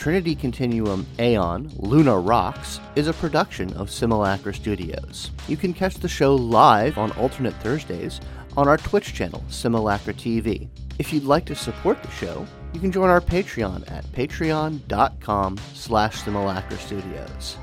Trinity Continuum Aeon Luna Rocks is a production of Simulacra Studios. You can catch the show live on alternate Thursdays on our Twitch channel, Simulacra TV. If you'd like to support the show, you can join our Patreon at patreon.com slash simulacra studios.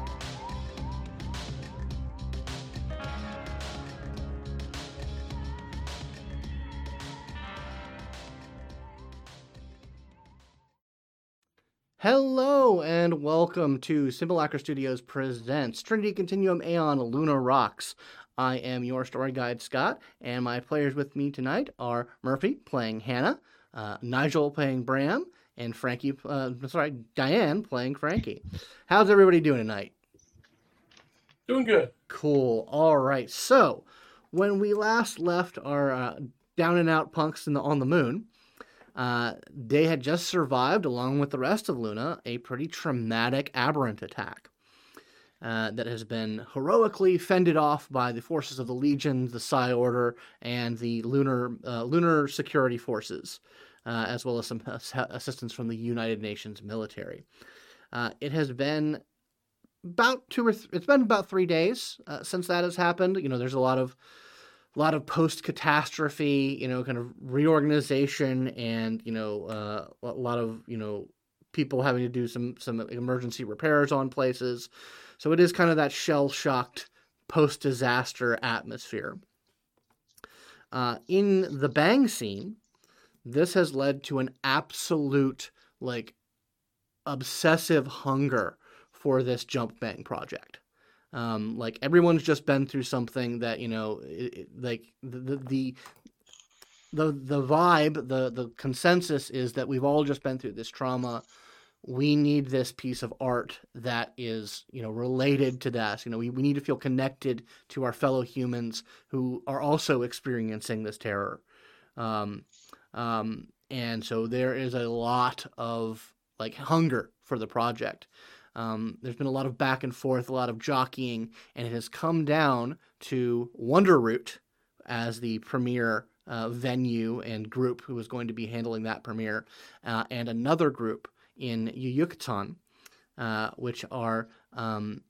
Welcome to Simulacra Studios presents Trinity Continuum Aeon Luna Rocks. I am your story guide Scott, and my players with me tonight are Murphy playing Hannah, uh, Nigel playing Bram, and Frankie, uh, sorry, Diane playing Frankie. How's everybody doing tonight? Doing good. Cool. All right. So, when we last left our uh, down and out punks in the, on the moon, uh, they had just survived, along with the rest of Luna, a pretty traumatic aberrant attack. Uh, that has been heroically fended off by the forces of the Legion, the Psi Order, and the lunar uh, lunar security forces, uh, as well as some assistance from the United Nations military. Uh, it has been about two or th- it's been about three days since that has happened. You know, there's a lot of a lot of post catastrophe, you know, kind of reorganization, and you know, uh, a lot of you know people having to do some some emergency repairs on places. So it is kind of that shell shocked post disaster atmosphere. Uh, in the bang scene, this has led to an absolute like obsessive hunger for this jump bang project. Um, like everyone's just been through something that you know, it, it, like the, the the the vibe, the the consensus is that we've all just been through this trauma. We need this piece of art that is, you know, related to that. You know, we, we need to feel connected to our fellow humans who are also experiencing this terror. Um, um, and so there is a lot of like hunger for the project. Um, there's been a lot of back and forth, a lot of jockeying, and it has come down to Wonderroot as the premier uh, venue and group who is going to be handling that premiere, uh, and another group in Yucatan, uh, which are um,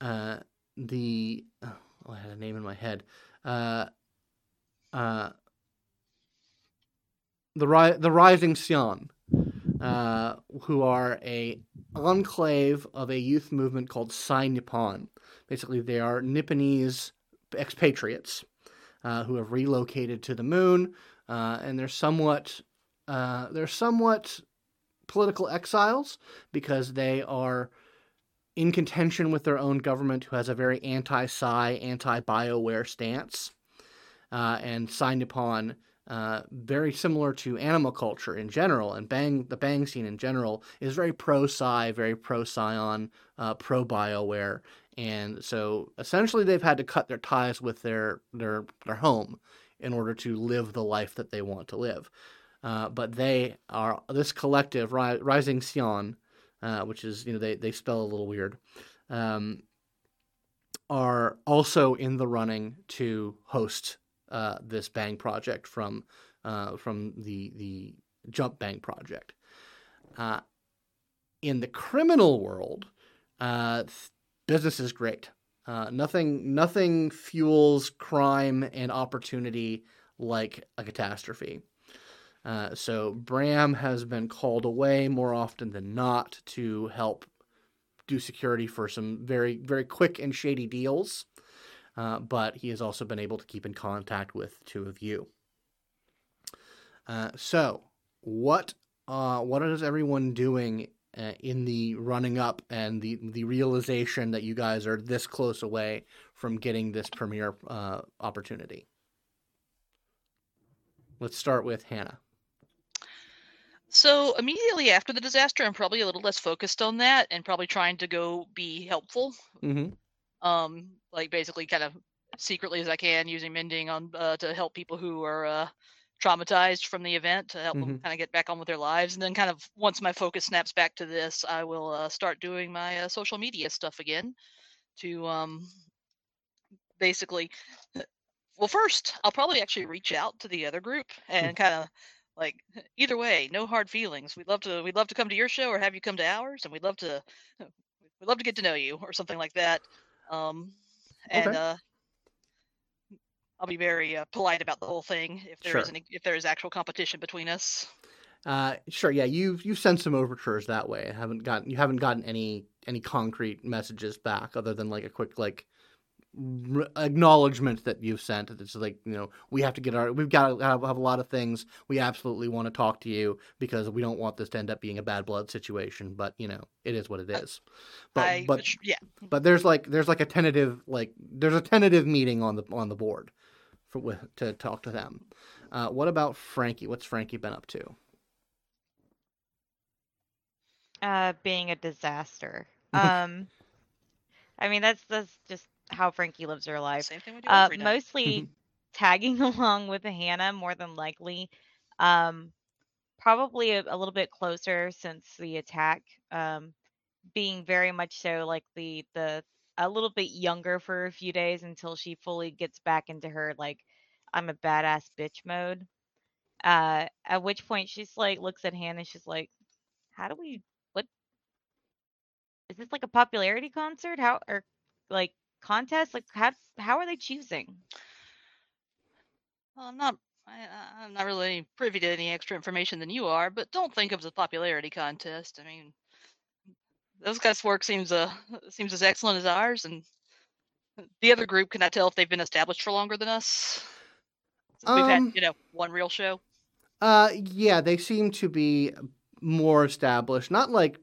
uh, the oh, I had a name in my head. Uh, uh, the ri- the Rising Sion, uh, who are a enclave of a youth movement called Psi Nippon. Basically, they are Nipponese expatriates uh, who have relocated to the moon, uh, and they're somewhat uh, they're somewhat political exiles because they are in contention with their own government, who has a very anti-Psi, anti-Bioware stance, uh, and Psi Nippon uh, very similar to animal culture in general, and bang the bang scene in general is very pro psi, very pro scion, uh, pro bioware, and so essentially they've had to cut their ties with their their their home in order to live the life that they want to live. Uh, but they are this collective Rising Sion, uh, which is you know they they spell a little weird. Um, are also in the running to host uh, this Bang project from uh, from the the Jump Bang project. Uh, in the criminal world, uh, business is great. Uh, nothing nothing fuels crime and opportunity like a catastrophe. So Bram has been called away more often than not to help do security for some very very quick and shady deals uh, but he has also been able to keep in contact with two of you. Uh, so, what uh, what is everyone doing uh, in the running up and the the realization that you guys are this close away from getting this premiere uh, opportunity? Let's start with Hannah. So immediately after the disaster, I'm probably a little less focused on that and probably trying to go be helpful. Mm-hmm um, like basically kind of secretly as I can using mending on uh, to help people who are uh, traumatized from the event to help mm-hmm. them kind of get back on with their lives. And then kind of once my focus snaps back to this, I will uh, start doing my uh, social media stuff again to um, basically. Well, first I'll probably actually reach out to the other group and mm. kind of like either way, no hard feelings. We'd love to we'd love to come to your show or have you come to ours, and we'd love to we'd love to get to know you or something like that. Um, and Okay. uh, I'll be very uh, polite about the whole thing if there is Sure. any if there is actual competition between us. Uh, sure. Yeah, you've you've sent some overtures that way. I haven't gotten you haven't gotten any any concrete messages back other than like a quick like acknowledgement that you've sent. It's like you know we have to get our we've got to have, have a lot of things. We absolutely want to talk to you because we don't want this to end up being a bad blood situation. But you know it is what it is. But I but yeah, but there's like there's like a tentative like there's a tentative meeting on the on the board for with, to talk to them. Uh, what about Frankie? What's Frankie been up to? Uh, being a disaster. Um, I mean that's that's just how Frankie lives her life. same thing we do Uh, every night. mostly tagging along with Hannah more than likely. Um, probably a, a little bit closer since the attack. Um, being very much so like the the a little bit younger for a few days until she fully gets back into her like I'm a badass bitch mode. Uh, at which point she's like looks at Hannah and she's like, "How do we? What is this like a popularity concert? How or like contest? Like how how are they choosing?" Well, I'm not. I, I'm not really privy to any extra information than you are, but don't think of a popularity contest. I mean, those guys' work seems uh seems as excellent as ours, and the other group can I tell if they've been established for longer than us? Since we've had Um, you know one real show. Uh, yeah, they seem to be more established. Not like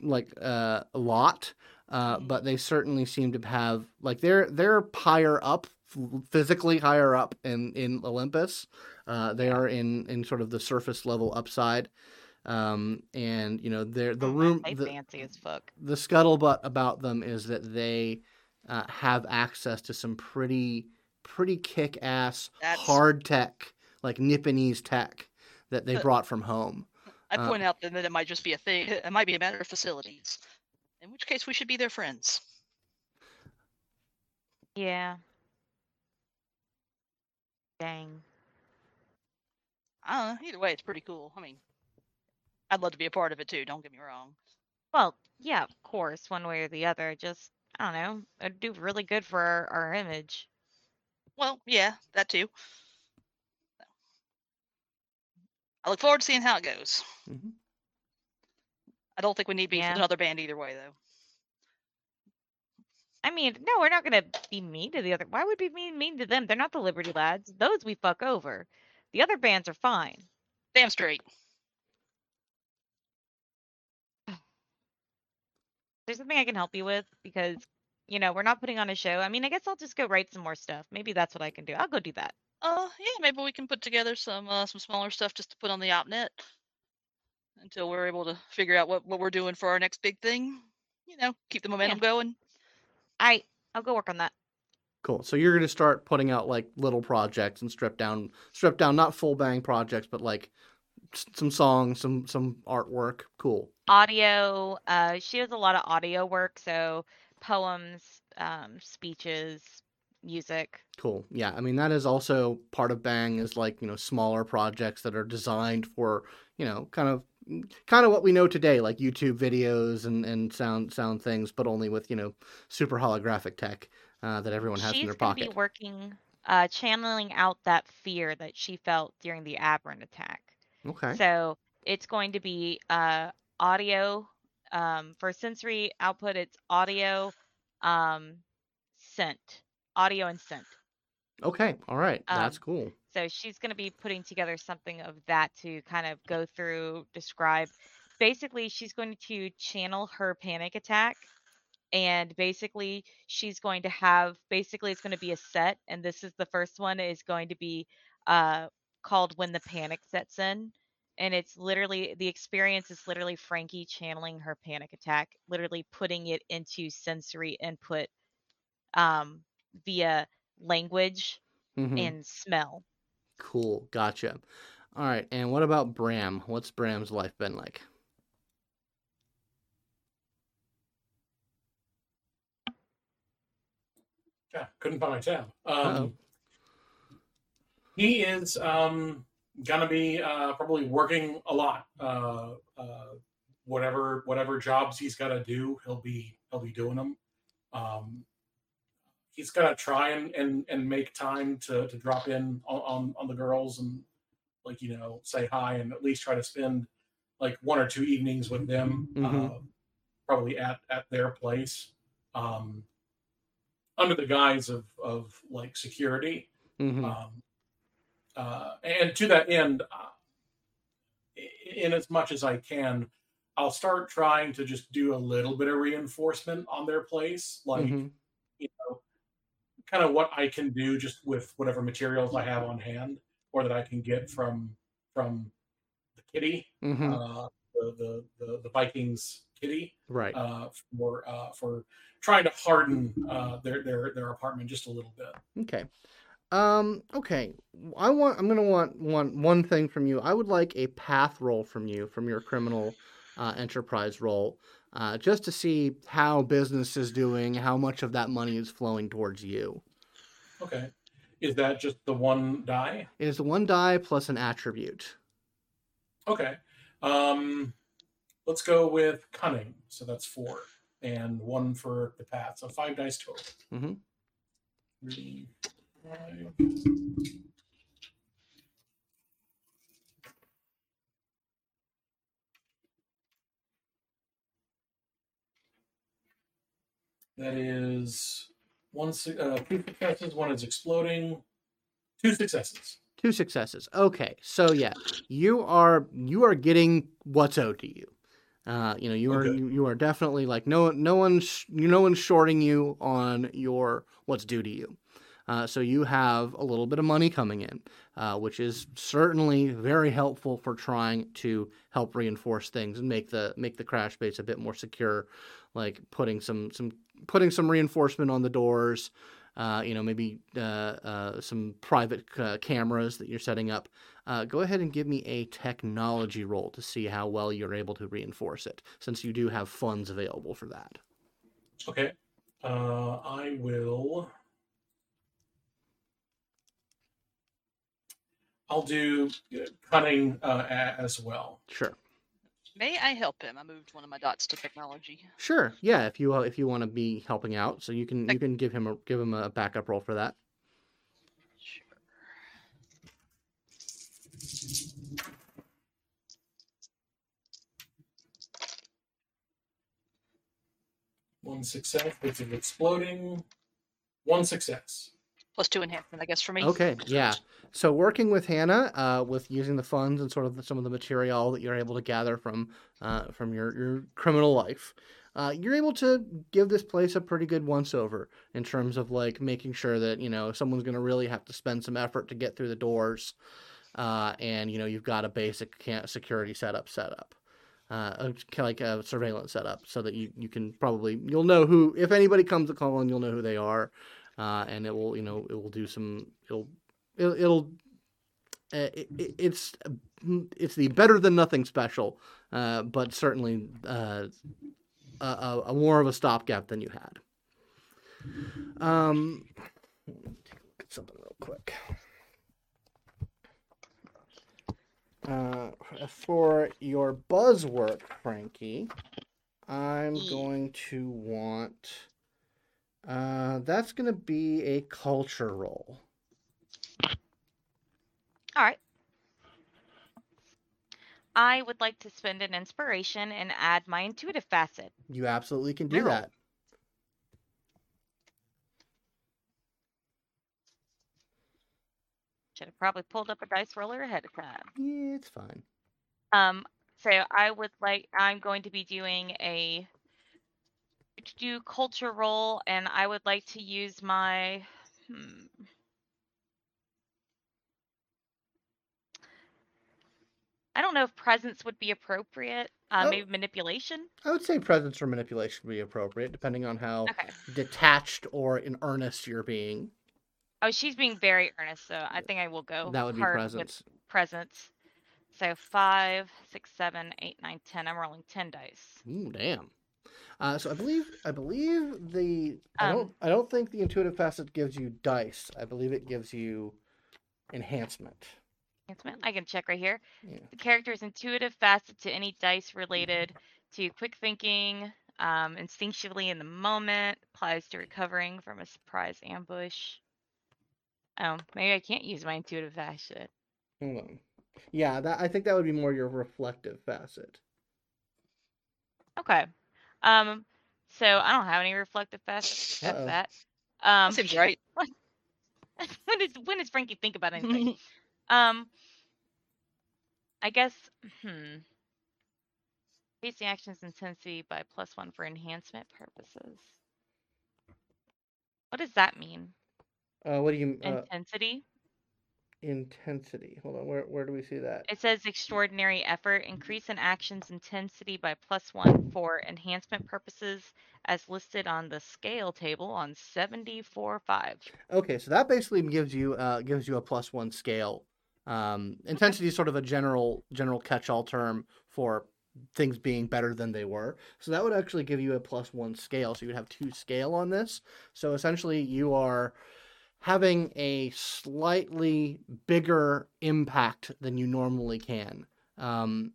like uh, a lot, uh, Mhm. but they certainly seem to have like they're they're higher up, physically higher up in in Olympus. Uh, they are in in sort of the surface level upside. Um, and you know, they're the Mm, room They the, fancy as fuck. the scuttlebutt about them is that they uh, have access to some pretty pretty kick ass hard tech like Nipponese tech that they Uh, brought from home. I uh, point out then that it might just be a thing. It might be a matter of facilities. In which case, we should be their friends. Yeah. Dang. I don't know. Either way, it's pretty cool. I mean, I'd love to be a part of it too. Don't get me wrong. Well, yeah, of course, one way or the other. Just I don't know. It'd do really good for our, our image. Well, yeah, that too. I look forward to seeing how it goes. Mhm. I don't think we need beef Yeah. with another band either way, though. I mean, no, we're not gonna be mean to the other. Why would we be mean, mean to them? They're not the Liberty Lads. Those we fuck over. The other bands are fine. Damn straight. There's something I can help you with because, you know, we're not putting on a show. I mean, I guess I'll just go write some more stuff. Maybe that's what I can do. I'll go do that. Uh, yeah, maybe we can put together some uh, some smaller stuff just to put on the opnet until we're able to figure out what what we're doing for our next big thing. You know, keep the momentum going. I I'll go work on that. Cool. So you're going to start putting out like little projects and strip down, strip down, not full bang projects, but like some songs, some some artwork. Cool. Audio. Uh, she does a lot of audio work, so poems, um, speeches, music. Cool. Yeah. I mean, that is also part of Bang is like, you know, smaller projects that are designed for, you know, kind of kind of what we know today, like YouTube videos and, and sound sound things, but only with, you know, super holographic tech uh, that everyone has in their pocket. She's gonna pocket. be working, uh, channeling out that fear that she felt during the Aberrant attack. Okay. So it's going to be uh, audio um, for sensory output. It's audio, um, scent, audio and scent. Okay. All right. That's Um, cool. So she's going to be putting together something of that to kind of go through, describe. Basically, she's going to channel her panic attack. And basically, she's going to have basically, it's going to be a set. And this is the first one is going to be uh, called When the Panic Sets In. And it's literally, the experience is literally Frankie channeling her panic attack, literally putting it into sensory input um, via language Mhm. and smell. Cool. Gotcha. All right. And what about Bram? What's Bram's life been like? Yeah, couldn't find my tab. Um, he is um, gonna be uh, probably working a lot. Uh, uh, whatever whatever jobs he's got to do, he'll be he'll be doing them. Um, he's gonna try and, and and make time to to drop in on, on on the girls and like you know say hi and at least try to spend like one or two evenings with them, Mhm. uh, probably at at their place, um, under the guise of of like security. hmm Um, uh, and to that end, uh, in as much as I can, I'll start trying to just do a little bit of reinforcement on their place, like hmm you know, kind of what I can do just with whatever materials I have on hand, or that I can get from from the kitty, hmm uh, the, the the the Vikings kitty, Right. uh, for uh, for trying to harden uh, their their their apartment just a little bit. Okay. Um, okay. I want I'm gonna want want one thing from you. I would like a path roll from you from your criminal uh, enterprise roll. Uh, just to see how business is doing, how much of that money is flowing towards you. Okay. Is that just the one die? It is one die plus an attribute. Okay. Um, let's go with cunning. So that's four, and one for the path. So five dice total. Mhm. Three, five. That is one. su- Uh, two successes. One is exploding. Two successes. Two successes. Okay, so yeah, you are you are getting what's owed to you. Uh, you know, you are Okay. you, you are definitely like no no one's no one's shorting you on your what's due to you. Uh, so you have a little bit of money coming in, uh, which is certainly very helpful for trying to help reinforce things and make the make the crash base a bit more secure, like putting some some putting some reinforcement on the doors, uh, you know, maybe uh, uh, some private uh, cameras that you're setting up. Uh, go ahead and give me a technology roll to see how well you're able to reinforce it, since you do have funds available for that. Okay. Uh, I will. I'll do cunning uh, as well. Sure, May I help him? I moved one of my dots to technology. sure, yeah. If you uh, if you want to be helping out, so you can you can give him a give him a backup roll for that. Sure. One success, which is exploding. One success. Plus two enhancement, I guess, for me. Okay, yeah. So working with Hannah, uh, with using the funds and sort of some of the material that you're able to gather from uh, from your, your criminal life, uh, you're able to give this place a pretty good once over in terms of like making sure that you know someone's going to really have to spend some effort to get through the doors, uh, and you know you've got a basic security setup set up. Uh, like a surveillance setup, so that you, you can probably you'll know who if anybody comes to call in, you'll know who they are, uh, and it will you know it will do some it'll it'll, it'll uh, it, it- it's it's the better than nothing special, uh, but certainly uh, a, a, more of a stopgap than you had. Um, take a look at something real quick. Uh, for your buzzwork, Frankie, I'm going to want. Uh, that's going to be a culture roll. All right. I would like to spend an inspiration and add my intuitive facet. You absolutely can do Barrel. that. Should have probably pulled up a dice roller ahead of time. Yeah, it's fine. Um, so I would like I'm going to be doing a do culture roll, and I would like to use my hmm. I don't know if presence would be appropriate. Uh, Oh. Maybe manipulation. I would say presence or manipulation would be appropriate, depending on how Okay. detached or in earnest you're being. Oh, she's being very earnest, so I think I will go. that would be presence. With presence. So five, six, seven, eight, nine, ten. I'm rolling ten dice. Ooh, damn. Uh, so I believe I believe the I Um, don't I don't think the intuitive facet gives you dice. I believe it gives you enhancement. Enhancement. I can check right here. Yeah. The character's intuitive facet to any dice related to quick thinking, um, instinctually in the moment, applies to recovering from a surprise ambush. Oh, maybe I can't use my intuitive facet. Hold on. Yeah, that I think that would be more your reflective facet. Okay. Um, so I don't have any reflective facets. Uh-oh. F that. That Um, seems right. when does when does Frankie think about anything? um, I guess. Hmm. Increase the action's intensity by plus one for enhancement purposes. What does that mean? Uh, what do you uh, Intensity. intensity? Hold on, where where do we see that? It says extraordinary effort. Increase an action's intensity by plus one for enhancement purposes, as listed on the scale table on seventy four five. Okay, so that basically gives you uh, gives you a plus one scale. Um, intensity is sort of a general general catch-all term for things being better than they were. So that would actually give you a plus one scale. So you would have two scale on this. So essentially, you are having a slightly bigger impact than you normally can. Um,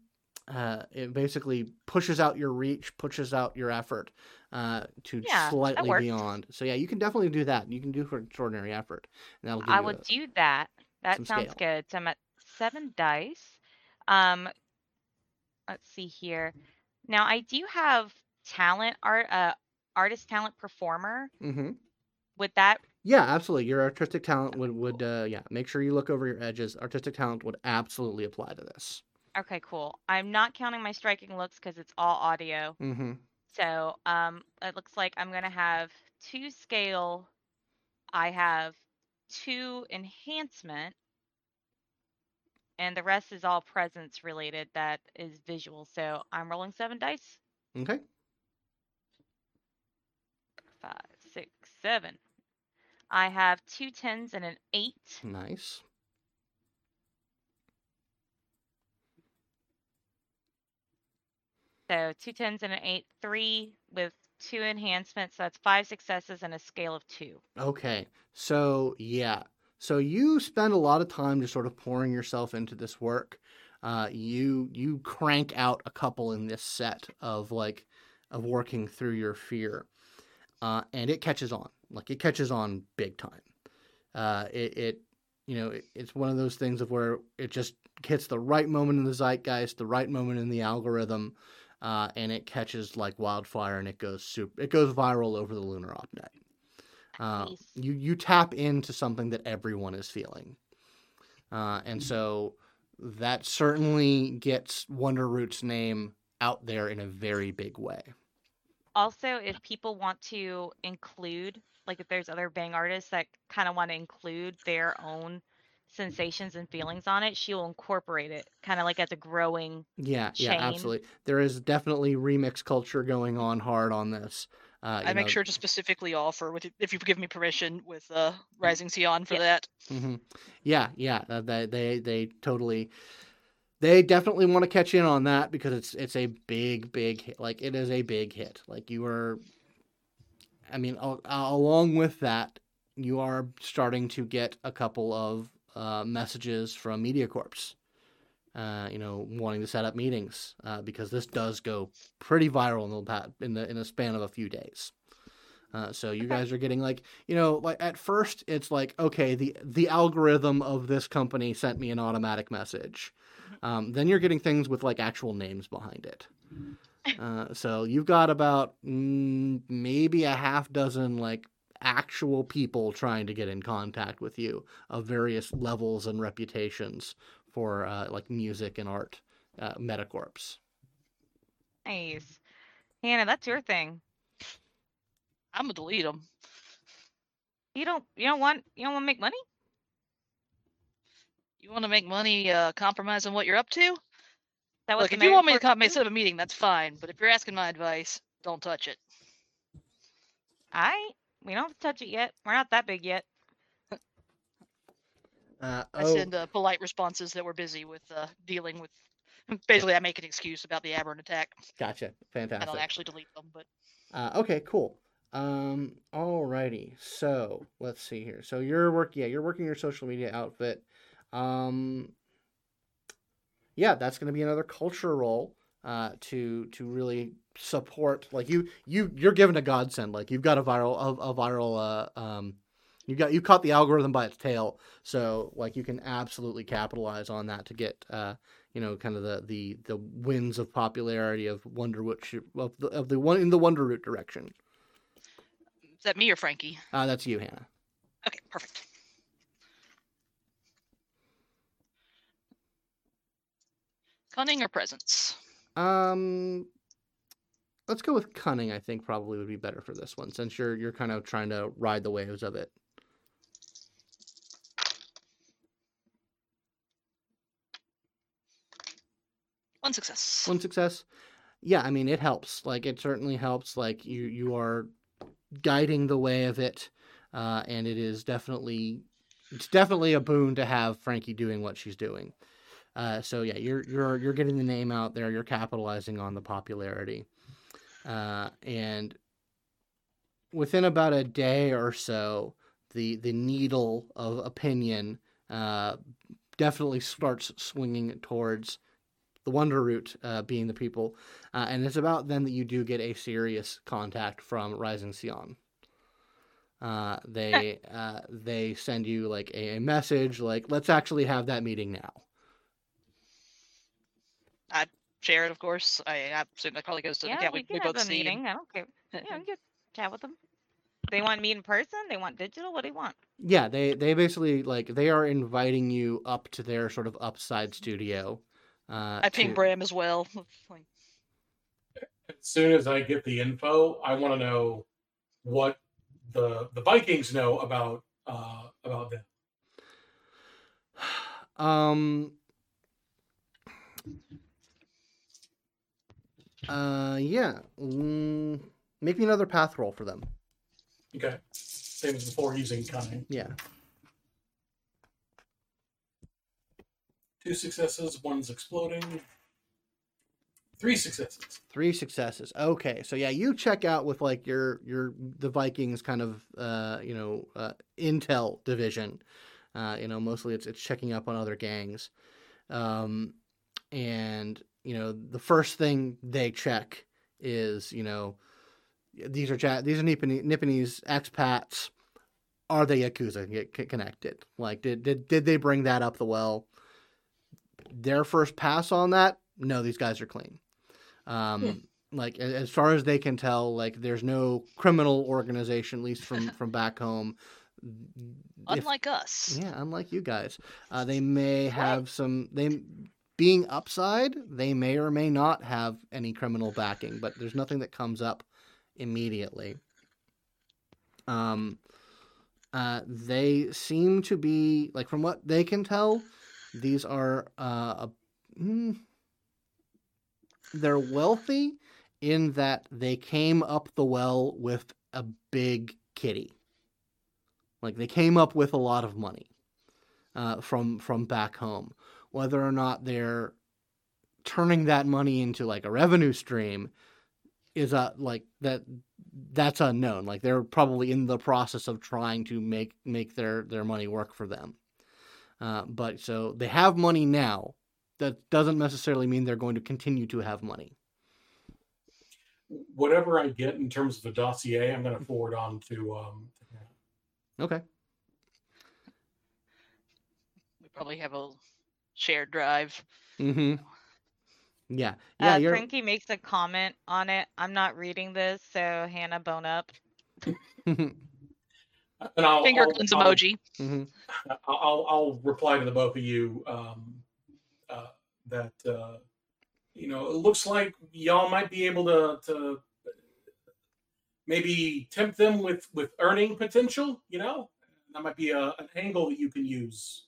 uh, it basically pushes out your reach, pushes out your effort uh, to Yeah, slightly beyond. So yeah, you can definitely do that. You can do for extraordinary effort, and that'll give I a- do that. That sounds scale. good. So I'm at seven dice. Um, let's see here. Now I do have talent art, uh, artist talent performer. Mhm. Would that? Yeah, absolutely. Your artistic talent would would uh, yeah. Make sure you look over your edges. Artistic talent would absolutely apply to this. Okay, cool. I'm not counting my striking looks because it's all audio. Mm-hmm. So um, it looks like I'm gonna have two scale. I have two enhancement, and the rest is all presence related. That is visual. So I'm rolling seven dice. Okay. Five, six, seven. I have two tens and an eight. Nice. So two tens and an eight, three with two enhancements. So That's five successes and a scale of two. Okay. So yeah. So you spend a lot of time just sort of pouring yourself into this work. Uh, you you crank out a couple in this set of like of working through your fear, uh, and it catches on. Like it catches on big time. Uh, it, it you know it, it's one of those things of where it just hits the right moment in the zeitgeist, the right moment in the algorithm, uh, and it catches like wildfire, and it goes super. It goes viral over the lunar opnet. Uh, Nice. you you tap into something that everyone is feeling, uh, and so that certainly gets Wonder Root's name out there in a very big way. Also, if people want to include, like if there's other Bang artists that kind of want to include their own sensations and feelings on it, she will incorporate it kind of like as a growing. Yeah, yeah, absolutely. There is definitely remix culture going on hard on this. Uh, I make sure to specifically offer with if you give me permission with uh, Rising Sion for Yeah. that. hmm Yeah, yeah. uh, They, they they totally they definitely want to catch in on that because it's it's a big big hit. Like it is a big hit. Like you are I mean al- along with that you are starting to get a couple of uh, messages from MediaCorps. Uh, you know, wanting to set up meetings uh, because this does go pretty viral in the in the in a span of a few days. Uh, so you guys are getting like you know like at first it's like okay the the algorithm of this company sent me an automatic message. Um, then you're getting things with like actual names behind it. Uh, so you've got about mm, maybe a half dozen like actual people trying to get in contact with you of various levels and reputations for uh, like music and art uh, metacorps. Nice. Hannah, that's your thing. I'm gonna delete them. You don't you don't want you don't want to make money? You want to make money uh, compromising what you're up to? That what Look, if you want me to come do? set up a meeting, that's fine. But if you're asking my advice, don't touch it. I we don't have to touch it yet. We're not that big yet. Uh, I oh, send uh, polite responses that we're busy with uh, dealing with. Basically, I make an excuse about the aberrant attack. gotcha. Fantastic. I don't actually delete them, but Uh, okay, cool. Um, alrighty. So let's see here. So you're work, yeah, you're working your social media outfit. Um, yeah, that's going to be another culture role uh, to to really support. Like you you you're given a godsend. Like you've got a viral a, a viral uh, um, you got you caught the algorithm by its tail. So like you can absolutely capitalize on that to get uh, you know kind of the the the winds of popularity of Wonderroot of the of the one in the Wonderroot direction. Is that me or Frankie? Uh, that's you, Hannah. Okay, perfect. Cunning or presence? Um, let's go with cunning. I think probably would be better for this one since you're you're kind of trying to ride the waves of it. One success. One success. Yeah, I mean it helps. Like it certainly helps. Like you you are guiding the way of it, uh, and it is definitely it's definitely a boon to have Frankie doing what she's doing. Uh, so yeah, you're you're you're getting the name out there. You're capitalizing on the popularity, uh, and within about a day or so, the the needle of opinion uh, definitely starts swinging towards the Wonderroot uh, being the people, uh, and it's about then that you do get a serious contact from Rising Sion. Uh, they uh, they send you like a, a message like let's actually have that meeting now. I share it, of course. I, I assume that probably goes to yeah, the cat. we We, can we have both a see. meeting. I don't care. Yeah, we can chat with them. They want to meet in person. They want digital. What do you want? Yeah, they they basically like they are inviting you up to their sort of upside studio. Uh, I ping to- Bram as well. As soon as I get the info, I want to know what the the Vikings know about uh, about them. Um. Uh, yeah. Mm, make me another path roll for them. Okay, same as before using cunning. Yeah. Two successes, one's exploding. Three successes. Three successes. Okay, so yeah, you check out with like your your the Vikings kind of uh you know uh, intel division. Uh, you know, mostly it's it's checking up on other gangs, um, and you know the first thing they check is you know these are ja- these are Nippon- Nipponese expats. Are they yakuza get connected? Like, did did did they bring that up the well? Their first pass on that, no, these guys are clean. Um, like as far as they can tell, like there's no criminal organization, at least from from back home. If- unlike us. yeah, unlike you guys, uh, they may have some. They being upside, they may or may not have any criminal backing, but there's nothing that comes up immediately. Um, uh, they seem to be like, from what they can tell, these are uh, a, mm, they're wealthy in that they came up the well with a big kitty. Like they came up with a lot of money uh, from from back home. Whether or not they're turning that money into like a revenue stream is a like that that's unknown. Like they're probably in the process of trying to make make their their money work for them. Uh, but so they have money now. That doesn't necessarily mean they're going to continue to have money. Whatever I get in terms of a dossier, I'm going to forward on to. Um, Okay. We probably have a shared drive. Mm-hmm. Yeah. Yeah. uh, you're. Frankie makes a comment on it. I'm not reading this, so Hannah, bone up. and I'll, Finger I'll, guns I'll, emoji. hmm I'll, I'll reply to the both of you um, uh, that uh, you know it looks like y'all might be able to to maybe tempt them with with earning potential. You know, that might be a, an angle that you can use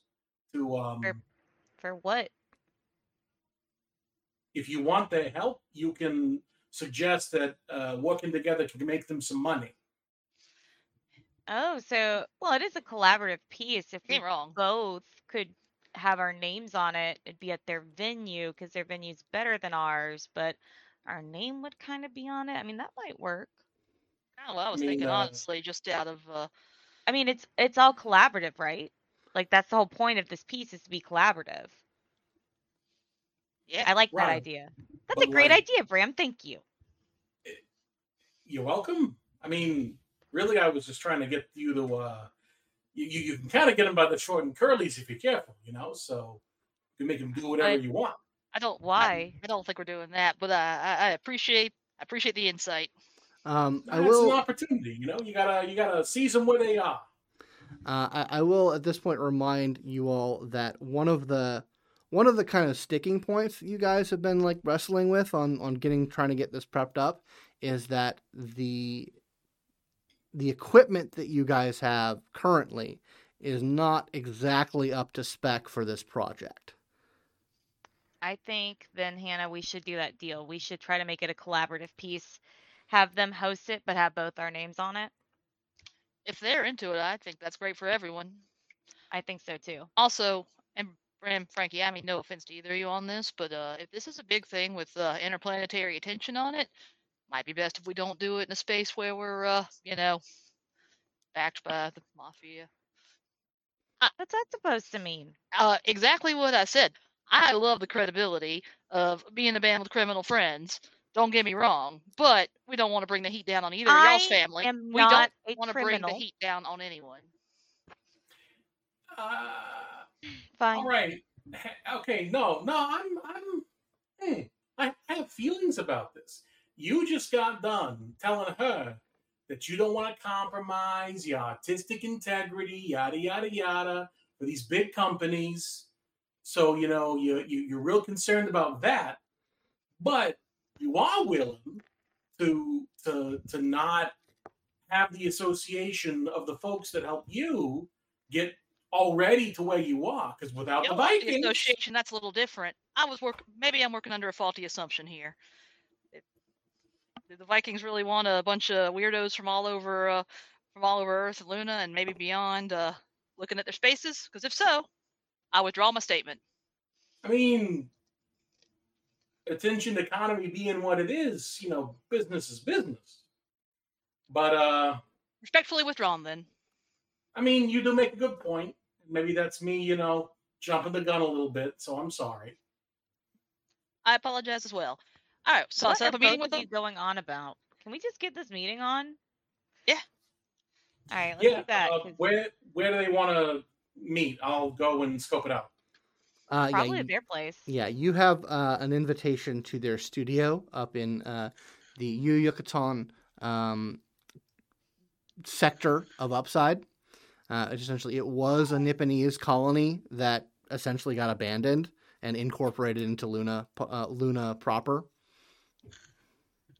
to um, Sure. For what? if you want their help, you can suggest that uh, working together can make them some money. Oh, so well, it is a collaborative piece. If we Ain't wrong. both could have our names on it, it'd be at their venue because their venue's better than ours, but our name would kind of be on it. I mean, that might work. Oh, well, I was mean, thinking uh, honestly, just out of uh, I mean, it's it's all collaborative, right? Like that's the whole point of this piece is to be collaborative. Yeah. I like that idea. That's a great like- idea, Bram. Thank you. You're welcome. I mean, really, I was just trying to get you to. uh You you, you can kind of get them by the short and curlies if you're careful, you know. So you can make them do whatever I- you want. I don't. Why? I, don't think we're doing that, but uh, I, I appreciate. I appreciate the insight. Um, I That's will. an opportunity, you know. You gotta you gotta seize them where they are. Uh, I, I will at this point remind you all that one of the one of the kind of sticking points you guys have been like wrestling with on on getting trying to get this prepped up is that the the equipment that you guys have currently is not exactly up to spec for this project. I think then, Hannah, we should do that deal. We should try to make it a collaborative piece, have them host it, but have both our names on it. If they're into it, I think that's great for everyone. I think so too. Also, and and Frankie, I mean, no offense to either of you on this, but uh, if this is a big thing with uh, interplanetary attention on it, might be best if we don't do it in a space where we're, uh, you know, backed by the mafia. What's that supposed to mean? Uh, exactly what I said. I love the credibility of being a band with criminal friends. Don't get me wrong, but we don't want to bring the heat down on either of y'all's family. am we not don't a want to bring the heat down on anyone. Uh, Fine. all right. Okay. No. No. I'm. I'm. Hmm, I I have feelings about this. You just got done telling her that you don't want to compromise your artistic integrity, yada yada yada, for these big companies. So you know you, you you're real concerned about that, but you are willing to to to not have the association of the folks that help you get already to where you are. Because without Yeah, the well, the association that's a little different. I was work maybe I'm working under a faulty assumption here. It- Do the Vikings really want a bunch of weirdos from all over uh, from all over Earth and Luna and maybe beyond uh, looking at their spaces? Because if so, I withdraw my statement. I mean, attention economy being what it is, you know, business is business. But uh Respectfully withdrawn then. I mean, you do make a good point. Maybe that's me, you know, jumping the gun a little bit. So I'm sorry. I apologize as well. All right, so I'll what set are up a meeting with you going on about? Can we just get this meeting on? Yeah. All right, let's yeah. do that. uh, 'cause where where do they want to meet? I'll go and scope it out. Uh, yeah, probably at their place. Yeah, you have uh, an invitation to their studio up in uh, the Yu Yucatan um, sector of Upside. Uh, essentially, it was a Nipponese colony that essentially got abandoned and incorporated into Luna, uh, Luna proper,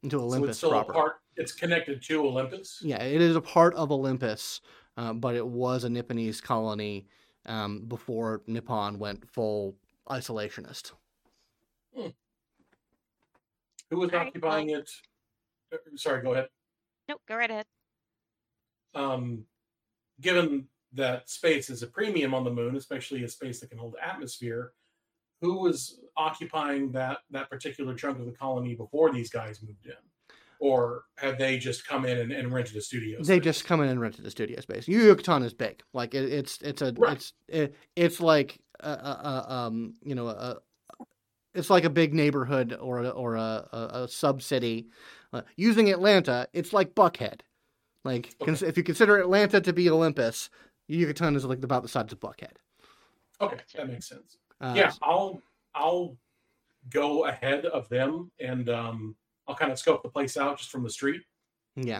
into so Olympus it's proper. part. It's connected to Olympus. Yeah, it is a part of Olympus, uh, but it was a Nipponese colony um, before Nippon went full isolationist. Who was All right, occupying it? Uh, Sorry, go ahead. Nope, go right ahead. um, given that space is a premium on the moon, especially a space that can hold atmosphere, who was occupying that that particular chunk of the colony before these guys moved in, or have they just come in and, and rented a studio? They space? just come in and rented the studio space. Yu Yucatan is big. Like it, it's it's a Right. it's it, it's like a, a, a um you know a it's like a big neighborhood or a, or a, a, a sub city. Uh, using Atlanta, it's like Buckhead. Like cons- if you consider Atlanta to be Olympus, Yu Yucatan is like about the size of Buckhead. okay, that makes sense. Uh, yeah, I'll I'll go ahead of them and um, I'll kind of scope the place out just from the street. Yeah.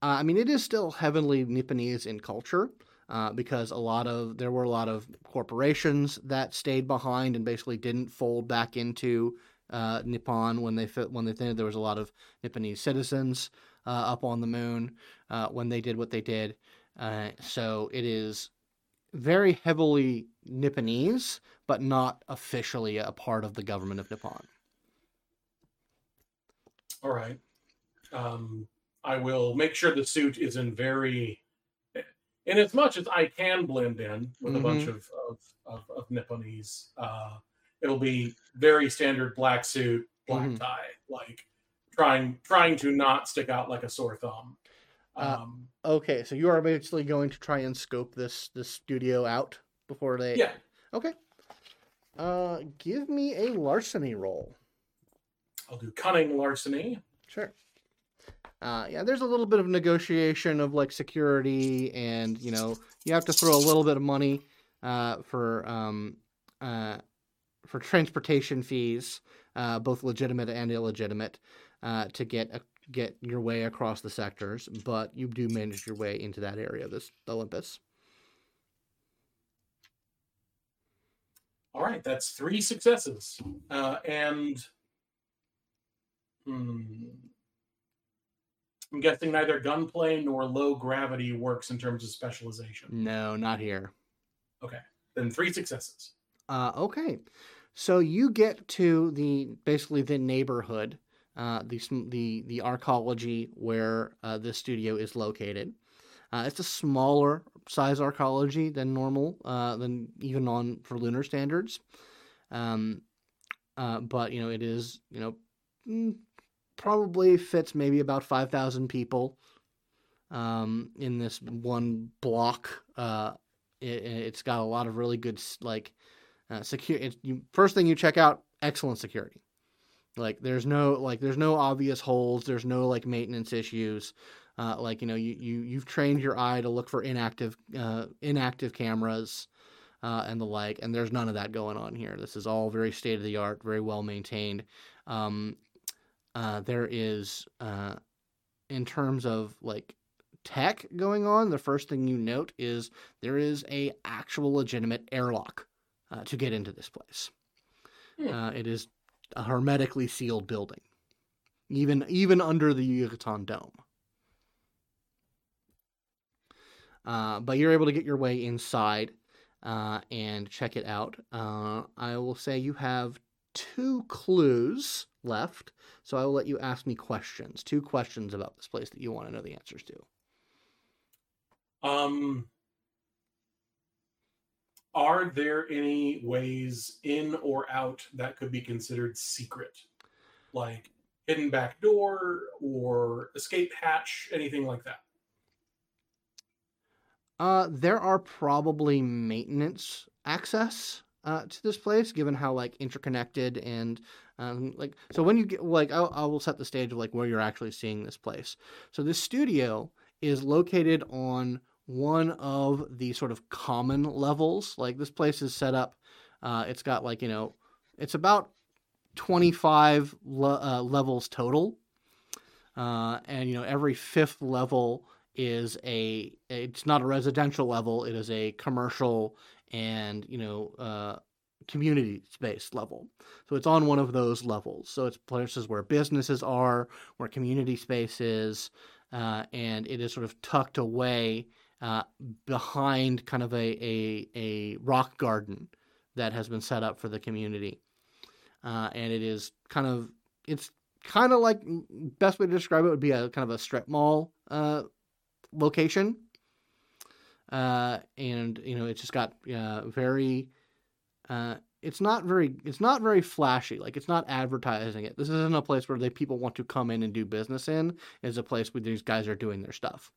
Uh, I mean, it is still heavily Nipponese in culture uh, because a lot of there were a lot of corporations that stayed behind and basically didn't fold back into uh, Nippon when they fit, when they did. There was a lot of Nipponese citizens uh, up on the moon uh, when they did what they did. Uh, so it is very heavily Nipponese, but not officially a part of the government of Nippon. All right. Um, I will make sure the suit is in very, in as much as I can blend in with a bunch of of, of, of Nipponese. Uh, it'll be very standard black suit, black Mhm. tie, like trying trying to not stick out like a sore thumb. Uh, Um, Okay, so you are basically going to try and scope this this studio out before they. yeah. Okay. Uh, give me a larceny roll. I'll do cunning larceny. Sure. Uh, yeah, there's a little bit of negotiation of like security, and you know you have to throw a little bit of money uh, for um, uh, for transportation fees, uh, both legitimate and illegitimate, uh, to get a, get your way across the sectors. But you do manage your way into that area of this Olympus. All right, that's three successes, uh, and hmm, I'm guessing neither gunplay nor low gravity works in terms of specialization. No, not here. Okay, then three successes. Uh, okay, so you get to the basically the neighborhood, uh, the the the arcology where uh, this studio is located. Uh, it's a smaller size arcology than normal, uh, than even on for lunar standards. Um, uh, but you know it is you know mm, probably fits maybe about five thousand people um, in this one block. Uh, it, it's got a lot of really good like uh, you, first thing you check out, excellent security. Like there's no like there's no obvious holes. There's no like maintenance issues. Uh, like you know you, you you've trained your eye to look for inactive uh, inactive cameras uh, and the like, and there's none of that going on here. This is all very state of the art, very well maintained. Um, uh, there is uh, in terms of like tech going on. The first thing you note is there is a actual legitimate airlock uh, to get into this place. Hmm. Uh, it is a hermetically sealed building, even even under the Yucatan Dome. Uh, but you're able to get your way inside uh, and check it out. Uh, I will say you have two clues left, so I will let you ask me questions. Two questions about this place that you want to know the answers to. Um, are there any ways in or out that could be considered secret, like hidden back door or escape hatch, anything like that? Uh, there are probably maintenance access uh, to this place, given how like interconnected and um, like. So when you get like, I, I will set the stage of like where you're actually seeing this place. So this studio is located on one of the sort of common levels. Like this place is set up. Uh, it's got like you know, it's about twenty five le- uh, levels total, uh, and you know every fifth level is a it's not a residential level it is a commercial and you know uh, community space level. So it's on one of those levels. So it's places where businesses are where community space is uh, and it is sort of tucked away uh, behind kind of a, a, a rock garden that has been set up for the community. Uh, and it is kind of it's kind of like best way to describe it would be a kind of a strip mall uh, location. Uh, and you know, it's just got uh, very. Uh, it's not very. It's not very flashy. Like it's not advertising it. This isn't a place where they people want to come in and do business in. It's a place where these guys are doing their stuff.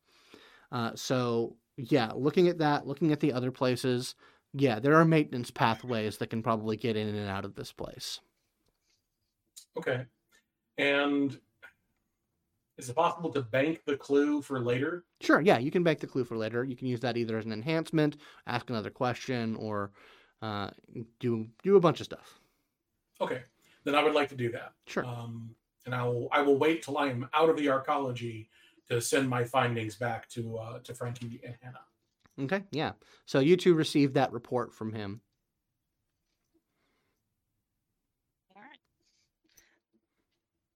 Uh, so yeah, looking at that, looking at the other places, yeah, there are maintenance pathways that can probably get in and out of this place. Okay. And is it possible to bank the clue for later? Sure, yeah, you can bank the clue for later. You can use that either as an enhancement, ask another question, or uh, do do a bunch of stuff. Okay. Then I would like to do that. Sure. Um, and I will I will wait till I am out of the arcology to send my findings back to uh, to Frankie and Hannah. Okay, yeah. So you two received that report from him. All right.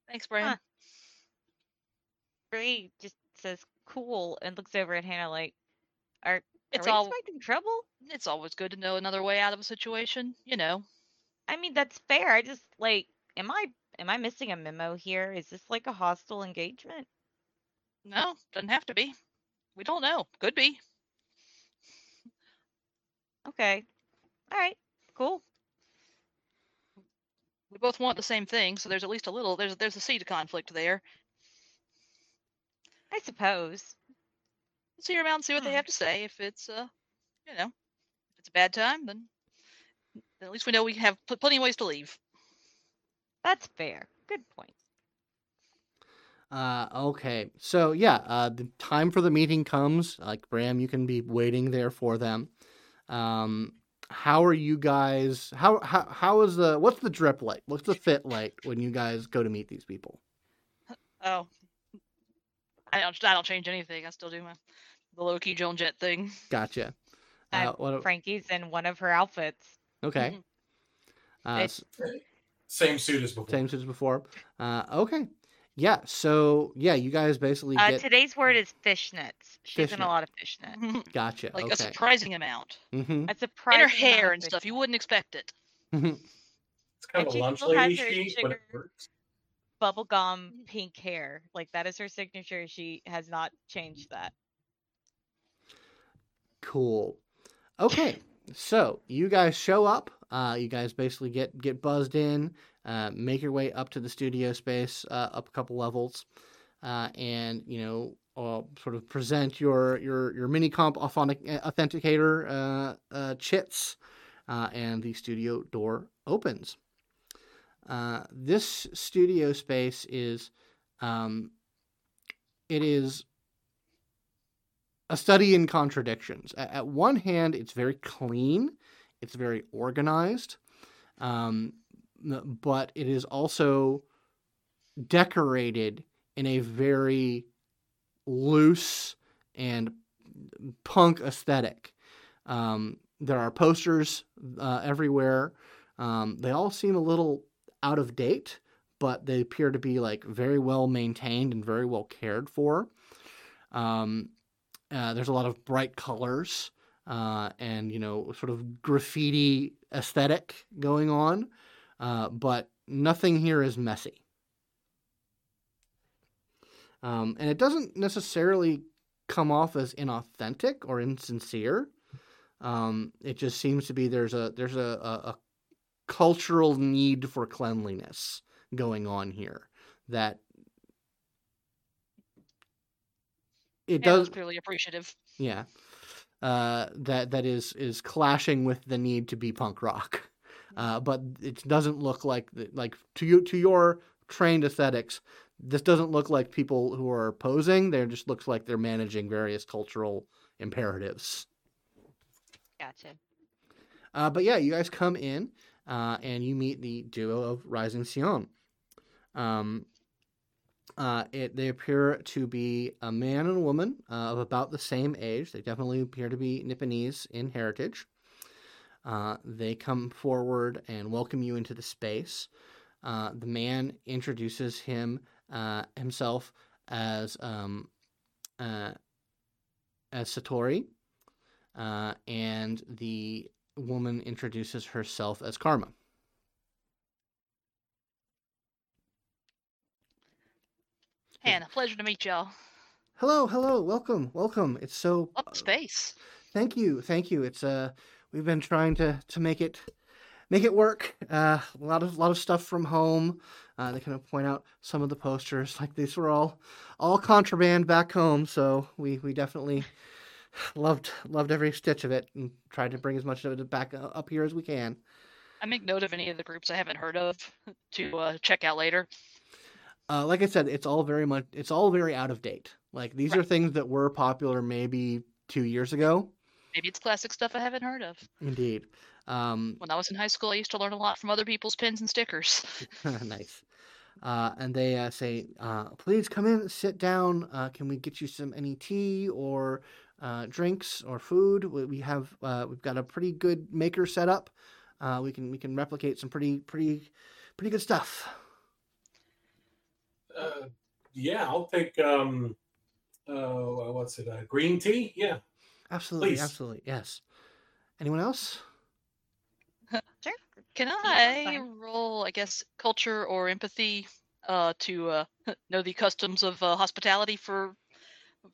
Thanks, Brian. Huh. Just says cool and looks over at Hannah like, "Are It's are all expecting trouble?" it's always good to know another way out of a situation, you know. I mean, that's fair. I just like, am I am I missing a memo here? Is this like a hostile engagement? No, doesn't have to be. We don't know. Could be. Okay, all right, cool. We both want the same thing, so there's at least a little there's there's a seed of conflict there. I suppose. Let's hear them out and see what they Hmm. have to say. If it's uh you know, if it's a bad time, then at least we know we have pl- plenty of ways to leave. That's fair. Good point. Uh, okay, so yeah, uh, the time for the meeting comes. Like Bram, you can be waiting there for them. Um, how are you guys? How how how is the what's the drip like? What's the fit like when you guys go to meet these people? Oh, I don't. I don't change anything. I still do my the low key Joan Jett thing. Gotcha. Uh, Uh, what, Frankie's in one of her outfits. okay. Uh, It's- s- Same suit as before. same suit as before. Uh, okay. Yeah. So yeah, you guys basically Uh, get today's word is fishnets. She's in a lot of fishnet. gotcha. like a surprising amount. Mm-hmm. A In her hair and stuff. You wouldn't expect it. It's kind And of a lunch lady her chic, but it works. Bubblegum pink hair. Like that is her signature. She has not changed that. Cool. Okay. So you guys show up. Uh, you guys basically get get buzzed in, uh, make your way up to the studio space, uh, up a couple levels, uh, and you know, uh, sort of present your your your mini comp authentic- authenticator uh, uh, chits, uh, and the studio door opens. Uh, this studio space is, um, it is a study in contradictions. At one hand, it's very clean, it's very organized, um, but it is also decorated in a very loose and punk aesthetic. Um, there are posters uh, everywhere. Um, they all seem a little out of date, but they appear to be like very well maintained and very well cared for. Um, uh, there's a lot of bright colors uh, and you know sort of graffiti aesthetic going on, uh, but nothing here is messy. Um, and it doesn't necessarily come off as inauthentic or insincere. Um, it just seems to be there's a there's a, a, a cultural need for cleanliness going on here that it Yeah, does clearly appreciative. yeah. Uh, that that is is clashing with the need to be punk rock. Uh, but it doesn't look like like to you to your trained aesthetics. This doesn't look like people who are posing. There just looks like they're managing various cultural imperatives. Gotcha. Uh, but yeah, you guys come in uh, and you meet the duo of Rising Psion. Um, uh, it, they appear to be a man and a woman uh, of about the same age. They definitely appear to be Nipponese in heritage. Uh, they come forward and welcome you into the space. Uh, the man introduces him uh, himself as um, uh, as Satori, and the woman introduces herself as Karma. Hannah, pleasure to meet y'all. Hello, hello, welcome, welcome. It's so. Up space. Thank you, thank you. It's uh, we've been trying to to make it make it work. Uh, a lot of lot of stuff from home. Uh, they kind of point out some of the posters, like these were all all contraband back home. So we we definitely loved loved every stitch of it and tried to bring as much of it back up here as we can. I make note of any of the groups I haven't heard of to uh, check out later. Uh, like I said, it's all very much it's all very out of date. Like these are things that were popular maybe two years ago. Maybe it's classic stuff I haven't heard of. Indeed. Um, When I was in high school, I used to learn a lot from other people's pins and stickers. nice. Uh, and they uh, say, uh, "Please come in, sit down. Uh, can we get you some any tea or uh, drinks or food? We, we have uh, we've got a pretty good maker set up. Uh, we can we can replicate some pretty pretty pretty good stuff." Uh, yeah, I'll take um, uh, what's it? Uh, green tea. Yeah. Absolutely, Please. absolutely, yes. Anyone else? Sure. Can I roll, I guess, culture or empathy uh, to uh, know the customs of uh, hospitality for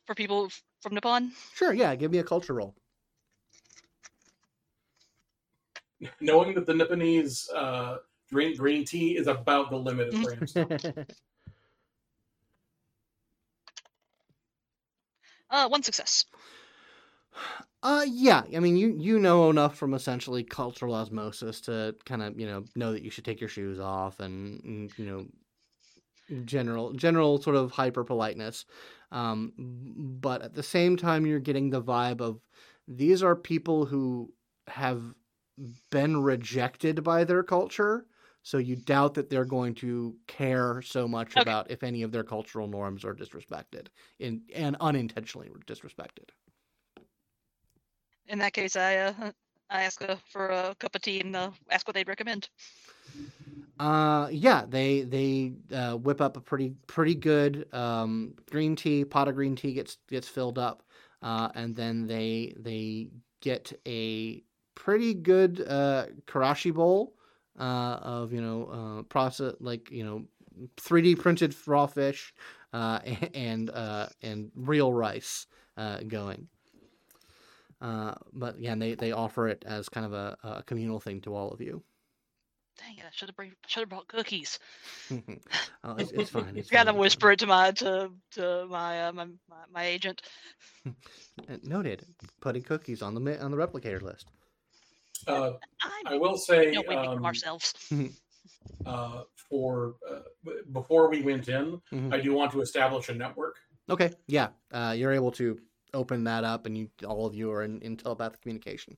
for people f- from Nippon? Sure. Yeah. Give me a culture roll. Knowing that the Nipponese uh, drink green tea is about the limit of Bram's. Uh, one success. Uh, yeah. I mean, you you know enough from essentially cultural osmosis to kind of you know know that you should take your shoes off and, and you know general general sort of hyper politeness. Um, but at the same time, you're getting the vibe of these are people who have been rejected by their culture. So you doubt that they're going to care so much Okay. about if any of their cultural norms are disrespected in, and unintentionally disrespected. In that case, I uh, I ask uh, for a cup of tea and uh, ask what they'd recommend. Uh, yeah, they they uh, whip up a pretty pretty good um, green tea. Pot of green tea gets gets filled up, uh, and then they they get a pretty good uh, chirashi bowl uh, of you know uh, process like you know 3D printed raw fish uh, and and real rice going. But yeah, they, they offer it as kind of a, a communal thing to all of you. Dang it! I should have bring should have brought cookies. oh, it's, it's fine. It's Gotta whisper it to my to to my uh, my, my my agent. Uh, Noted. Putting cookies on the on the replicator list. Uh, I I will say know waiting um, ourselves. uh, for uh, before we went in, Mhm. I do want to establish a network. Okay, yeah, uh, you're able to open that up, and you all of you are in, in telepathic communication.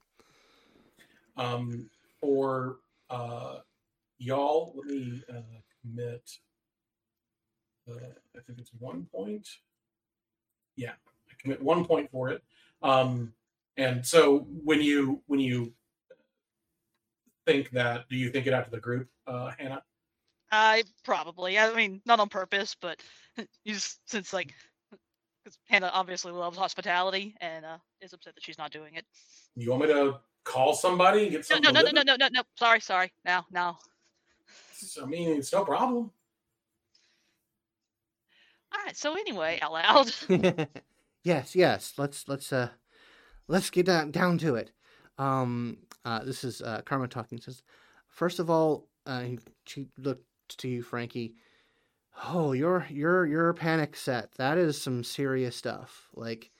Um, for uh, y'all, let me uh, commit. Uh, I think it's one point. Yeah, I commit one point for it. Um, and so when you when you think that, do you think it out to the group, uh, Hannah? I probably. I mean, not on purpose, but you just since like because Hannah obviously loves hospitality and uh, is upset that she's not doing it. You want me to call somebody and get No, something? no, no, no, no, no, no, no. Sorry, sorry. Now, now. I mean, it's no problem. All right. So anyway, out loud. yes, yes. Let's let's uh let's get down down to it. Um, uh, this is uh, Karma talking. Says, first of all, uh, she looked to you, Frankie. Oh, your your your panic set. That is some serious stuff. Like,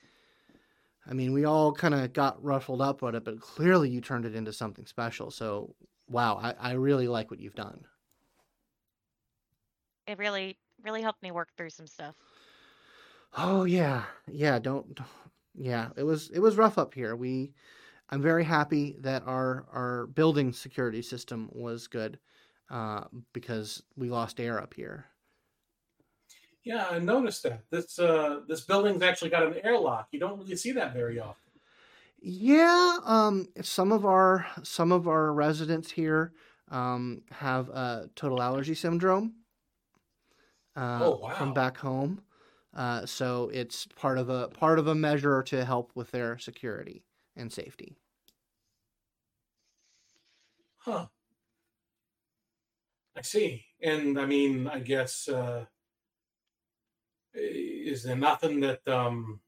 I mean, we all kind of got ruffled up at it, but clearly you turned it into something special. So, wow, I, I really like what you've done. It really, really helped me work through some stuff. Oh yeah, yeah. Don't, don't- yeah. It was it was rough up here. We, I'm very happy that our our building security system was good, uh, because we lost air up here. Yeah, I noticed that. This uh this building's actually got an airlock. You don't really see that very often. Yeah. Um. Some of our some of our residents here, um, have uh total allergy syndrome. Uh, Oh, From back home, uh, so it's part of a part of a measure to help with their security and safety. Huh. I see. And I mean, I guess uh is there nothing that um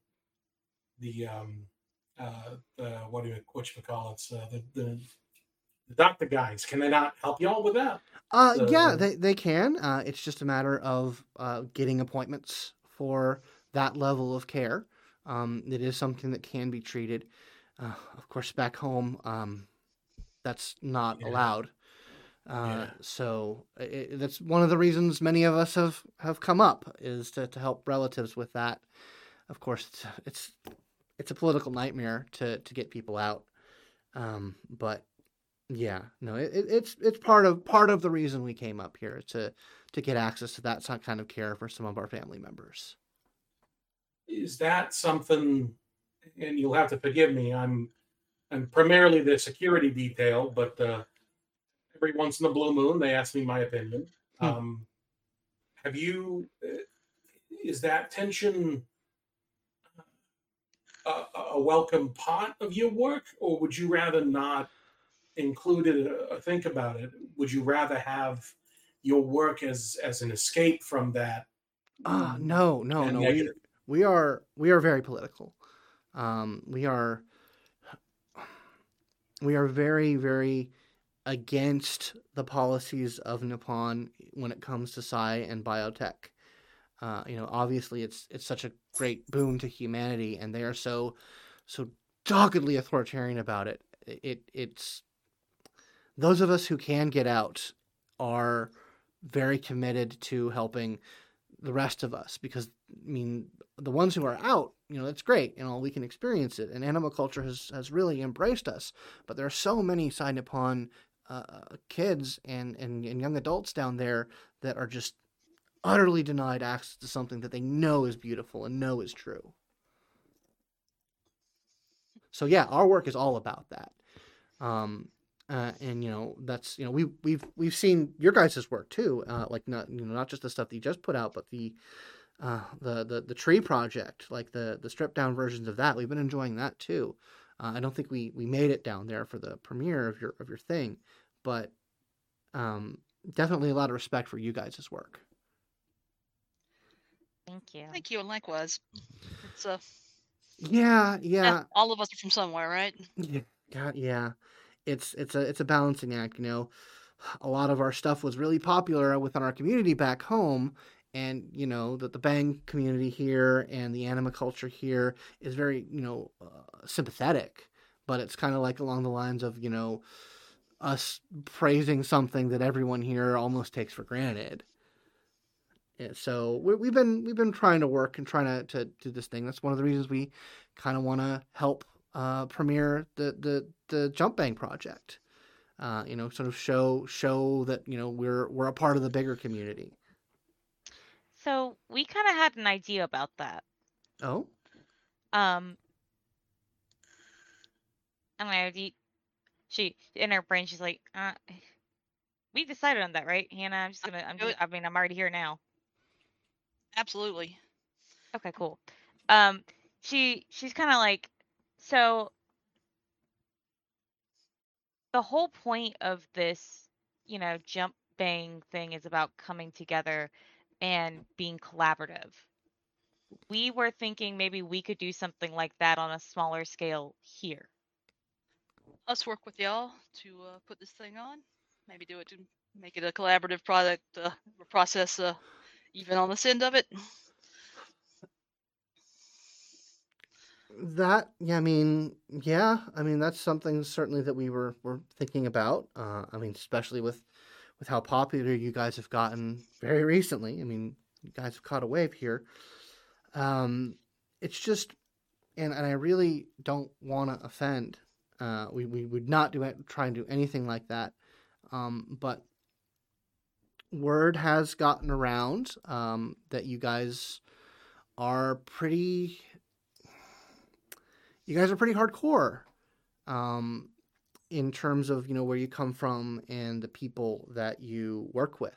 the um uh the what do you what you call it uh, the, the the doctor guys can they not help y'all with that? Uh, So- yeah, they, they can. Uh, it's just a matter of uh, getting appointments for that level of care. Um, it is something that can be treated. Uh, of course, back home, um, that's not Yeah. allowed. Uh, Yeah. So i i that's one of the reasons many of us have, have come up is to, to help relatives with that. Of course, it's it's, it's a political nightmare to, to get people out. Um, but yeah, no, it, it- it's it's part of part of the reason we came up here to to get access to that kind of care for some of our family members. Is that something and you'll have to forgive me, I'm I'm primarily the security detail, but uh every once in a blue moon they ask me my opinion. Hmm. Um have you uh, is that tension a, a welcome part of your work or would you rather not include it uh, think about it would you rather have your work as as an escape from that Ah, no, no, and no. We we are we are very political. Um, we are we are very very against the policies of Nippon when it comes to psi and biotech. Uh, you know, obviously it's it's such a great boon to humanity, and they are so so doggedly authoritarian about it. It it's those of us who can get out are very committed to helping the rest of us because I mean the ones who are out, you know, that's great, you know, we can experience it, and animal culture has has really embraced us. But there are so many Side Nippon uh, kids and, and and young adults down there that are just utterly denied access to something that they know is beautiful and know is true. So yeah, our work is all about that. Um, uh, and you know that's you know we we've we've seen your guys' work too, uh, like not you know not just the stuff that you just put out, but the uh, the the the tree project, like the the stripped down versions of that. We've been enjoying that too. Uh, I don't think we we made it down there for the premiere of your of your thing, but um, definitely a lot of respect for you guys' work. Thank you. Thank you, and likewise. It's uh, Yeah, yeah, yeah, all of us are from somewhere, right? yeah, God, yeah. It's it's a it's a balancing act, you know. A lot of our stuff was really popular within our community back home, and you know that the Bang community here and the anima culture here is very you know uh, sympathetic, but it's kind of like along the lines of you know us praising something that everyone here almost takes for granted. Yeah, so we, we've been we've been trying to work and trying to, to do this thing. That's one of the reasons we kind of want to help uh, premiere the the the Jump Bang project. Uh, you know, sort of show show that you know we're we're a part of the bigger community. So we kind of had an idea about that. Oh, Um, and I already, she in her brain, she's like, uh, we decided on that, right, Hannah? I'm just gonna, I'm just. I mean, I'm already here now. Absolutely. Okay, cool. Um, she she's kind of like, so the whole point of this, you know, jump bang thing is about coming together and being collaborative. We were thinking maybe we could do something like that on a smaller scale here. Us work with y'all to uh, put this thing on. Maybe do it to make it a collaborative product uh, process, uh, even on this end of it. that yeah. I mean, yeah. I mean, that's something certainly that we were were thinking about. Uh, I mean, especially with with how popular you guys have gotten very recently. I mean, you guys have caught a wave here. Um, it's just, and and I really don't want to offend. Uh, we we would not do it, try and do anything like that. Um, but word has gotten around um, that you guys are pretty. You guys are pretty hardcore, um, in terms of you know where you come from and the people that you work with,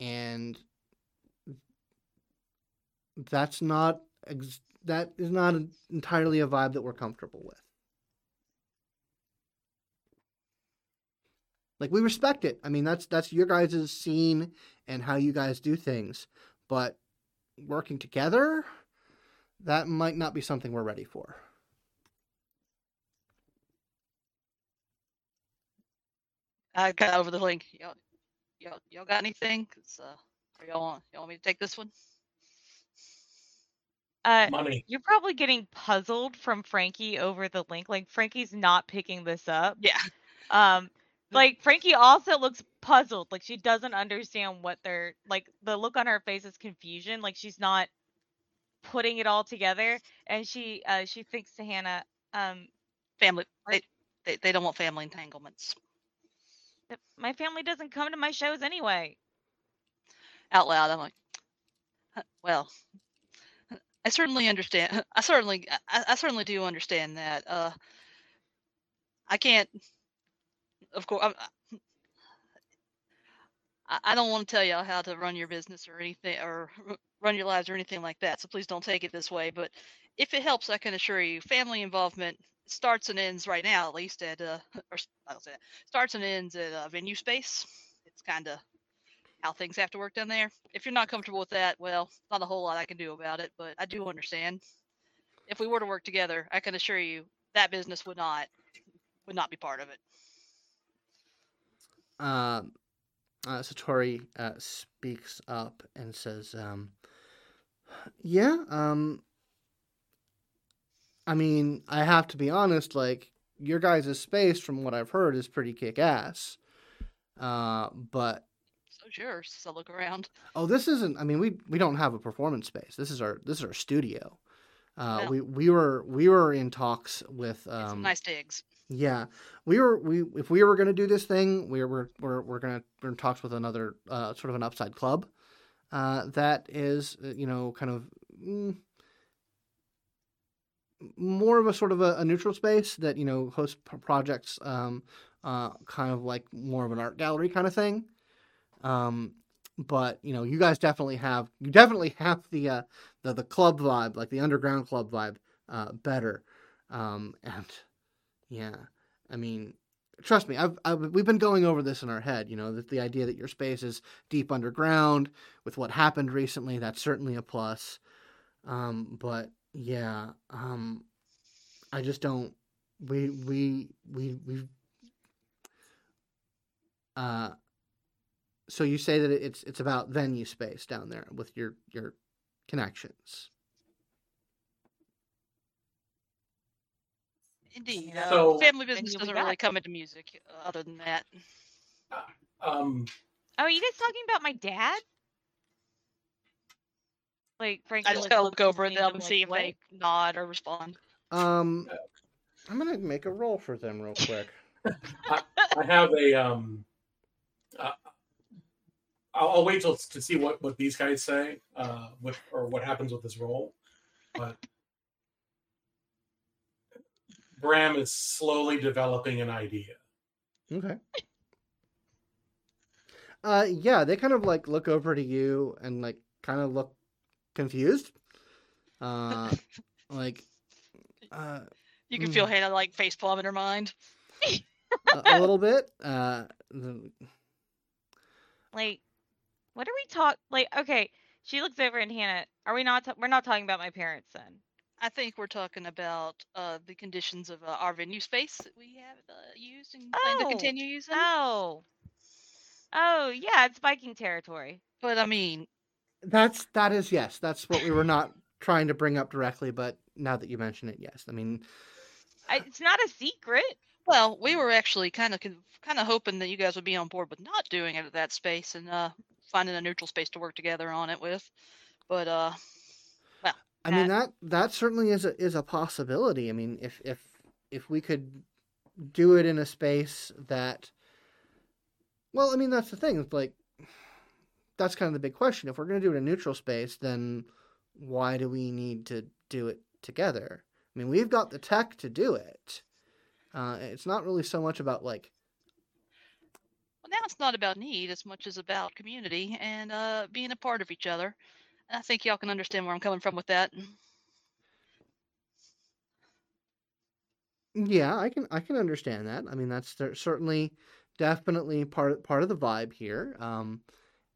and that's not that is not entirely a vibe that we're comfortable with. Like we respect it. I mean, that's that's your guys' scene and how you guys do things, but working together, that might not be something we're ready for. I got over the link. Y'all, y'all, y'all got anything? 'Cause, uh, y'all want, y'all want me to take this one? Uh, Money. you're probably getting puzzled from Frankie over the link. Like Frankie's not picking this up. Yeah. Um, like Frankie also looks puzzled. Like she doesn't understand what they're like. The look on her face is confusion. Like she's not putting it all together. And she uh she thinks to Hannah, um, Family. They, they, they don't want family entanglements. "Th- my family doesn't come to my shows anyway. Out loud, I'm like, well, I certainly understand. I certainly, I, I certainly do understand that. Uh, I can't, of course, I, I don't want to tell y'all how to run your business or anything, or run your lives or anything like that. So please don't take it this way. But if it helps, I can assure you, family involvement starts and ends right now, at least at, uh, or say that, starts and ends at uh, venue space. It's kind of how things have to work down there. If you're not comfortable with that, well, not a whole lot I can do about it, but I do understand. If we were to work together, I can assure you that business would not would not be part of it. Um, uh, Satori uh, speaks up and says, um, "Yeah, um, I mean, I have to be honest. Like your guys' space, from what I've heard, is pretty kick ass. Uh, but so's yours. So look around. oh, this isn't. I mean, we we don't have a performance space. This is our this is our studio. Uh, we we were we were in talks with some um, nice digs. Yeah, we were we if we were going to do this thing, we were we're we're going to we're in talks with another uh, sort of an upside club uh, that is uh, you know kind of mm, more of a sort of a, a neutral space that you know hosts projects um, uh, kind of like more of an art gallery kind of thing. Um, but you know, you guys definitely have you definitely have the uh, the the club vibe, like the underground club vibe, uh, better. Um, and yeah, I mean, trust me, I've, I've we've been going over this in our head. You know, that the idea that your space is deep underground with what happened recently, that's certainly a plus. Um, but yeah, um, I just don't. We we we we. Uh, so you say that it's it's about venue space down there with your your connections. Indeed. Uh, So- family business doesn't really come into music uh, other than that. Um, Oh, are you guys talking about my dad? Like, frankly, I just like, gotta look over at at them and like, see if "What?" they nod or respond. Um, I'm gonna make a roll for them real quick. I have a um. Uh, I'll, I'll wait till to see what what these guys say. Uh, with or what happens with this roll, but Bram is slowly developing an idea. Okay. Uh, yeah, they kind of like look over to you and like kind of look confused. Uh, like, uh, You can feel Mm. Hannah like face palm in her mind. a, a little bit. Uh, the, Like, what are we talk? Like, okay, she looks over and Hannah, are we not? ta- we're not talking about my parents then. I think we're talking about uh, the conditions of uh, our venue space that we have uh, used and plan to Oh. continue using. Oh, oh yeah, it's Viking territory. But I mean, that's that is yes. That's what we were not trying to bring up directly, but now that you mention it, yes. I mean, it's not a secret. well, we were actually kind of kind of hoping that you guys would be on board with not doing it at that space and uh, finding a neutral space to work together on it with. But uh, well, I mean that that certainly is a is a possibility. I mean, if if if we could do it in a space that, well, I mean that's the thing. It's like that's kind of the big question. If we're going to do it in a neutral space, then why do we need to do it together? I mean, we've got the tech to do it. Uh, it's not really so much about like well, now it's not about need as much as about community and uh, being a part of each other. And I think y'all can understand where I'm coming from with that. Yeah, I can I can understand that. I mean, that's certainly definitely part part of the vibe here. Um,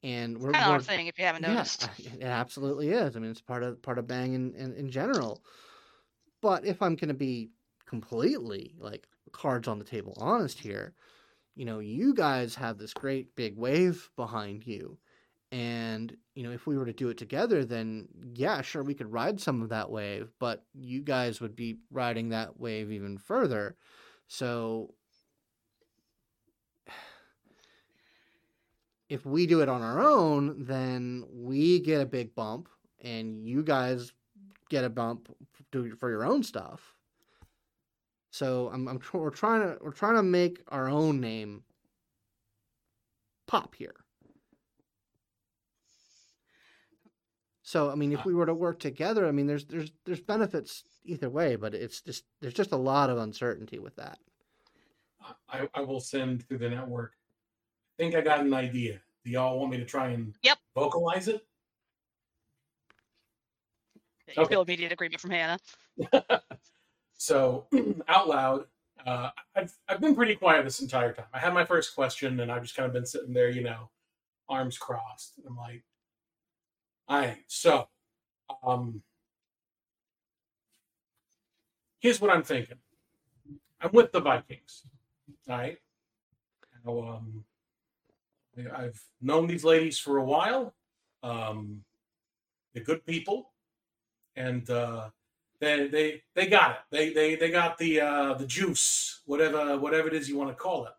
and we're, Kind of our thing, if you haven't yeah, noticed. I- it absolutely is. I mean, it's part of part of Bang in in, in general. But if I'm going to be completely like cards on the table honest here, you know, you guys have this great big wave behind you. And, you know, if we were to do it together, then yeah, sure, we could ride some of that wave, but you guys would be riding that wave even further. So if we do it on our own, then we get a big bump and you guys get a bump for your own stuff. So I'm, I'm we're trying to we're trying to make our own name pop here. So I mean, if we were to work together, I mean, there's there's there's benefits either way, but it's just there's just a lot of uncertainty with that. I, I will send through the network. I think I got an idea. Do y'all want me to try and Yep. vocalize it? Yeah, you Okay. feel immediate agreement from Hannah. So out loud, uh, I've I've been pretty quiet this entire time. I had my first question, and I've just kind of been sitting there, you know, arms crossed. I'm like, all right, so um, here's what I'm thinking. I'm with the Vikings. All right. Now, um, I've known these ladies for a while. Um, they're good people, and uh, they they they got it. They they they got the uh, the juice, whatever whatever it is you want to call it.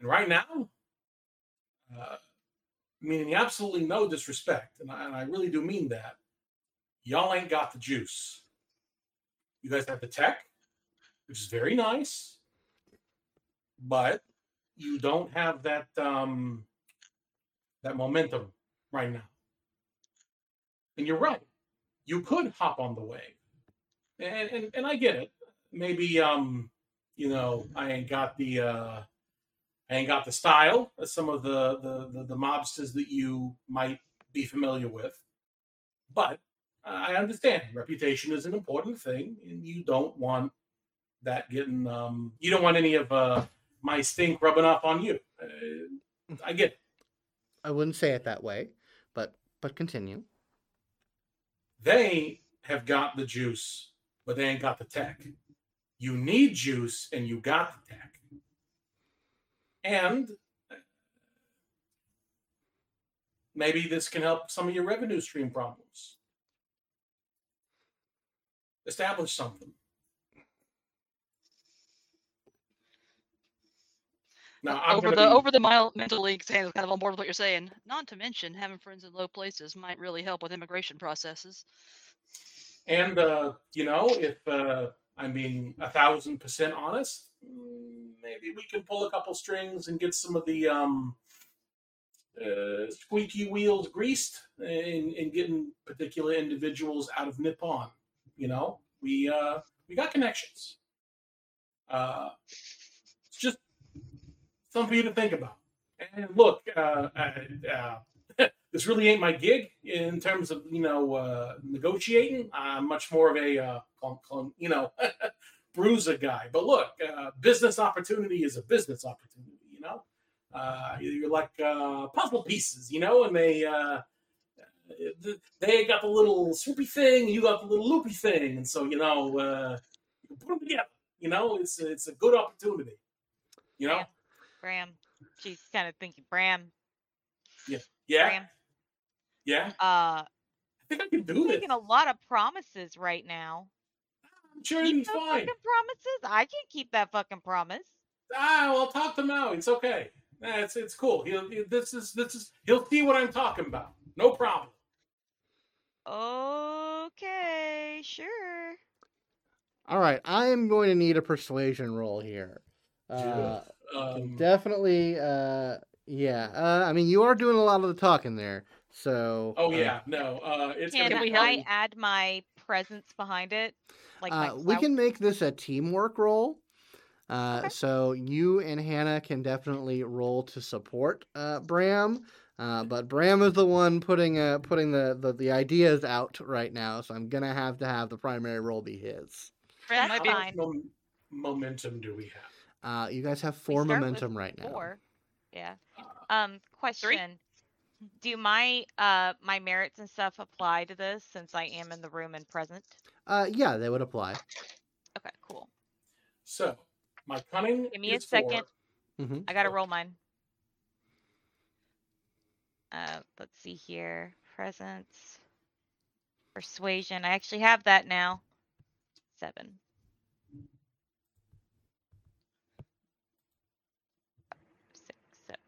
And right now, uh, meaning absolutely no disrespect, and I, and I really do mean that. Y'all ain't got the juice. You guys have the tech, which is very nice, but you don't have that um, that momentum right now. And you're right. You could hop on the wave. And and, and I get it. Maybe um, you know, I ain't got the uh I ain't got the style of some of the the the, the mobsters that you might be familiar with. But I understand reputation is an important thing, and you don't want that getting um you don't want any of uh my stink rubbing off on you. Uh, I get it. I wouldn't say it that way, but but continue. They have got the juice, but they ain't got the tech. You need juice, and you got the tech. And maybe this can help some of your revenue stream problems. Establish something. Now, I'm over the be- over the mile mentally kind of kind of on board with what you're saying. Not to mention having friends in low places might really help with immigration processes. And uh, you know, if uh, I'm being a thousand percent honest, maybe we can pull a couple strings and get some of the um, uh, squeaky wheels greased and, and getting particular individuals out of Nippon. You know, we uh, we got connections. Uh, something for you to think about. And look, uh, uh, uh, this really ain't my gig in terms of you know uh, negotiating. I'm much more of a uh, you know bruiser guy. But look, uh, business opportunity is a business opportunity. You know, you're like puzzle pieces. You know, and they they got the little swoopy thing, you got the little loopy thing, and so you know you put them together. You know, it's it's a good opportunity. You know, Bram. She's kind of thinking, Bram. yeah, Bram. yeah. Uh, I think I can do you're this. making a lot of promises right now. I'm sure it'll be Keep those fine. fucking promises. I can't keep that fucking promise. Ah, well, talk to Maui. It's okay. Nah, it's it's cool. He'll he- this is this is he'll see what I'm talking about. No problem. Okay, sure. All right, I am going to need a persuasion roll here. Uh, Um, definitely, uh, yeah. Uh, I mean, you are doing a lot of the talking there, so. oh uh, yeah, no. Uh, it's Can, gonna be we I fun. add my presence behind it? Like Uh, we can make this a teamwork roll. Uh, Okay. So you and Hannah can definitely roll to support uh, Bram, uh, but Bram is the one putting uh, putting the, the, the ideas out right now. So I'm gonna have to have the primary roll be his. Friend That's fine. Mom- momentum do we have? Uh, you guys have four momentum right now. Four. Yeah. Um, question. Do my uh my merits and stuff apply to this since I am in the room and present? Uh, yeah, they would apply. Okay, cool. So my cunning. Give me a second. four. hmm I gotta roll mine. Uh, let's see here. Presence, persuasion. I actually have that now. Seven. Six, seven.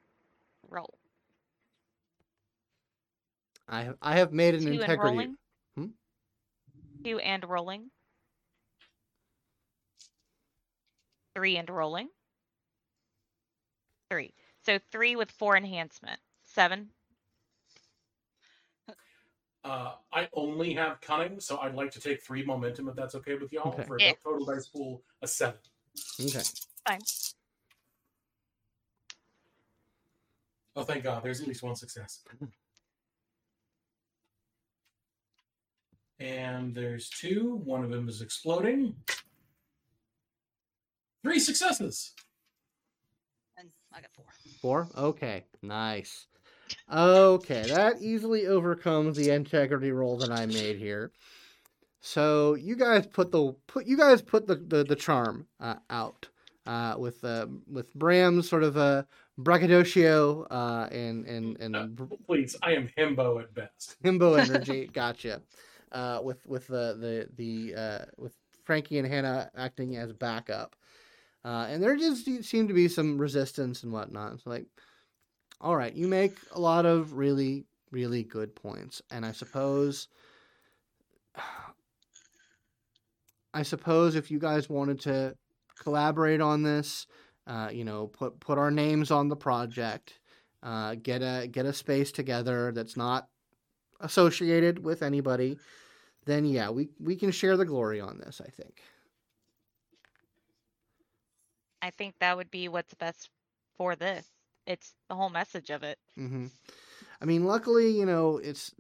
Roll. I have I have made an Two and integrity. rolling. Hmm? Two and rolling. Three and rolling. Three. So three with four enhancement. Seven. Uh, I only have cunning, so I'd like to take three momentum if that's okay with y'all Okay. for a Yeah. total dice pool of seven. Okay. Fine. Oh, thank God! There's at least one success. And there's two. One of them is exploding. Three successes. and I got four. Four? Okay, nice. Okay, that easily overcomes the integrity roll that I made here. So you guys put the put you guys put the the, the charm uh, out uh, with uh, with Bram's sort of a braggadocio uh, and and and Uh, please, I am himbo at best. himbo energy. Gotcha. uh, with with the the the uh, with Frankie and Hannah acting as backup, uh, and there just seemed to be some resistance and whatnot. It's like, all right, you make a lot of really really good points, and I suppose. I suppose if you guys wanted to collaborate on this, uh, you know, put put our names on the project, uh, get a get a space together that's not associated with anybody, then yeah, we we can share the glory on this. I think. I think that would be what's best for this. It's the whole message of it. Mm-hmm. I mean, luckily, you know, it's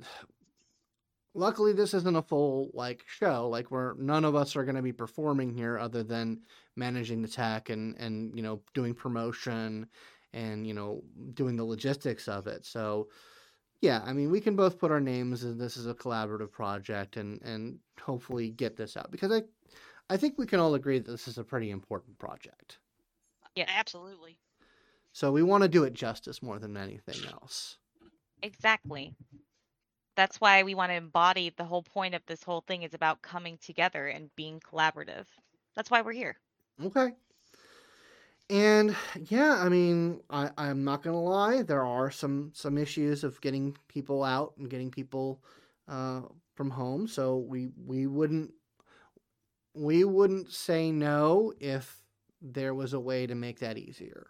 luckily this isn't a full like show like where none of us are going to be performing here other than managing the tech and and you know doing promotion and you know doing the logistics of it. So yeah i mean we can both put our names and this is a collaborative project and and hopefully get this out because i i think we can all agree that this is a pretty important project. Yeah absolutely. So we want to do it justice more than anything else. Exactly that's why we want to embody the whole point of this whole thing is about coming together and being collaborative. That's why we're here. Okay. And yeah, I mean, I, I'm not gonna lie, there are some some issues of getting people out and getting people uh, from home. So we we wouldn't we wouldn't say no if there was a way to make that easier.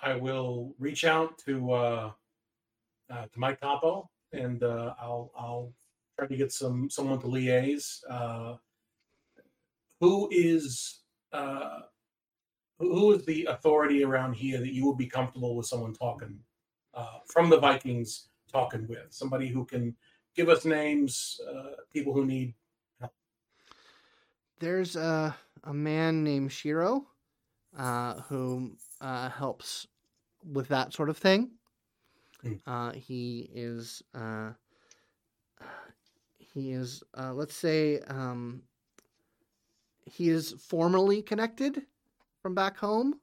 I will reach out to uh, uh, to Mike Topo, and uh, I'll I'll try to get some someone to liaise. Uh, who is uh, who is the authority around here that you would be comfortable with someone talking uh, from the Vikings talking with somebody who can give us names, uh, people who need help. There's a a man named Shiro uh, who uh, helps with that sort of thing. Mm. Uh, he is uh, he is uh, let's say um, he is formally connected from back home,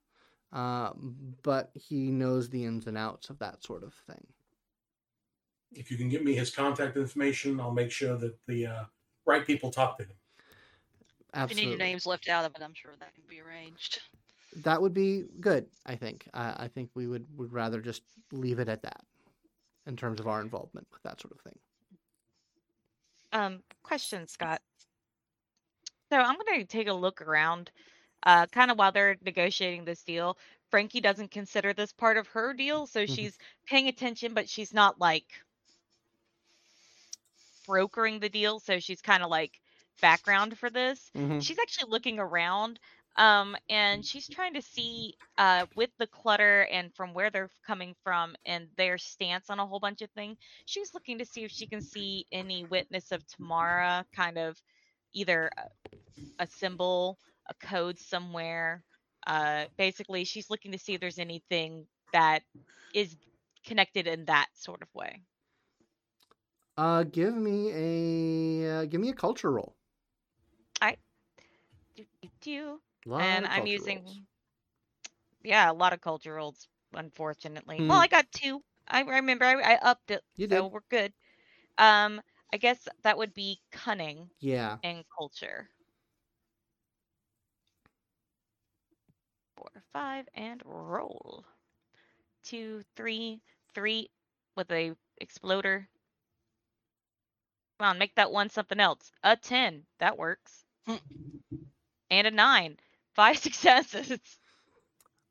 uh, but he knows the ins and outs of that sort of thing. If you can give me his contact information, I'll make sure that the uh, right people talk to him. Absolutely. If you need your names left out of it, I'm sure that can be arranged. That would be good. I think. I, I think we would would rather just leave it at that in terms of our involvement with that sort of thing. Um, question, Scott. So I'm going to take a look around, uh, kind of while they're negotiating this deal. Frankie doesn't consider this part of her deal, so Mhm. she's paying attention, but she's not like brokering the deal. So she's kind of like background for this. Mm-hmm. She's actually looking around, um, and she's trying to see uh, with the clutter and from where they're coming from and their stance on a whole bunch of things. She's looking to see if she can see any witness of Tamara, kind of either a, a symbol, a code somewhere. Uh, basically, she's looking to see if there's anything that is connected in that sort of way. Uh, give me a uh, give me a culture roll. Do, do, do. Lot and of I'm using, rolls. yeah, a lot of culturals, unfortunately. Hmm. Well, I got two. I remember I, I upped it, You so did. we're good. Um, I guess that would be cunning Yeah. and culture. Four, five, and roll. Two, three, three with a exploder. Come on, make that one something else. A ten, that works. Hmm. and a nine, five successes.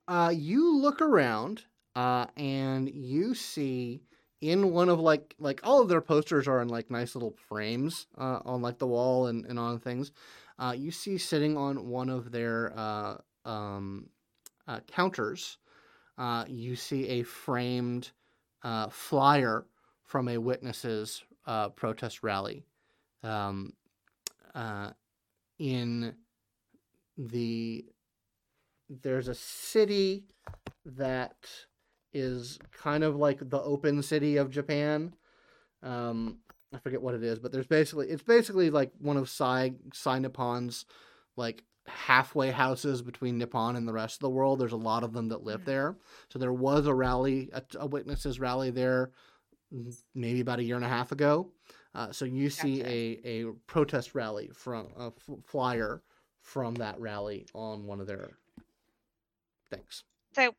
Uh, you look around, uh, and you see in one of like like all of their posters are in like nice little frames uh, on like the wall and, and on things. Uh, you see sitting on one of their uh, um, uh, counters, uh, you see a framed uh, flyer from a witnesses protest rally um, in the there's a city that is kind of like the open city of Japan. Um, I forget what it is, but there's basically it's basically like one of Sai Sai Nippon's like halfway houses between Nippon and the rest of the world. There's a lot of them that live Mhm. there. So there was a rally, a, a witnesses rally there maybe about a year and a half ago. Uh, so you see Gotcha. a, a protest rally from a f- flyer from that rally on one of their things. So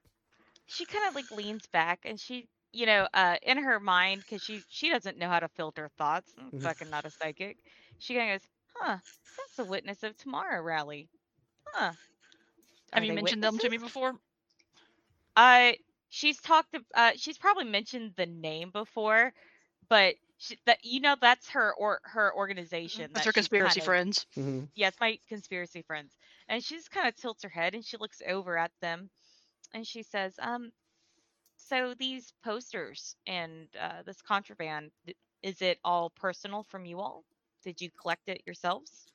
she kind of like leans back and she, you know, uh, in her mind, because she she doesn't know how to filter thoughts. I'm fucking not a psychic. She kind of goes, "Huh? That's a witness of tomorrow rally. Huh? Have Are you they mentioned them to me witnesses?" before? Uh, she's talked. Uh, she's probably mentioned the name before, but she, that you know that's her or her organization. That's that her conspiracy kind of- friends. Mm-hmm. yes, my conspiracy friends. And she just kind of tilts her head and she looks over at them and she says, um, so these posters and uh, this contraband, is it all personal from you all? Did you collect it yourselves?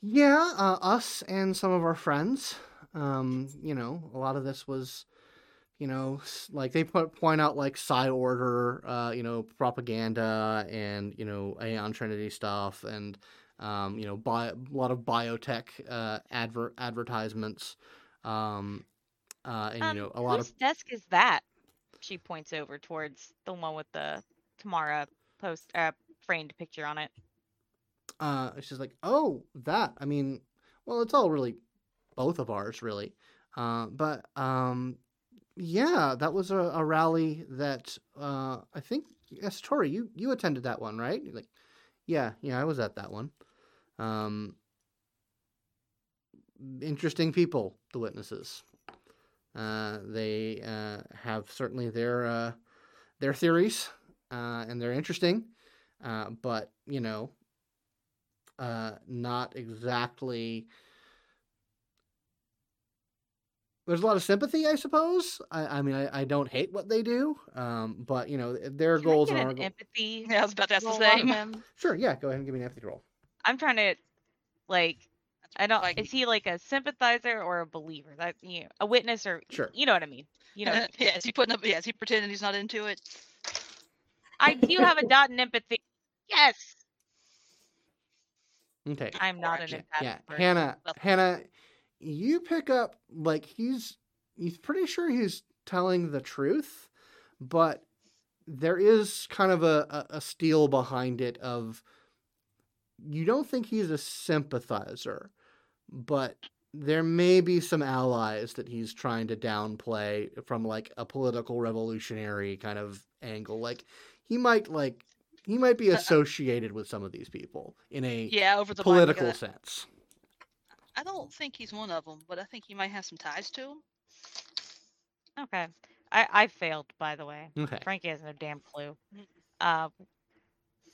Yeah, uh, us and some of our friends. Um, you know, a lot of this was, you know, like they put, point out like psi order, uh, you know, propaganda and you know Aeon Trinity stuff, and um, you know, bi- a lot of biotech uh, advert advertisements, um, uh, and um, you know, a lot whose of desk is that? She points over towards the one with the Tamara post uh, framed picture on it. uh, she's like, oh, that. I mean, well, it's all really both of ours, really. Uh, but um, yeah, that was a, a rally that uh, I think, yes, Tori, you you attended that one, right? Like, yeah, yeah, I was at that one. Um, interesting people, the witnesses. Uh, they uh, have certainly their uh, their theories, uh, and they're interesting. Uh, but you know, not exactly. There's a lot of sympathy, I suppose. I, I mean, I, I don't hate what they do, um, but you know, their Can goals get and an empathy. Yeah, I was about to ask the same. Sure, yeah, go ahead and give me an empathy roll. I'm trying to like I don't. Like- Is he like a sympathizer or a believer? That you know, a witness or Sure. You know what I mean. You know, yeah, is he putting up? Yeah, is he pretending he's not into it? I do have a dot in empathy. Yes, Okay. I'm not an Correction. empathic yeah. Hannah, Nothing. Hannah, you pick up like he's he's pretty sure he's telling the truth, but there is kind of a, a, a steel behind it of you don't think he's a sympathizer, but there may be some allies that he's trying to downplay from like a political revolutionary kind of angle. Like he might like he might be Uh, uh, associated with some of these people in a Yeah, over the political sense. I don't think he's one of them, but I think he might have some ties to him. Okay, I I failed by the way. Okay. Frankie has no damn clue. Uh,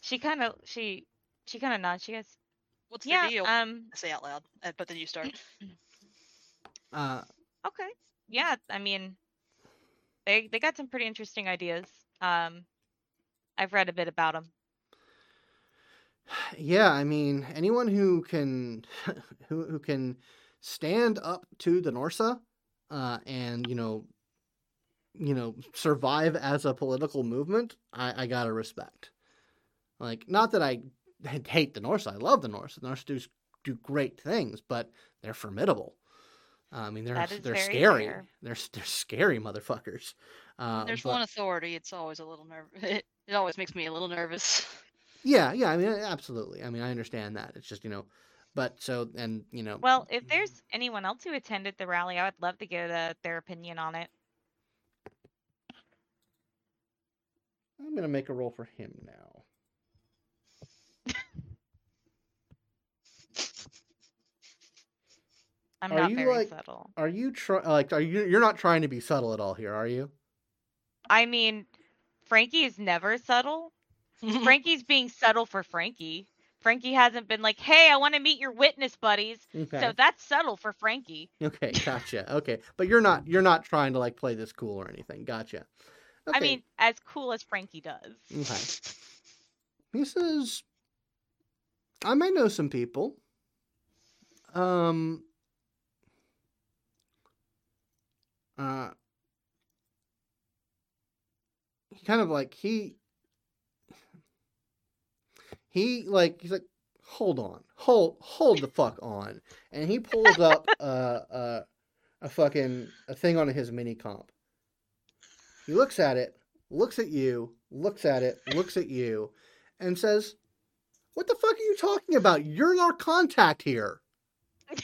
she kind of she she kind of nods. She goes, What's the yeah, deal? um, I say out loud, uh, but then you start. Uh, okay, yeah. I mean, they they got some pretty interesting ideas. Um, I've read a bit about them. Yeah, I mean, anyone who can who who can stand up to the Norça uh, and you know you know survive as a political movement, I, I gotta respect. Like, not that I hate the Norça. I love the Norça. The Norça do do great things, but they're formidable. I mean, they're they're scary. fair. They're they're scary motherfuckers. Uh, There's but- one authority. It's always a little nervous. It, it always makes me a little nervous. Yeah, yeah. I mean, absolutely. I mean, I understand that. It's just you know, but so and you know. Well, if there's anyone else who attended the rally, I would love to get uh, their opinion on it. I'm gonna make a roll for him now. I'm Are not you, very like- subtle. Are you try like are you you're not trying to be subtle at all here, are you? I mean, Frankie is never subtle. Frankie's being subtle for Frankie. Frankie hasn't been like, "Hey, I want to meet your witness buddies." Okay. So that's subtle for Frankie. Okay, gotcha. Okay, but you're not you're not trying to like play this cool or anything. Gotcha. Okay. I mean, as cool as Frankie does. okay. He says, "I may know some people." Um. Uh. He kind of like he. He like he's like, hold on, hold hold the fuck on, and he pulls up uh, uh, a fucking a thing on his mini comp. He looks at it, looks at you, looks at it, looks at you, and says, "What the fuck are you talking about? You're our contact here."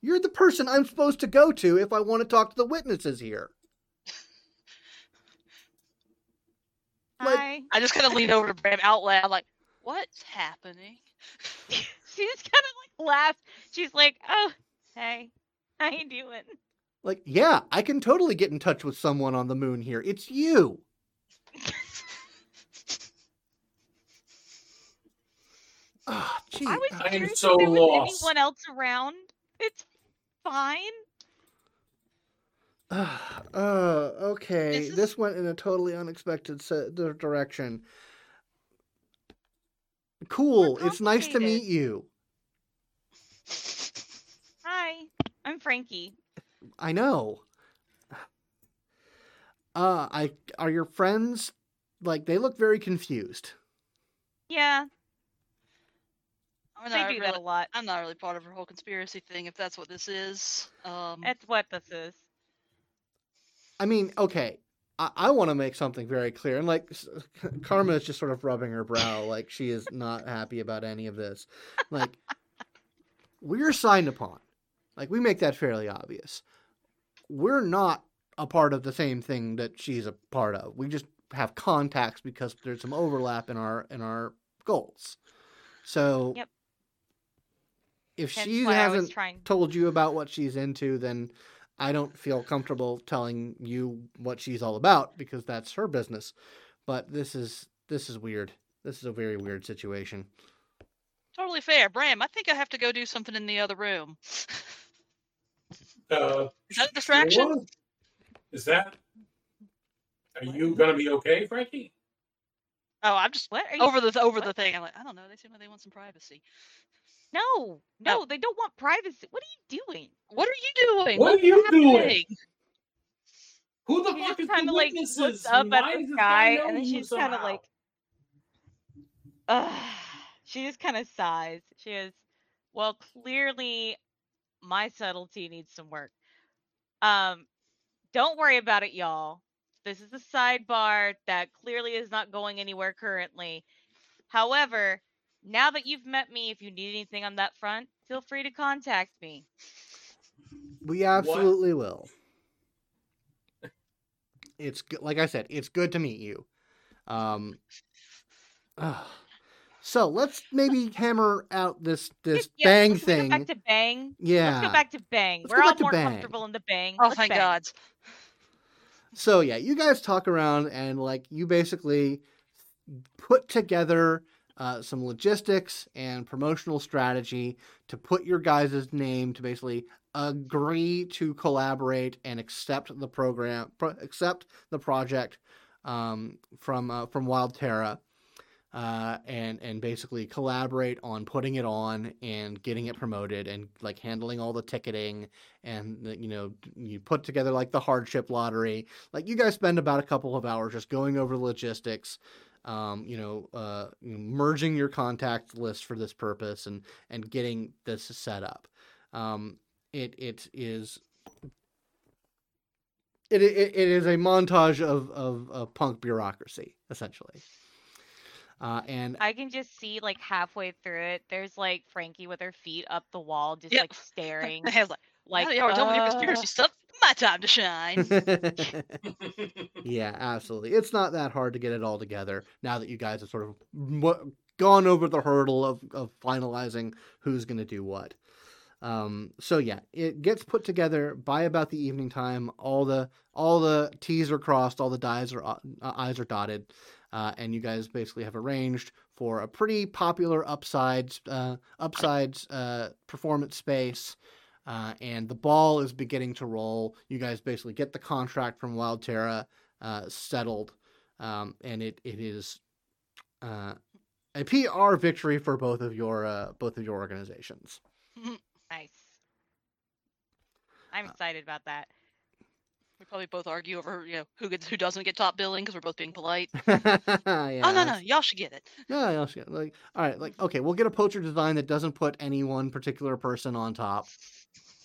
You're the person I'm supposed to go to if I want to talk to the witnesses here. Like- Hi. I just kind of lean over to Bram out loud, like, "What's happening?" she just kind of like laughs. She's like, "Oh, hey, how you doing?" Like, yeah, I can totally get in touch with someone on the moon here. It's you. Ah, gee. I was I am curious if so there was lost. anyone else around. It's fine. Uh, okay. This This, went in a totally unexpected se- direction. Cool. It's nice to meet you. Hi, I'm Frankie. I know. Uh, I are your friends like they look very confused. Yeah, I'm they not do that a really, lot. I'm not really part of her whole conspiracy thing, if that's what this is. Um, That's what this is. I mean, okay, I, I want to make something very clear, and like Karma is just sort of rubbing her brow, like she is not happy about any of this. Like we're signed upon, like we make that fairly obvious. We're not a part of the same thing that she's a part of. We just have contacts because there's some overlap in our in our goals. So Yep. if Hence she why I was hasn't trying. told you about what she's into, then I don't feel comfortable telling you what she's all about because that's her business. But this is this is weird. This is a very weird situation. totally fair. Bram, I think I have to go do something in the other room. Uh, Is that a distraction? sure. Is that? Are you gonna be okay, Frankie? Oh, I'm just What are you? over the over what? the thing. I'm like, I don't know. They seem like they want some privacy. No, no, they don't want privacy. What are you doing? What are you doing? What are What's you doing? Who the She fuck is the kind of like looks up and at the does sky, and then she's kind of like, Ugh. She just kind of sighs. She is, well, clearly, my subtlety needs some work. Um, don't worry about it, y'all. This is a sidebar that clearly is not going anywhere currently. However, now that you've met me, if you need anything on that front, feel free to contact me. We absolutely will. It's good, like I said. It's good to meet you. Um. ah. so let's maybe hammer out this this yeah, bang let's- we go thing. back to bang. yeah. Let's go back to bang. Let's We're all more Bang. comfortable in the bang. Oh, Let's thank bang. God. So yeah, you guys talk around and like you basically put together uh, some logistics and promotional strategy to put your guys' name to basically agree to collaborate and accept the program, pro- accept the project um, from uh, from Wild Terra. Uh, and and basically collaborate on putting it on and getting it promoted and like handling all the ticketing and you know you put together like the hardship lottery like you guys spend about a couple of hours just going over the logistics um, you know uh, merging your contact list for this purpose and and getting this set up um, it it is it, it, it is a montage of, of, of punk bureaucracy essentially uh, and I can just see like halfway through it, there's like Frankie with her feet up the wall, just Yep. like staring. I was like, like, like, yeah, don't your uh, conspiracy stuff. My time to shine. yeah, absolutely. It's not that hard to get it all together now that you guys have sort of gone over the hurdle of, of finalizing who's going to do what. Um, so yeah, it gets put together by about the evening time. All the all the T's are crossed, all the I's are uh, I's are dotted, uh, and you guys basically have arranged for a pretty popular upsides uh, upsides uh, performance space. Uh, and the ball is beginning to roll. You guys basically get the contract from Wild Terra uh, settled, um, and it it is uh, a PR victory for both of your uh, both of your organizations. Nice. I'm Uh, excited about that. we probably both argue over you know who gets who doesn't get top billing because we're both being polite. yeah, oh no no, y'all should get it. no, no, shit. like all right, like okay, we'll get a poacher design that doesn't put any one particular person on top.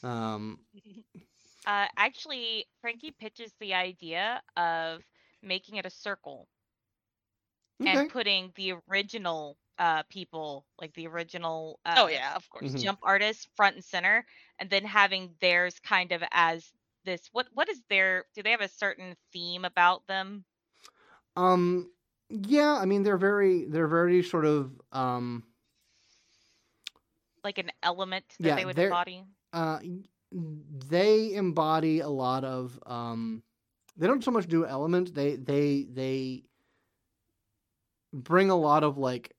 Um, Uh, actually, Frankie pitches the idea of making it a circle Okay. and putting the original uh people, like the original uh, oh yeah, of course. Mhm. jump artists front and center, and then having theirs kind of as this. What what is their? Do they have a certain theme about them? Um, yeah, I mean they're very they're very sort of um Like an element that Yeah, they would embody? Uh they embody a lot of um they don't so much do elements they they they bring a lot of like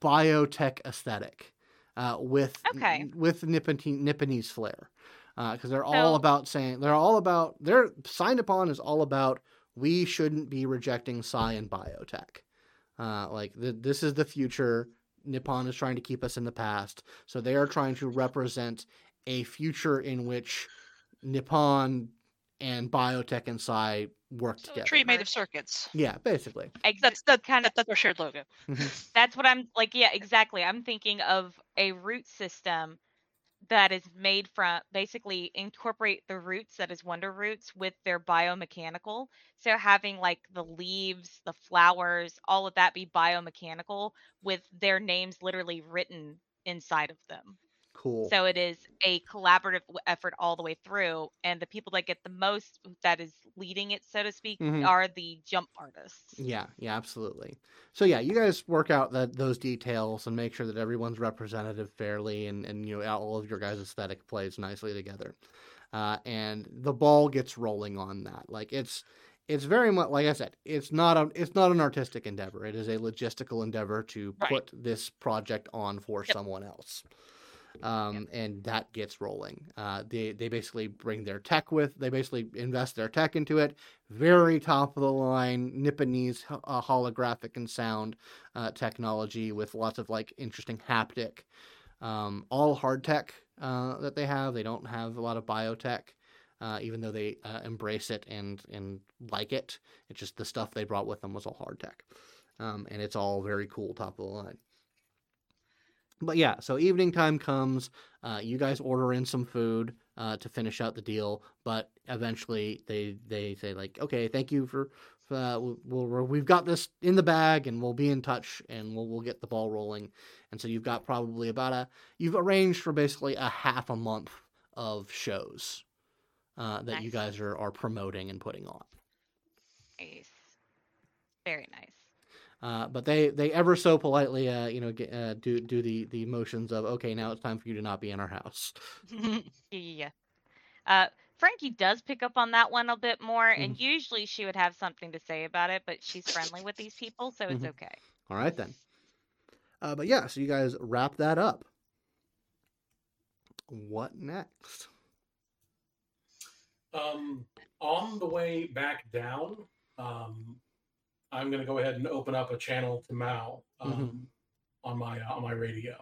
biotech aesthetic uh with Okay. with Nippon- Nipponese flair because they're all So- about saying they're all about they're signed upon is all about we shouldn't be rejecting psi and biotech. Uh like the, this is the future. Nippon is trying to keep us in the past so they are trying to represent a future in which Nippon and biotech and psi work So together. tree made of circuits. Yeah, basically. That's that, kind of that's our shared logo. Mm-hmm. that's what I'm like. Yeah, exactly. I'm thinking of a root system that is made from basically incorporate the roots that is wonder roots with their biomechanical. So having like the leaves, the flowers, all of that be biomechanical with their names literally written inside of them. Cool. So it is a collaborative effort all the way through, and the people that get the most that is leading it, so to speak, Mhm. are the jump artists. Yeah, yeah, absolutely. So yeah, you guys work out that those details and make sure that everyone's representative fairly, and and you know all of your guys' aesthetic plays nicely together, uh, and the ball gets rolling on that. Like it's it's very much like I said, it's not a it's not an artistic endeavor. It is a logistical endeavor to Right. put this project on for Yep. someone else. Um, and that gets rolling. Uh, they they basically bring their tech with. They basically invest their tech into it. Very top of the line Nipponese uh, holographic and sound uh, technology with lots of like interesting haptic. Um, all hard tech uh, that they have. They don't have a lot of biotech, uh, even though they uh, embrace it and and like it. It's just the stuff they brought with them was all hard tech, um, and it's all very cool, top of the line. But yeah, so evening time comes. Uh, you guys order in some food uh, to finish out the deal, but eventually they they say like, okay, thank you for. Uh, we'll, we'll, we've got this in the bag, and we'll be in touch, and we'll we'll get the ball rolling. And so you've got probably about a you've arranged for basically a half a month of shows uh, that you guys are are promoting and putting on. Nice. Very nice. Uh, but they they ever so politely, uh, you know, get, uh, do do the the motions of okay, now it's time for you to not be in our house. Yeah, yeah, yeah. Uh, Frankie does pick up on that one a bit more, and usually she would have something to say about it, but she's friendly with these people, so it's Mhm. okay. All right then. Uh, but yeah, so you guys wrap that up. What next? Um, on the way back down, um, I'm going to go ahead and open up a channel to Mao um, on my uh, on my radio.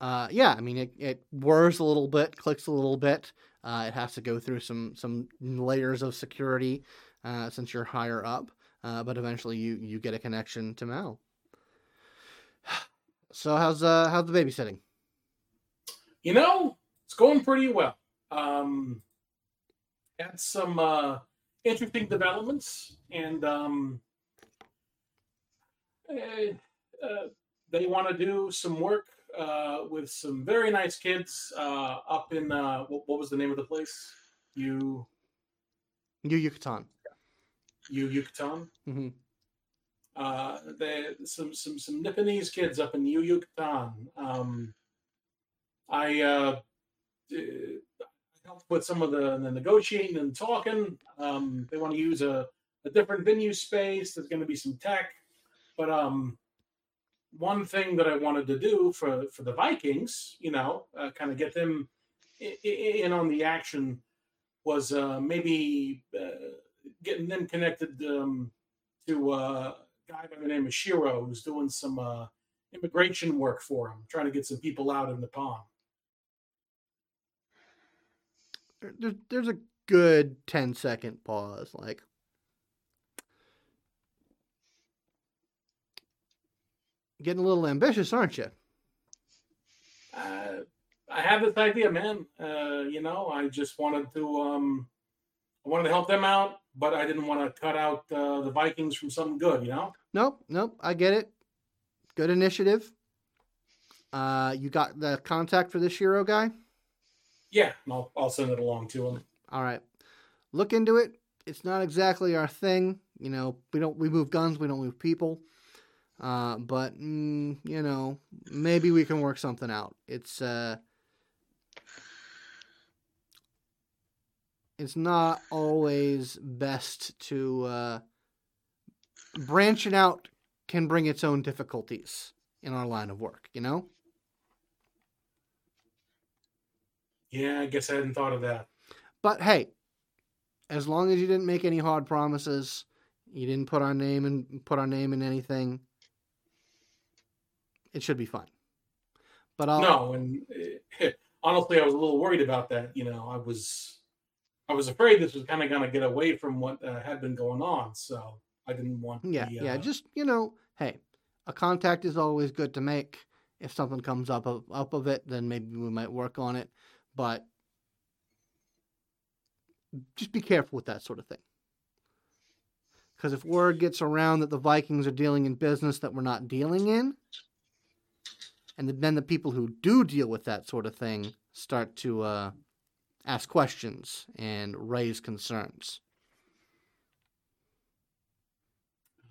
Uh, yeah, I mean it, it whirs a little bit, clicks a little bit. Uh, it has to go through some some layers of security uh, since you're higher up, uh, but eventually you you get a connection to Mal. So how's uh how's the babysitting? You know, it's going pretty well. Um, had some uh, interesting developments, and um, they want to do some work uh, with some very nice kids uh, up in uh, what, what was the name of the place? You You Yucatan. you Yucatan. hmm Uh, they some some some Nipponese kids up in Yu Yucatan. Um, I uh, helped with some of the, the negotiating and talking. Um, they want to use a, a different venue space. There's going to be some tech, but um, one thing that I wanted to do for for the Vikings, you know, uh, kind of get them i- i- in on the action, was uh, maybe uh, getting them connected um, to a guy by the name of Shiro, who's doing some uh, immigration work for him, trying to get some people out in the pond. There, there's there's a good 10 second pause, like. Getting a little ambitious, aren't you? uh, I have this idea, man. Uh, you know, I just wanted to, um, I wanted to help them out, but I didn't want to cut out uh, the Vikings from something good. You know. Nope, nope. I get it. Good initiative. Uh, you got the contact for this Shiro guy? Yeah, I'll, I'll send it along to him. All right. Look into it. It's not exactly our thing. You know, we don't we move guns, we don't move people. Uh, but mm, you know, maybe we can work something out. It's uh, it's not always best to uh, branching out can bring its own difficulties in our line of work. You know. Yeah, I guess I hadn't thought of that. But hey, as long as you didn't make any hard promises, you didn't put our name and put our name in anything, it should be fun. But I'll, no, and uh, honestly, I was a little worried about that. You know, I was, I was afraid this was kind of going to get away from what uh, had been going on, so I didn't want. Yeah, the, yeah. uh, Just you know, hey, a contact is always good to make. If something comes up of, up of it, then maybe we might work on it. But just be careful with that sort of thing. Because if word gets around that the Vikings are dealing in business that we're not dealing in, and then the people who do deal with that sort of thing start to uh, ask questions and raise concerns.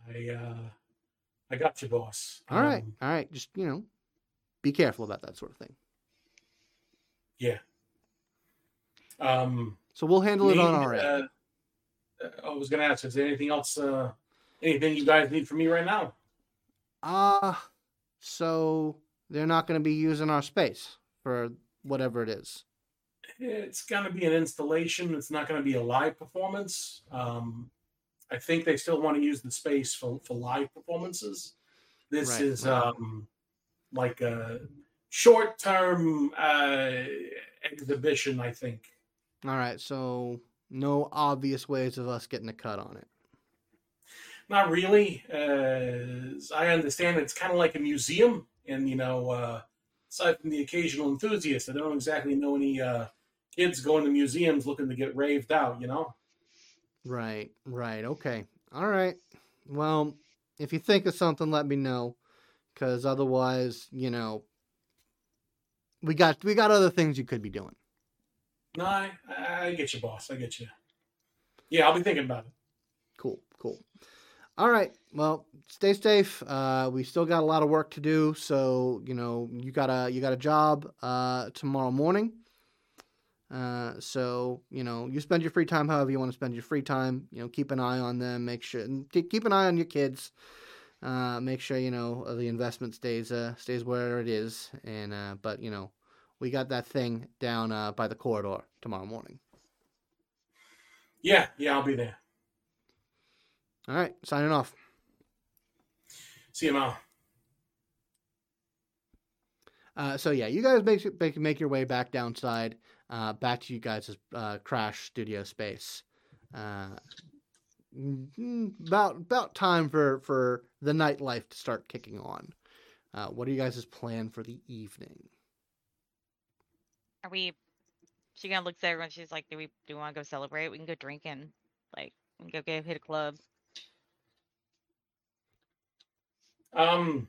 I, uh, I got you, boss. All right, Um, all right. Just you know, be careful about that sort of thing. Yeah. Um, So we'll handle it on need, our end. uh, I was going to ask, is there anything else? Uh, anything you guys need from me right now? Ah, so they're not going to be using our space for whatever it is. It's going to be an installation. It's not going to be a live performance. Um, I think they still want to use the space for, for live performances. This Right, is right. um, like a short term uh, exhibition, I think. All right, so no obvious ways of us getting a cut on it. Not really. Uh, I understand it's kind of like a museum, and you know, uh, aside from the occasional enthusiast, I don't exactly know any uh, kids going to museums looking to get raved out. You know. Right, right. Okay. All right. Well, if you think of something, let me know, because otherwise, you know, we got we got other things you could be doing. No, I, I get you, boss. I get you. Yeah, I'll be thinking about it. Cool, cool. All right. Well, stay safe. Uh, we still got a lot of work to do, so you know you got a you got a job uh, tomorrow morning. Uh, so you know you spend your free time however you want to spend your free time. You know, keep an eye on them. Make sure keep an eye on your kids. Uh, make sure you know the investment stays uh, stays where it is. And uh, but you know we got that thing down by the corridor tomorrow morning. Yeah, yeah, I'll be there. All right, signing off. See you, Mal. Uh, so yeah, you guys make make, make your way back downside, uh, back to you guys' uh, crash studio space. Uh, mm, about about time for for the nightlife to start kicking on. Uh, what are you guys' plan for the evening? Are we? She kind of looks at everyone. She's like, "Do we? Do we want to go celebrate? We can go drinking. Like, we can go get hit a club." Um.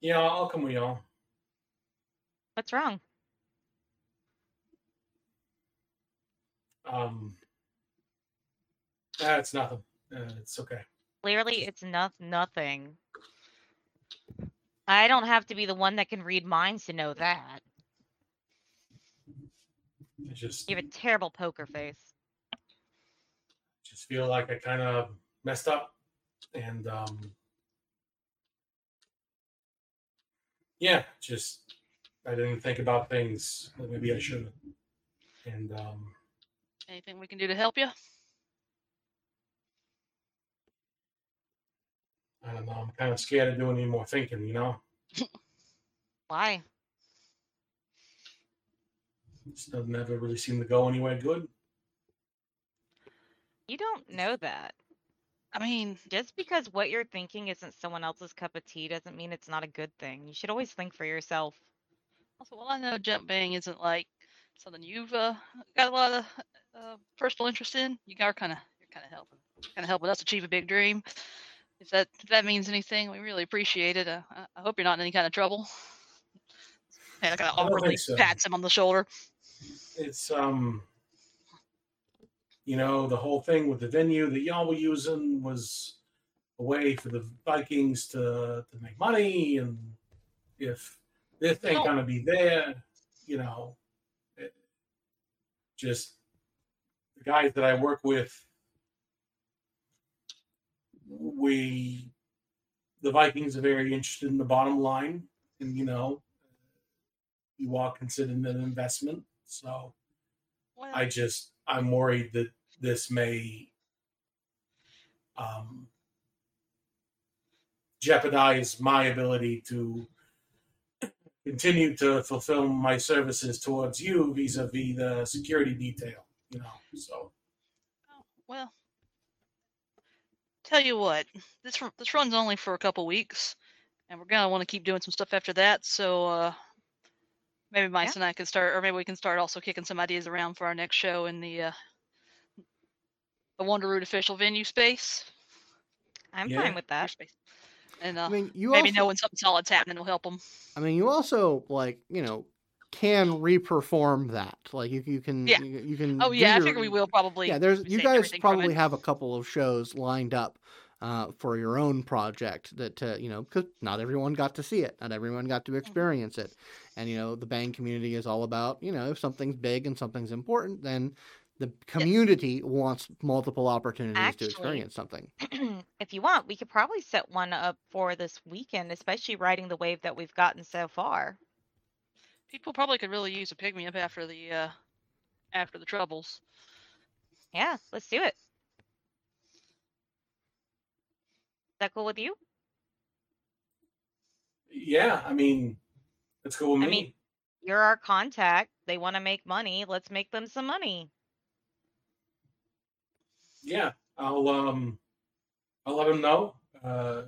Yeah, I'll come with y'all. What's wrong? Um. That's nothing. Uh, it's okay. Clearly, it's not nothing. I don't have to be the one that can read minds to know that. I just You have a terrible poker face. just feel like I kind of messed up, and um. Yeah, just I didn't think about things that maybe I should have, and um. Anything we can do to help you? I don't know. I'm kind of scared of doing any more thinking. You know, Why? this doesn't ever really seem to go anywhere good. You don't know that. I mean, Just because what you're thinking isn't someone else's cup of tea doesn't mean it's not a good thing. You should always think for yourself. also, well, I know jump bang isn't like something you've uh, got a lot of uh, personal interest in, you are kind of you're kind of helping kind of helping us achieve a big dream. If that if that means anything, we really appreciate it. Uh, I hope you're not in any kind of trouble. And I kind of awkwardly so. pats him on the shoulder. It's um, you know, the whole thing with the venue that y'all were using was a way for the Vikings to to make money, and if this ain't gonna be there, you know, it, just the guys that I work with, we the Vikings are very interested in the bottom line, and you know, you all consider it an investment. So, well, I just I'm worried that this may um, jeopardize my ability to continue to fulfill my services towards you vis-a-vis the security detail you know so oh, well tell you what this this run's only for a couple weeks and we're gonna want to keep doing some stuff after that so uh maybe Mice yeah. and I can start or maybe we can start also kicking some ideas around for our next show in the uh the Wanderroot official venue space I'm yeah. fine with that space and uh, I mean, you maybe also, know when something solid's happening will help them. I mean, you also like you know can reperform that. Like you, you can, yeah. you, you can. Oh yeah, your, I figure we will probably. Yeah, there's you guys probably have a couple of shows lined up uh, for your own project that uh, you know because not everyone got to see it, not everyone got to mm-hmm. experience mm-hmm. it, and you know the bang community is all about you know if something's big and something's important, then the community yes. wants multiple opportunities Actually, to experience something. if you want, we could probably set one up for this weekend, especially riding the wave that we've gotten so far. People probably could really use a pick me up after the uh, after the troubles. Yeah, let's do it. Is that cool with you? Yeah, I mean, that's cool with I me. Mean, you're our contact. They want to make money. Let's make them some money yeah, I'll um, I'll let him know, uh,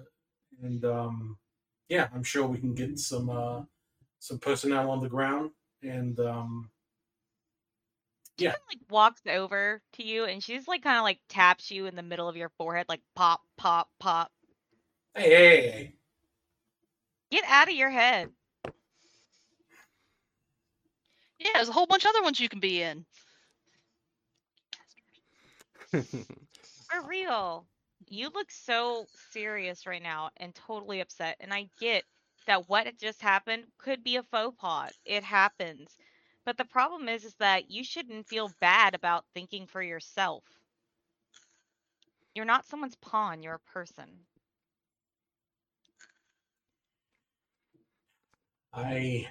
and um, yeah, I'm sure we can get some uh, some personnel on the ground, and um, yeah, she like walks over to you, and she's like kind of like taps you in the middle of your forehead, like pop, pop, pop. Hey, hey, hey. Get out of your head. Yeah, there's a whole bunch of other ones you can be in. For real. You look so serious right now and totally upset. And I get that what just happened could be a faux pas. It happens. But the problem is is that you shouldn't feel bad about thinking for yourself. You're not someone's pawn, you're a person. I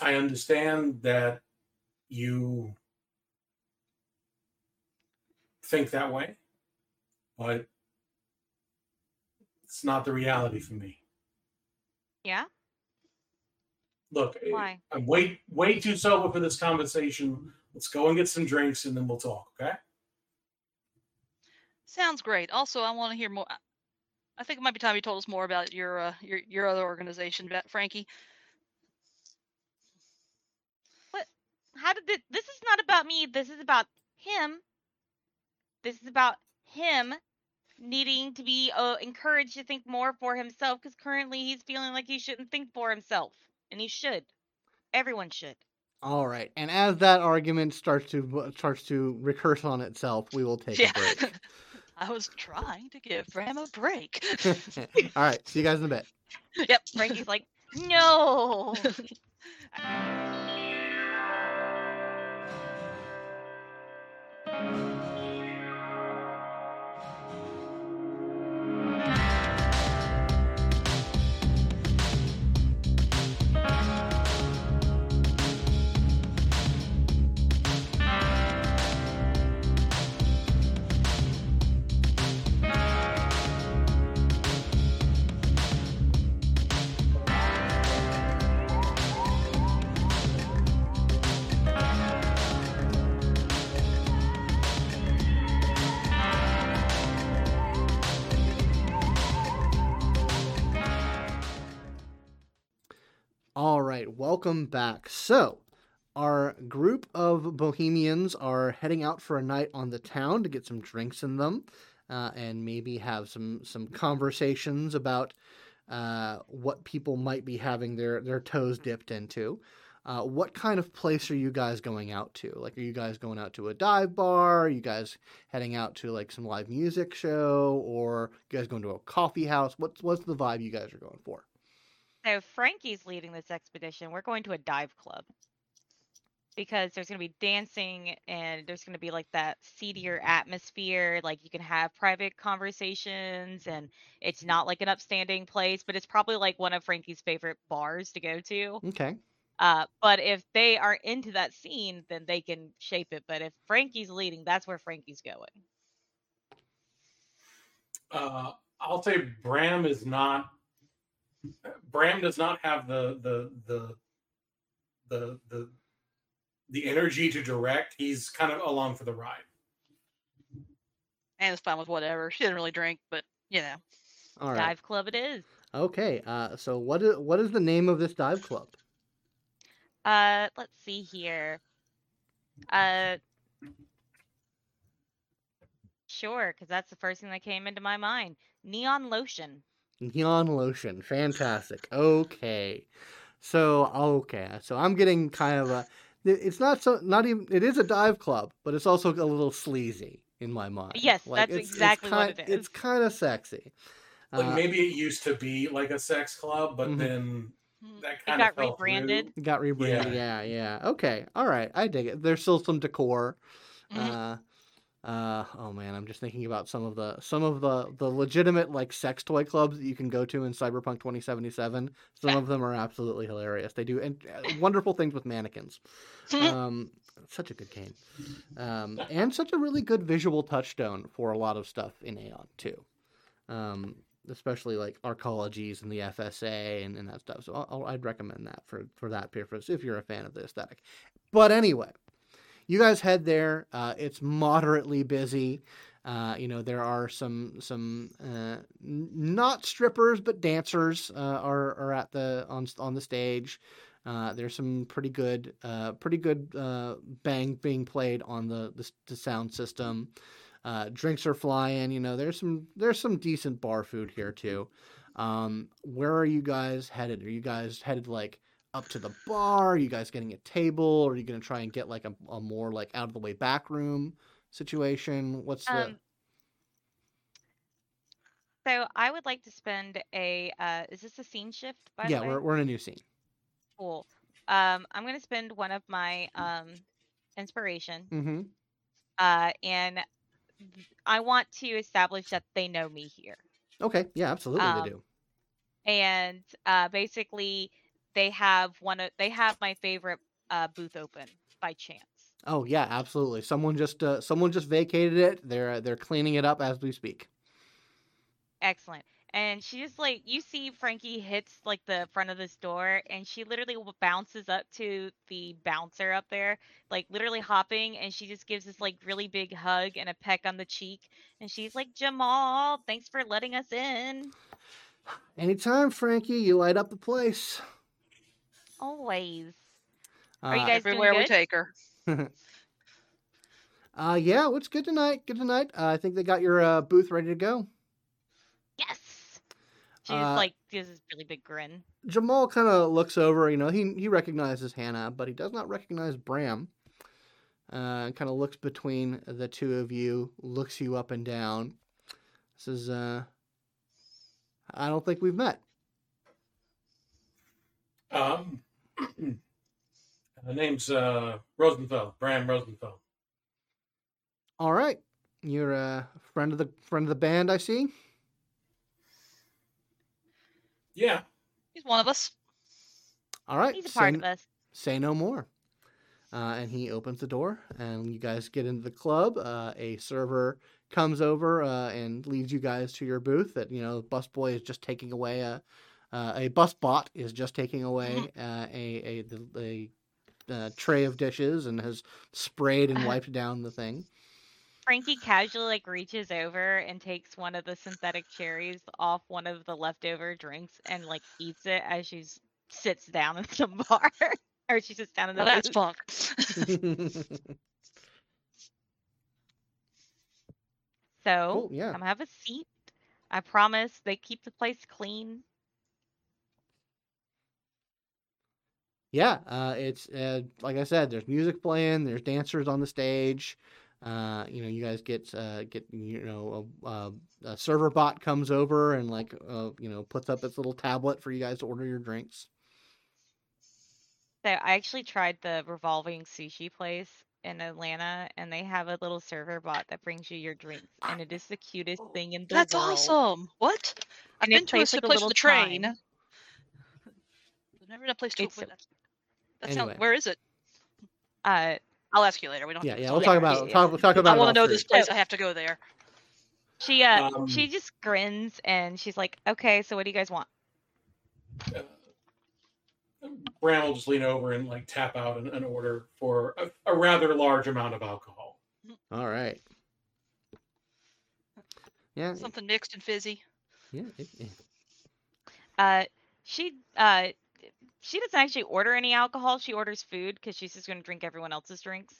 I understand that you think that way, but it's not the reality for me. Yeah. Look, eh, Why? I'm way way too sober for this conversation. Let's go and get some drinks and then we'll talk, okay? Sounds great. Also, I want to hear more. I think it might be time you told us more about your uh, your your other organization, Frankie. How did this, this is not about me. This is about him. This is about him needing to be uh, encouraged to think more for himself because currently he's feeling like he shouldn't think for himself, and he should. Everyone should. All right, and as that argument starts to starts to recurse on itself, we will take yeah. a break. I was trying to give Bram a break. All right, see you guys in a bit. Yep. Frankie's like, no. welcome back. So, our group of bohemians are heading out for a night on the town to get some drinks in them, uh, and maybe have some some conversations about uh, what people might be having their their toes dipped into. Uh, what kind of place are you guys going out to? Like, are you guys going out to a dive bar? Are you guys heading out to like some live music show, or you guys going to a coffee house? What's what's the vibe you guys are going for? So Frankie's leading this expedition. We're going to a dive club because there's going to be dancing and there's going to be like that seedier atmosphere. Like you can have private conversations and it's not like an upstanding place, but it's probably like one of Frankie's favorite bars to go to. Okay. Uh, but if they are into that scene, then they can shape it. But if Frankie's leading, that's where Frankie's going. Uh, I'll say Bram is not. Bram does not have the the the the the the energy to direct. He's kind of along for the ride. And it's fine with whatever. She didn't really drink, but you know. All right. Dive club it is. Okay. Uh, so what is what is the name of this dive club? Uh, let's see here. Uh, sure, because that's the first thing that came into my mind. Neon lotion. Neon lotion. Fantastic. Okay. So okay. So I'm getting kind of a. It's not so not even. It is a dive club, but it's also a little sleazy in my mind. Yes, that's it's- it's exactly what kind- it is. It's kind of sexy. Like Uh, maybe it used to be like a sex club, but Mhm. then Mhm. that It kind got of fell rebranded. through. got rebranded. Yeah. yeah, Okay. All right. I dig it. There's still some decor. Mhm. Uh, uh, oh man, I'm just thinking about some of the some of the the legitimate like sex toy clubs that you can go to in Cyberpunk 2077. Some of them are absolutely hilarious. They do and, uh, wonderful things with mannequins. Um, such a good game, um, and such a really good visual touchstone for a lot of stuff in Aeon too. Um, especially like arcologies and the FSA and, and that stuff. So I'll, I'd recommend that for for that purpose if you're a fan of the aesthetic. But anyway, you guys head there. Uh, it's moderately busy. Uh, you know there are some some uh, not strippers but dancers uh, are are at the on on the stage. Uh, there's some pretty good uh, pretty good bang being played on the the, the sound system. Drinks are flying. You know there's some there's some decent bar food here too. Um, where are you guys headed? Are you guys headed like up to the bar? Are you guys getting a table? Or are you going to try and get like a, a more like out of the way back room situation? What's the Um, so I would like to spend a. Uh, is this a scene shift? By yeah? the way? We're we're in a new scene. cool. Um, I'm gonna spend one of my um inspiration. Mm-hmm. Uh, and I want to establish that they know me here. Okay. Yeah. Absolutely, Um, they do. and uh, basically they have one of they have my favorite uh, booth open by chance. Oh yeah, absolutely. Someone just uh, someone just vacated it. They're they're cleaning it up as we speak. Excellent. And she just like you see Frankie hits like the front of this door and she literally bounces up to the bouncer up there, like literally hopping and she just gives this like really big hug and a peck on the cheek and she's like, "Jamal, thanks for letting us in." Anytime, Frankie, you light up the place. Always. Uh, Are you guys doing Everywhere we good? take her. uh, yeah, what's good tonight? Good tonight. Uh, I think they got your uh, booth ready to go. Yes. She's Uh, just like gives this really big grin. Jamal kind of looks over. You know, he he recognizes Hannah, but he does not recognize Bram. Uh, kind of looks between the two of you, looks you up and down. Says, uh, "I don't think we've met." Um, the name's uh, Rosenfeld, Bram Rosenfeld. All right, you're a friend of the friend of the band. I see. Yeah, He's one of us. All right, He's a part say, of us. say no more. Uh, and he opens the door, and you guys get into the club. Uh, a server comes over uh, and leads you guys to your booth. That you know, busboy is just taking away a uh, a bus bot is just taking away uh, a a the, a, uh tray of dishes and has sprayed and wiped down the thing. Frankie casually like reaches over and takes one of the synthetic cherries off one of the leftover drinks and like eats it as she's sits down in the bar, or she sits down in the. Well, that's booth. So Cool, yeah. come have a seat. I promise they keep the place clean. Yeah, uh, it's uh, like I said. There's music playing. There's dancers on the stage. Uh, you know, you guys get uh, get you know a, a, a server bot comes over and like uh, you know puts up its little tablet for you guys to order your drinks. So I actually tried the revolving sushi place in Atlanta, and they have a little server bot that brings you your drinks, and it is the cutest thing in the That's world. That's awesome. What? I've And it been to a plays s- like a place little with a train. chime. I've never been a place to. It's so That, that Anyway. sounds. Where is it? Uh, I'll ask you later. We don't. Yeah, have yeah. We'll talk it. about yeah. talk we'll talk about. I want to know this place. I have to go there. she uh Um, she just grins and she's like, "Okay, so what do you guys want?" Uh, Bram will just lean over and like tap out an, an order for a, a rather large amount of alcohol. All right. Yeah, Something mixed and fizzy. yeah. it- it- Uh, she uh she doesn't actually order any alcohol. She orders food because she's just going to drink everyone else's drinks.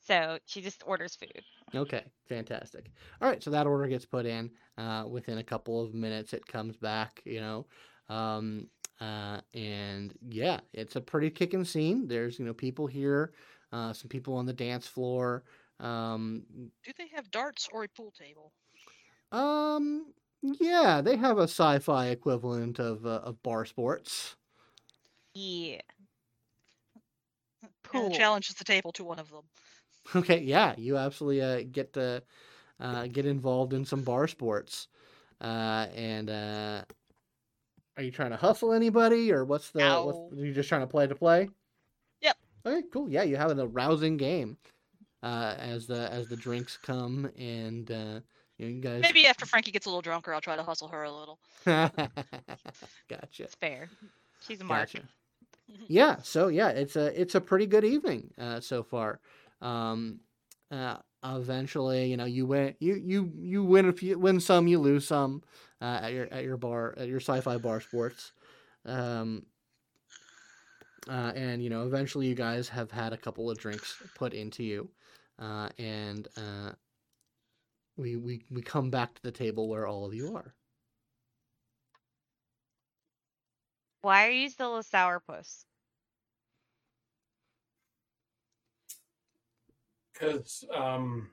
So she just orders food. Okay, fantastic. All right, so that order gets put in. Uh, within a couple of minutes, it comes back. You know, um, uh, and yeah, it's a pretty kicking scene. There's you know people here, uh, some people on the dance floor. Um, Do they have darts or a pool table? um, yeah, they have a sci-fi equivalent of uh, of bar sports. Yeah. And challenges the table to one of them. Okay, yeah, you absolutely uh, get to uh, get involved in some bar sports. Uh, and uh, are you trying to hustle anybody, or what's the? What's, are you just trying to play to play? Yep. Okay, cool. Yeah, you have a rousing game uh, as the as the drinks come, and uh, you, you guys. Maybe after Frankie gets a little drunker, I'll try to hustle her a little. gotcha. It's fair. She's a mark. Gotcha. Yeah, so yeah, it's a it's a pretty good evening uh, so far. Um, uh, eventually, you know, you win you you you win a few win some, you lose some uh, at your at your bar at your sci-fi bar sports. Um, uh, and you know, eventually, you guys have had a couple of drinks put into you, uh, and uh, we we we come back to the table where all of you are. Why are you still a sourpuss? because um,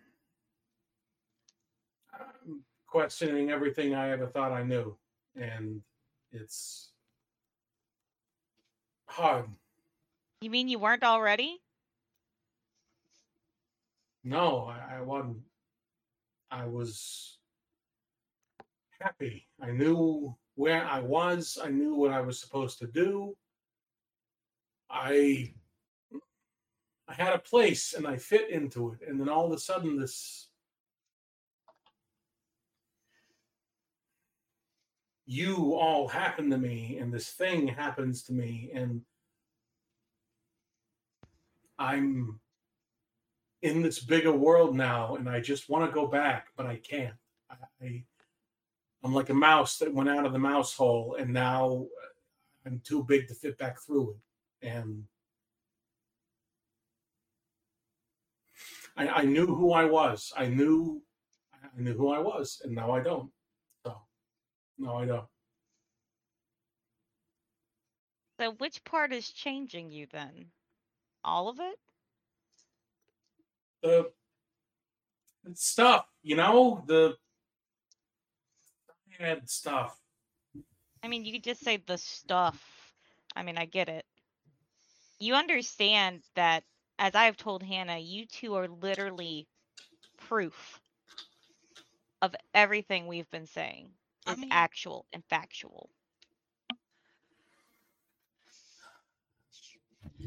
I'm questioning everything I ever thought I knew, and it's hard. You mean you weren't already? No, I, I wasn't. I was happy. I knew where I was. I knew what I was supposed to do. I I had a place and I fit into it, and then all of a sudden this you all happen to me, and this thing happens to me, and I'm in this bigger world now, and I just want to go back, but I can't. I I'm like a mouse that went out of the mouse hole, and now uh, I'm too big to fit back through it. And I, I knew who I was. I knew I knew who I was, and now I don't. So no, I don't. So which part is changing you then? All of it? The stuff, you know, the bad stuff. I mean, you could just say the stuff. I mean, I get it. You understand that, as I've told Hannah, you two are literally proof of everything we've been saying I is mean- actual and factual.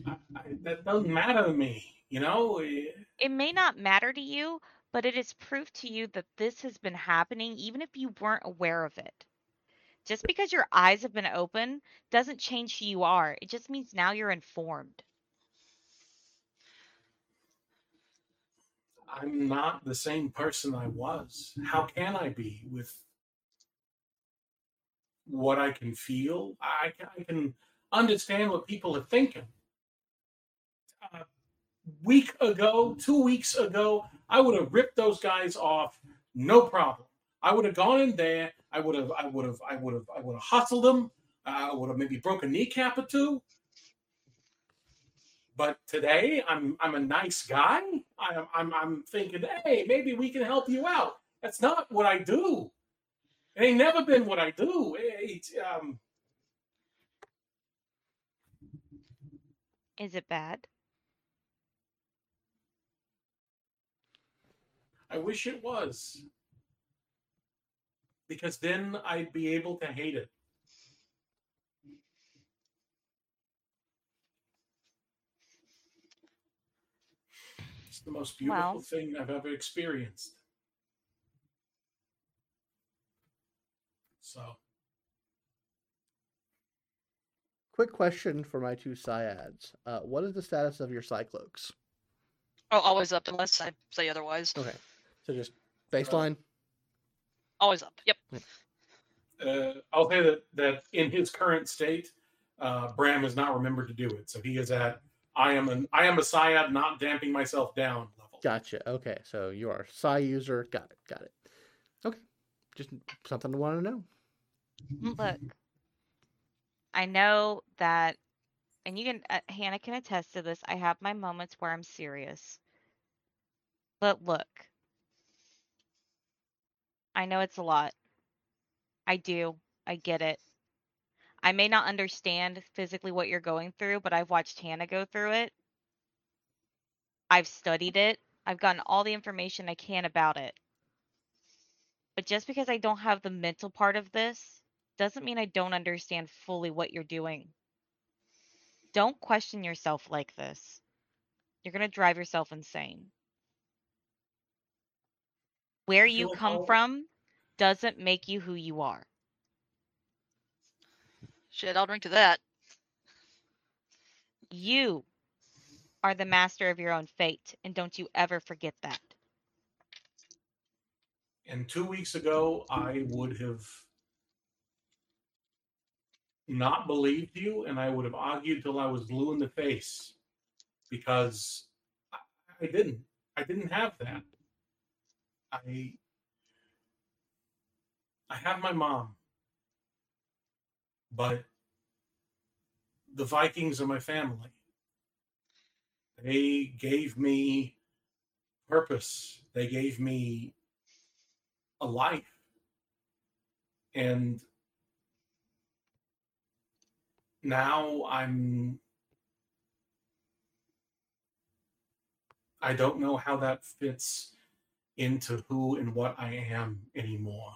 I, I, that doesn't matter to me, you know. It may not matter to you, but it is proof to you that this has been happening, even if you weren't aware of it. Just because your eyes have been open doesn't change who you are. It just means now you're informed. I'm not the same person I was. How can I be with what I can feel? I can, I can understand what people are thinking. Week ago, two weeks ago, I would have ripped those guys off, no problem. I would have gone in there. I would have, I would have, I would have, I would have hustled them. I would have maybe broken a kneecap or two. But today, I'm I'm a nice guy. I'm I'm I'm thinking, hey, maybe we can help you out. That's not what I do. It ain't never been what I do. It, um, Is it bad? I wish it was. Because then I'd be able to hate it. It's the most beautiful Well- thing I've ever experienced. So, Quick question for my two psiads. Uh, what is the status of your Cycloaks? Oh, always up unless I say otherwise. Okay. So just baseline. Always up. Yep. uh, I'll say that that in his current state, uh, Bram is not remembered to do it. So he is at I am an I am a psiad, not damping myself down level. Gotcha. Okay. So you are a psi user. Got it. Got it. Okay. Just something I want to know. Look, I know that, and you can, uh, Hannah can attest to this. I have my moments where I'm serious. But look, I know it's a lot. I do. I get it. I may not understand physically what you're going through, but I've watched Hannah go through it. I've studied it. I've gotten all the information I can about it. But just because I don't have the mental part of this doesn't mean I don't understand fully what you're doing. Don't question yourself like this. You're going to drive yourself insane. Where you come from doesn't make you who you are. Shit, I'll drink to that. You are the master of your own fate, and don't you ever forget that. And two weeks ago, I would have not believed you, and I would have argued till I was blue in the face because I, I didn't. I didn't have that. I I have my mom, but the Vikings are my family. They gave me purpose. They gave me a life. And now I'm I don't know how that fits into who and what I am anymore.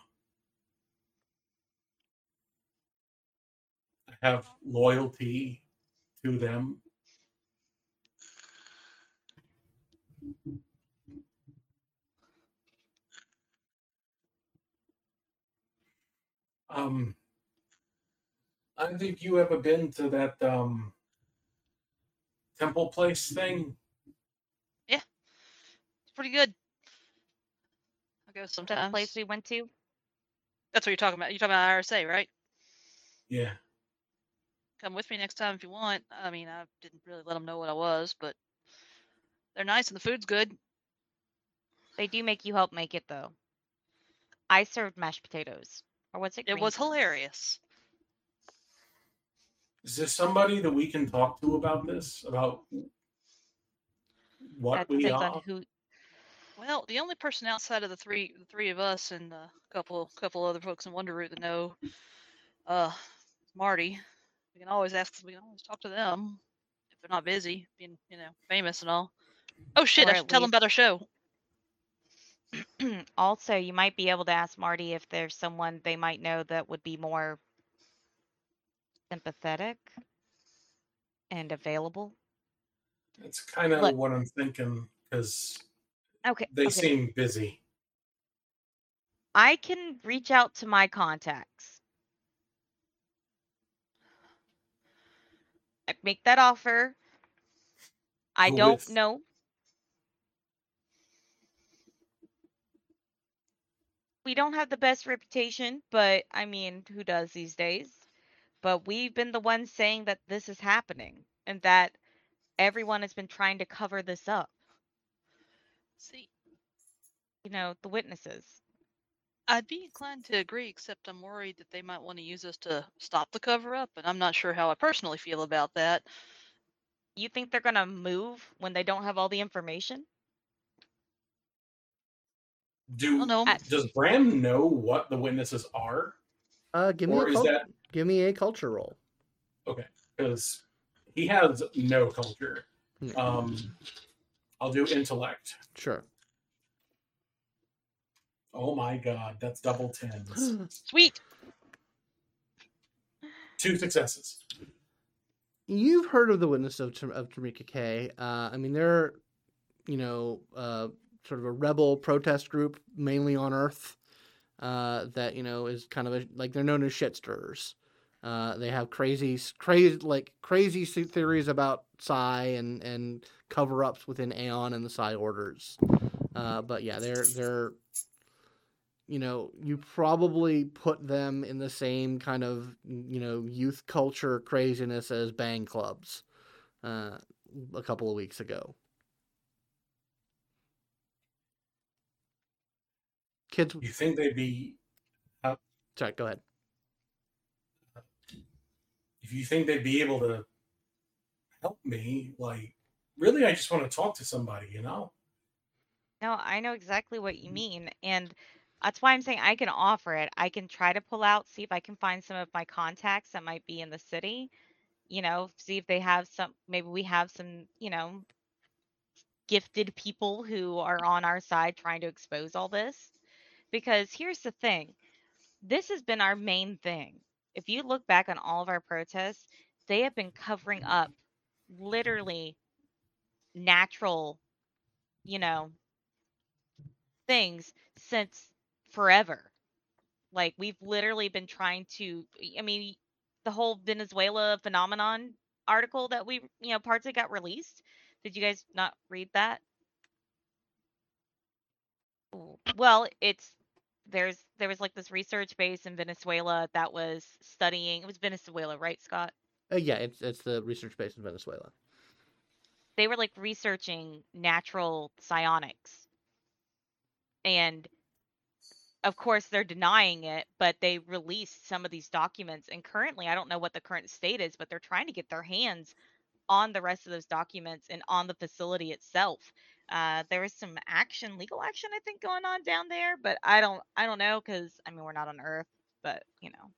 Have loyalty to them. Um, I don't think you ever been to that um temple place thing. Yeah, it's pretty good. I go That place we went to, That's what you're talking about. You're talking about RSA, right? Yeah. Come with me next time if you want. I mean, I didn't really let them know what I was, but they're nice and the food's good. they do make you help make it though. I served mashed potatoes. Or what's it? It green was beans. hilarious. Is there somebody that we can talk to about this? About what That we depends are? on who. Well, the only person outside of the three, the three of us and a couple, couple other folks in Wonder Root that know, uh, Marty. We can always ask. We can always talk to them if they're not busy, being you know famous and all. Oh shit! Or I at should tell them about our show. also, you might be able to ask Marty if there's someone they might know that would be more sympathetic and available. It's kind of Look. what I'm thinking because Okay. they okay. seem busy. I can reach out to my contacts. I make that offer. I Who don't know. We don't have the best reputation, but I mean, who does these days? but we've been the ones saying that this is happening and that everyone has been trying to cover this up. See, You know, the witnesses. I'd be inclined to agree, except I'm worried that they might want to use us to stop the cover up, and I'm not sure how I personally feel about that. You think they're going to move when they don't have all the information? Do no. Does Bram know what the witnesses are? Uh, give me Or a is that- give me a culture roll. Okay, because he has no culture. Yeah. Um, I'll do intellect. Sure. Oh my god, that's double tens. Sweet. Two successes. You've heard of the witness of of Tamika K. Uh, I mean, they're, you know, uh, sort of a rebel protest group, mainly on Earth. Uh, that you know is kind of a, like they're known as shit stirrers. Uh, they have crazy, crazy, like crazy se- theories about Psi and and cover ups within Aeon and the Psi orders. Uh, but yeah, they're they're, you know, you probably put them in the same kind of you know youth culture craziness as Bang Clubs, uh, a couple of weeks ago. Kids, You think they'd be sorry, go ahead. if you think they'd be able to help me, like really I just want to talk to somebody, you know? No, I know exactly what you Mhm. mean. And that's why I'm saying I can offer it. I can try to pull out, see if I can find some of my contacts that might be in the city, you know, see if they have some, maybe we have some, you know, gifted people who are on our side trying to expose all this. Because here's the thing this has been our main thing. If you look back on all of our protests, they have been covering up literally natural, you know, things since forever. Like we've literally been trying to I mean the whole Venezuela phenomenon article that we you know parts that got released. Did you guys not read that? Well, it's there's there was like this research base in Venezuela that was studying it was Venezuela, right, Scott? Uh, yeah, it's it's the research base in Venezuela. they were like researching natural psionics. And of course, they're denying it, but they released some of these documents. And currently, I don't know what the current state is, but they're trying to get their hands on the rest of those documents and on the facility itself. Uh, there is some action, legal action, I think, going on down there, but I don't, I don't know because I mean we're not on Earth, but you know,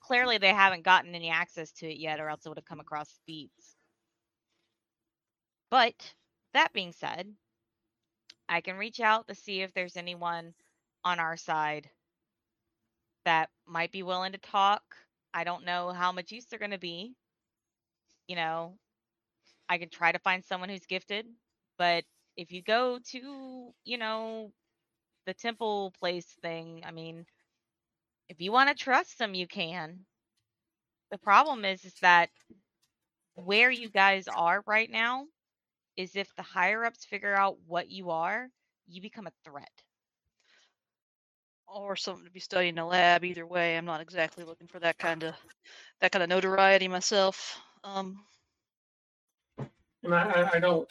clearly they haven't gotten any access to it yet, or else it would have come across feeds. But that being said, I can reach out to see if there's anyone on our side that might be willing to talk. I don't know how much use they're going to be. You know, I can try to find someone who's gifted, but if you go to, you know, the temple place thing, I mean, if you want to trust them, you can. The problem is, is that where you guys are right now is if the higher ups figure out what you are, you become a threat. Or something to be studied in a lab. Either way, I'm not exactly looking for that kind of that kind of notoriety myself. Um, And I, I, don't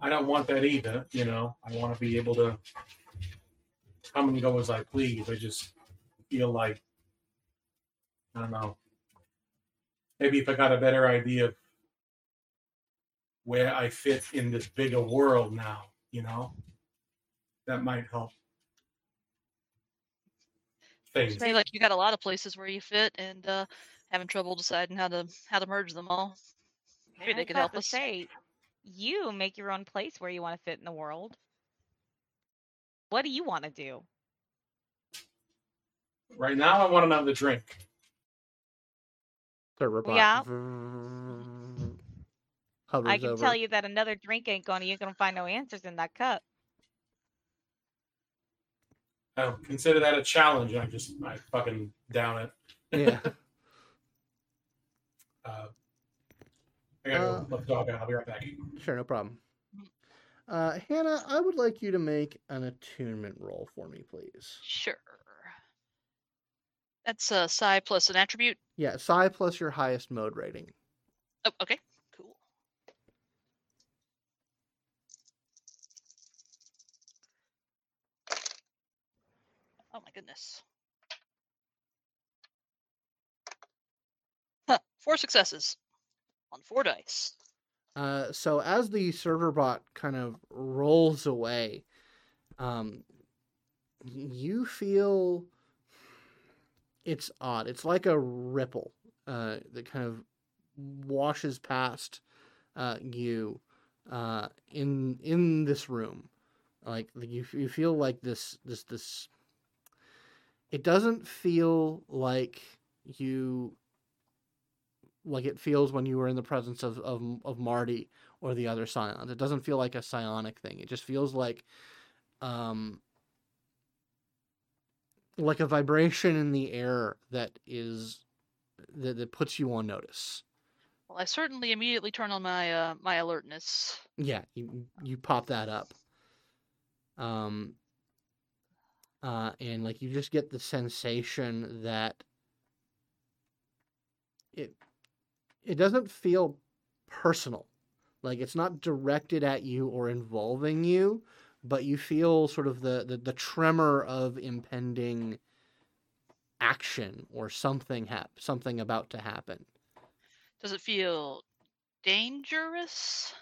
I don't want that either, you know. I want to be able to come and go as I please. I just feel like I don't know. Maybe if I got a better idea of where I fit in this bigger world now, you know, that might help things. seems like you got a lot of places where you fit, and uh, having trouble deciding how to how to merge them all. Maybe I they was could help to us. Say, you make your own place where you want to fit in the world. What do you want to do? Right now, I want another drink. The robot yeah. hovers I can over. tell you that another drink ain't gonna you're gonna find no answers in that cup. I consider that a challenge. I just I fucking down it. Yeah. Uh, I gotta Uh, go let the dog out. I'll be right back. Sure, no problem. Uh, Hannah, I would like you to make an attunement roll for me, please. Sure. That's a psi plus an attribute. Yeah, psi plus your highest mode rating. Oh, okay, cool. Oh my Huh, four successes on four dice. Uh, so as the server bot kind of rolls away, um, you feel it's odd. It's like a ripple uh, that kind of washes past uh, you uh, in in this room. Like you, you feel like this this this. It doesn't feel like you like it feels when you were in the presence of, of, of Marty or the other scions. It doesn't feel like a psionic thing. It just feels like um like a vibration in the air that is that, that puts you on notice. Well, I certainly immediately turn on my uh, my alertness. Yeah, you you pop that up. Um uh and like you just get the sensation that it it doesn't feel personal. Like it's not directed at you or involving you, but you feel sort of the, the, the tremor of impending action or something hap- something about to happen. Does it feel dangerous?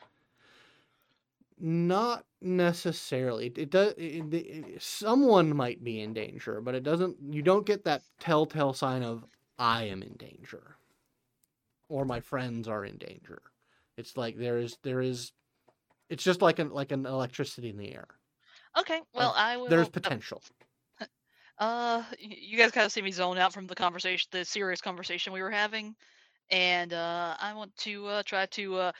Not necessarily. It, does. It, it, someone might be in danger, but it doesn't. You don't get that telltale sign of "I am in danger." or my friends are in danger. It's like there is there is it's just like an like an electricity in the air. Okay, well I will. There's potential. Uh, you guys kind of see me zone out from the conversation, the serious conversation we were having, and uh, I want to uh, try to. Uh,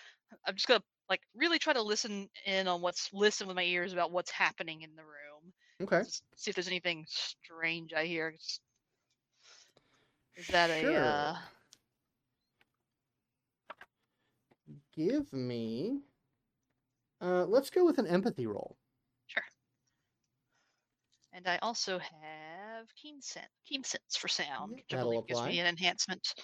I'm just gonna like really try to listen in on what's listen with my ears about what's happening in the room. Okay. See if there's anything strange I hear. Is that sure. a? Uh, give me. Uh, let's go with an empathy roll. Sure. And I also have keen sense, keen sense for sound, which I That'll believe gives me an enhancement.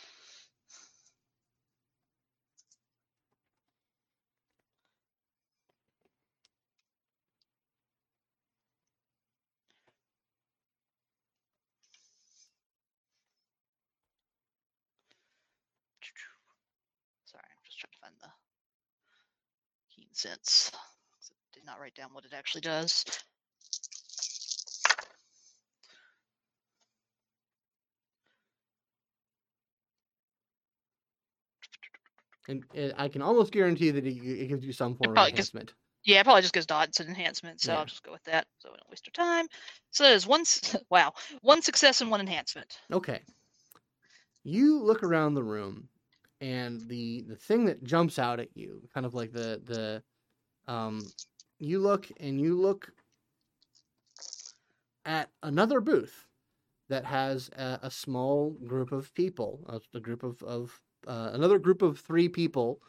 Sorry, I'm just trying to find the keen sense. 'cause I Did not write down what it actually does. And I can almost guarantee that it, it gives you some form of probably gives- enhancement. Yeah, it probably just gives dots an enhancement, so Yeah. I'll just go with that. So we don't waste our time. So there's one. Wow, one success and one enhancement. Okay. You look around the room, and the the thing that jumps out at you, kind of like the the, um, you look and you look at another booth that has a, a small group of people, a, group of of uh, another group of three people,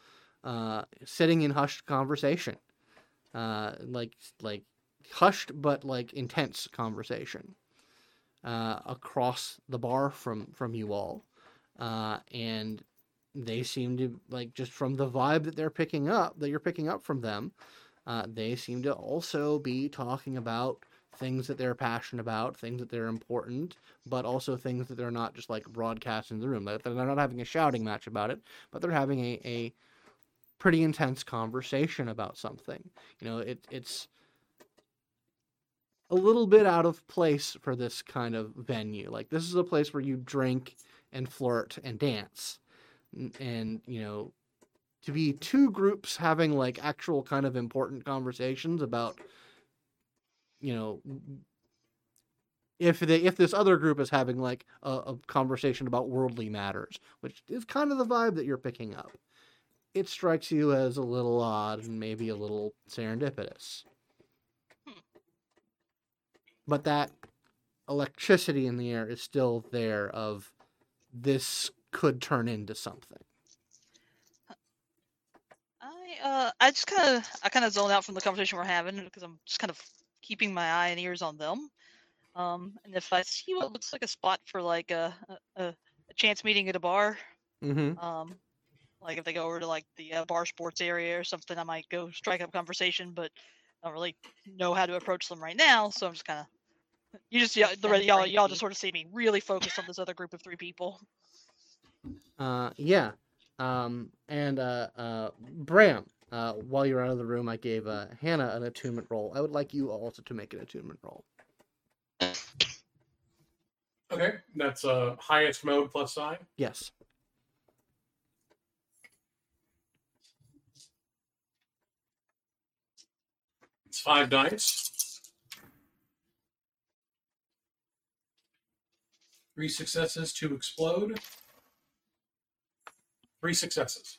uh, sitting in hushed conversation, uh, like like hushed but like intense conversation uh, across the bar from from you all, uh, and they seem to like just from the vibe that they're picking up that you're picking up from them, uh, they seem to also be talking about things that they're passionate about, things that they're important, but also things that they're not just like broadcasting in the room. That they're not having a shouting match about it, but they're having a, a pretty intense conversation about something. You know, it it's a little bit out of place for this kind of venue. Like this is a place where you drink and flirt and dance. And, you know, to be two groups having like actual kind of important conversations about you know if they if this other group is having like a, a conversation about worldly matters, which is kind of the vibe that you're picking up. It strikes you as a little odd and maybe a little serendipitous but that electricity in the air is still there of this could turn into something I uh, I just kind of I kind of zone out from the conversation we're having because I'm just kind of keeping my eye and ears on them. Um, and if I see what looks like a spot for like a a, a chance meeting at a bar, Mm-hmm. um, like if they go over to like the uh, bar sports area or something, I might go strike up conversation, but I don't really know how to approach them right now, so I'm just kind of. You just y'all, the y'all, y'all just sort of see me really focused on this other group of three people. Uh, yeah. Um, and uh, uh, Bram, uh, while you're out of the room, I gave uh, Hannah an attunement roll. I would like you also to make an attunement roll. Okay, that's uh highest mode plus psi. Yes. It's five dice. Three successes to explode. Three successes.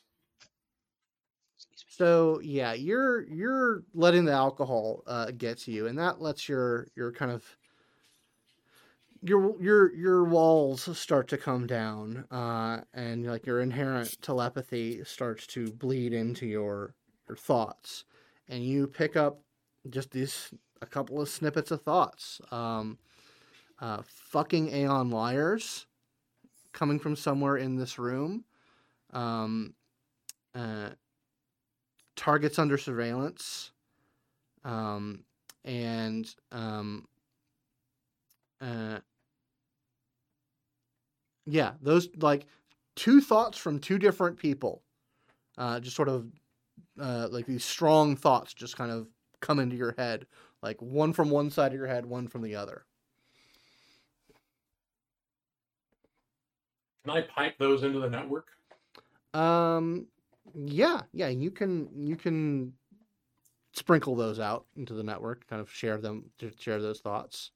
So yeah, you're you're letting the alcohol uh, get to you, and that lets your your kind of your your your walls start to come down, uh, and like your inherent telepathy starts to bleed into your your thoughts, and you pick up just these a couple of snippets of thoughts. Um, uh, fucking Aeon liars coming from somewhere in this room. Um, uh, targets under surveillance, um, and um, uh, yeah, those like two thoughts from two different people, uh, just sort of uh, like these strong thoughts just kind of come into your head, like one from one side of your head, one from the other. Can I pipe those into the network? Um, yeah, yeah, you can you can sprinkle those out into the network, kind of share them, to share those thoughts.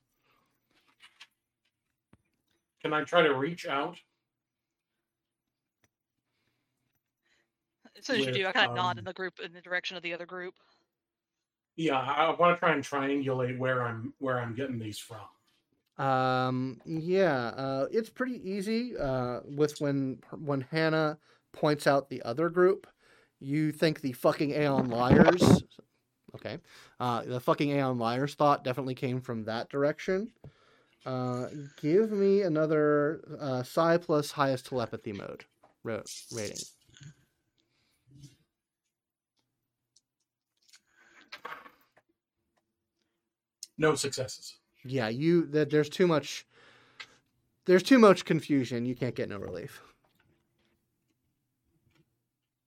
Can I try to reach out? As soon as you do, I kind of nod um, in the group in the direction of the other group. Yeah, I, I want to try and triangulate where I'm where I'm getting these from. Um, yeah, uh, it's pretty easy. Uh, with when when Hannah points out the other group, you think the fucking Aeon liars. Okay, uh, the fucking Aeon liars thought definitely came from that direction. Uh, give me another uh, psi plus highest telepathy mode ro- rating. No successes. Yeah, you that there's too much. There's too much confusion. You can't get no relief.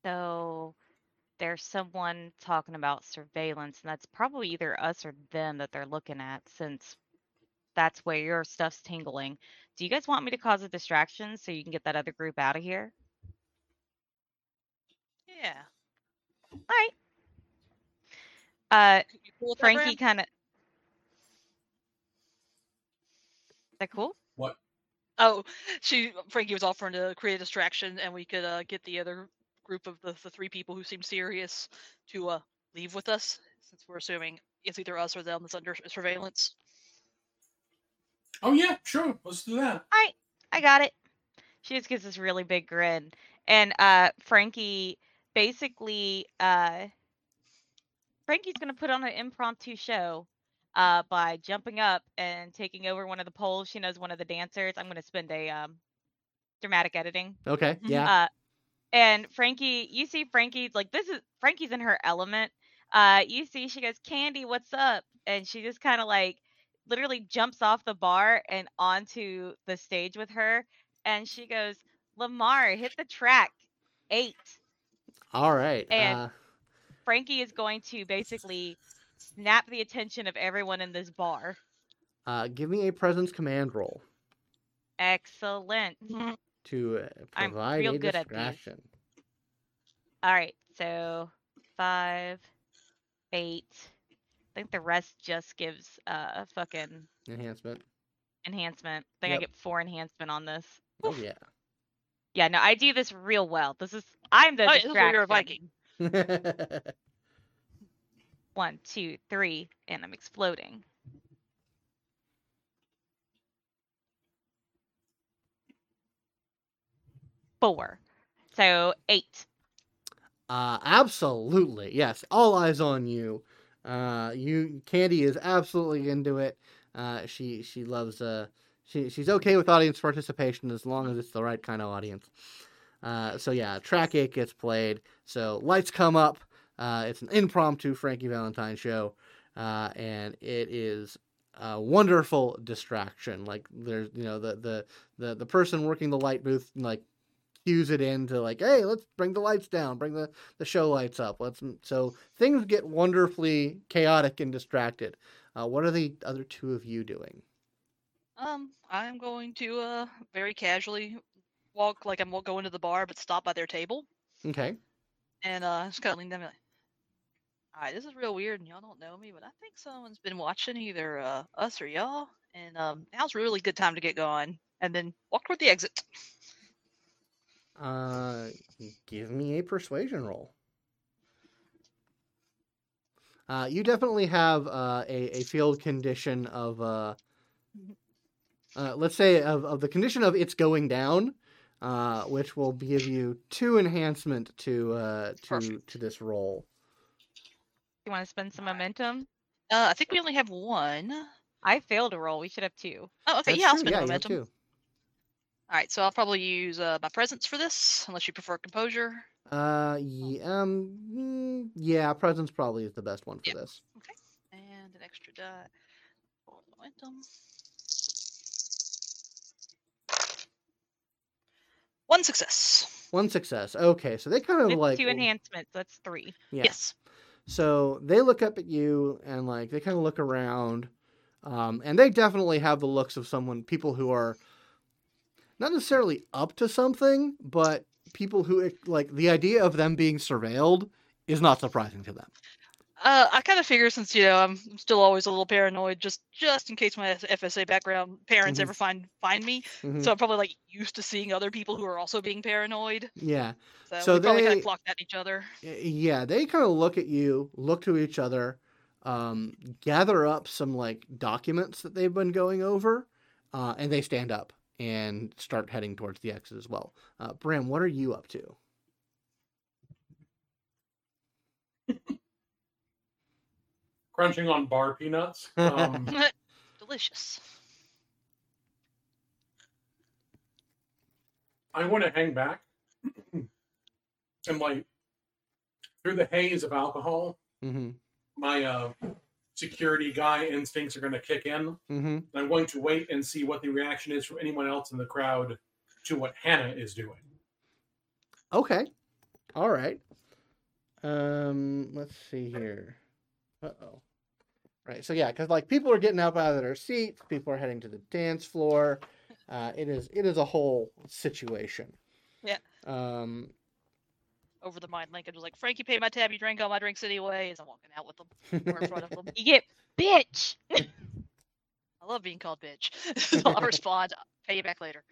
So there's someone talking about surveillance, and that's probably either us or them that they're looking at, since that's where your stuff's tingling. Do you guys want me to cause a distraction so you can get that other group out of here? Yeah. All right. Uh, cool Frankie kind of. Is that cool? What? Oh, she Frankie was offering to create a distraction, and we could uh, get the other group of the, the three people who seem serious to uh, leave with us, since we're assuming it's either us or them that's under surveillance. Oh yeah, sure. Let's do that. I got it. She just gives this really big grin. And uh Frankie basically uh Frankie's gonna put on an impromptu show uh by jumping up and taking over one of the poles. She knows one of the dancers. I'm gonna spend a um dramatic editing. Okay, Mhm. yeah. Uh and Frankie, you see Frankie like this is Frankie's in her element. Uh you see she goes, Candy, what's up? And she just kind of like literally jumps off the bar and onto the stage with her and she goes, Lamar, hit the track. Eight. All right. and- uh, Frankie is going to basically snap the attention of everyone in this bar. uh, give me a presence command roll Excellent. To uh, I'm provide real a good at these. distraction. All right, so five, eight. I think the rest just gives uh, a fucking Enhancement. enhancement. I think Yep. I get four enhancement on this. Oh yeah. Yeah, no, I do this real well. This is I'm the Oh, this is where you're a distraction. Viking. One, two, three, and I'm exploding. Four. So eight. uh, absolutely. Yes. All eyes on you. Uh, you Candy is absolutely into it. Uh, she she loves uh she she's okay with audience participation as long as it's the right kind of audience. Uh, so yeah, track eight gets played. So lights come up. Uh, it's an impromptu Frankie Valentine show, uh, and it is a wonderful distraction. Like there's you know the the the the person working the light booth like cues it in to like, hey, let's bring the lights down, bring the the show lights up. Let's so things get wonderfully chaotic and distracted. Uh, what are the other two of you doing? Um, I'm going to uh very casually walk like I'm going to the bar, but stop by their table Okay. and uh just kind of lean down and like, "All right, this is real weird, and y'all don't know me, but I think someone's been watching either uh us or y'all, and um now's a really good time to get going." And then walk toward the exit. Uh, give me a persuasion roll. Uh, you definitely have uh, a, a field condition of, uh, uh, let's say, of, of the condition of it's going down, uh, which will give you two enhancement to uh, to Perfect. to this roll. You want to spend some momentum? Uh, I think we only have one. I failed a roll. We should have two. Oh, okay, That's yeah, I'll spend yeah, you have momentum. All right, so I'll probably use uh, my presence for this, unless you prefer composure. Uh, ye- um, yeah, presence probably is the best one for Yep. this. Okay, and an extra die for momentum. One success. One success. Okay, so they kind of With like two enhancements, that's three. yeah. Yes. So they look up at you and like they kind of look around, um, and they definitely have the looks of someone, people who are not necessarily up to something, but people who like the idea of them being surveilled is not surprising to them. Uh, I kind of figure since you know I'm still always a little paranoid, just just in case my FSA background parents Mhm. ever find find me. Mhm. So I'm probably like used to seeing other people who are also being paranoid. yeah, So, So we probably kind of clocked at each other. Yeah, they kind of look at you, look to each other, um, gather up some like documents that they've been going over, uh, and they stand up and start heading towards the exit as well. Uh, Bram, what are you up to? Crunching on bar peanuts. Um, Delicious. I want to hang back and like through the haze of alcohol, mm-hmm. my uh, security guy instincts are going to kick in. Mm-hmm. I'm going to wait and see what the reaction is from anyone else in the crowd to what Hannah is doing. Okay. All right. Um, let's see here. Uh oh. Right. So yeah, because like people are getting up out of their seats, people are heading to the dance floor. Uh, it is it is a whole situation. Yeah. Um. Over the mind link, and was like, Frankie, pay my tab. You drank all my drinks anyway. As I'm walking out with them or in front of them. You get bitch. I love being called bitch. so I'll respond. Pay you back later.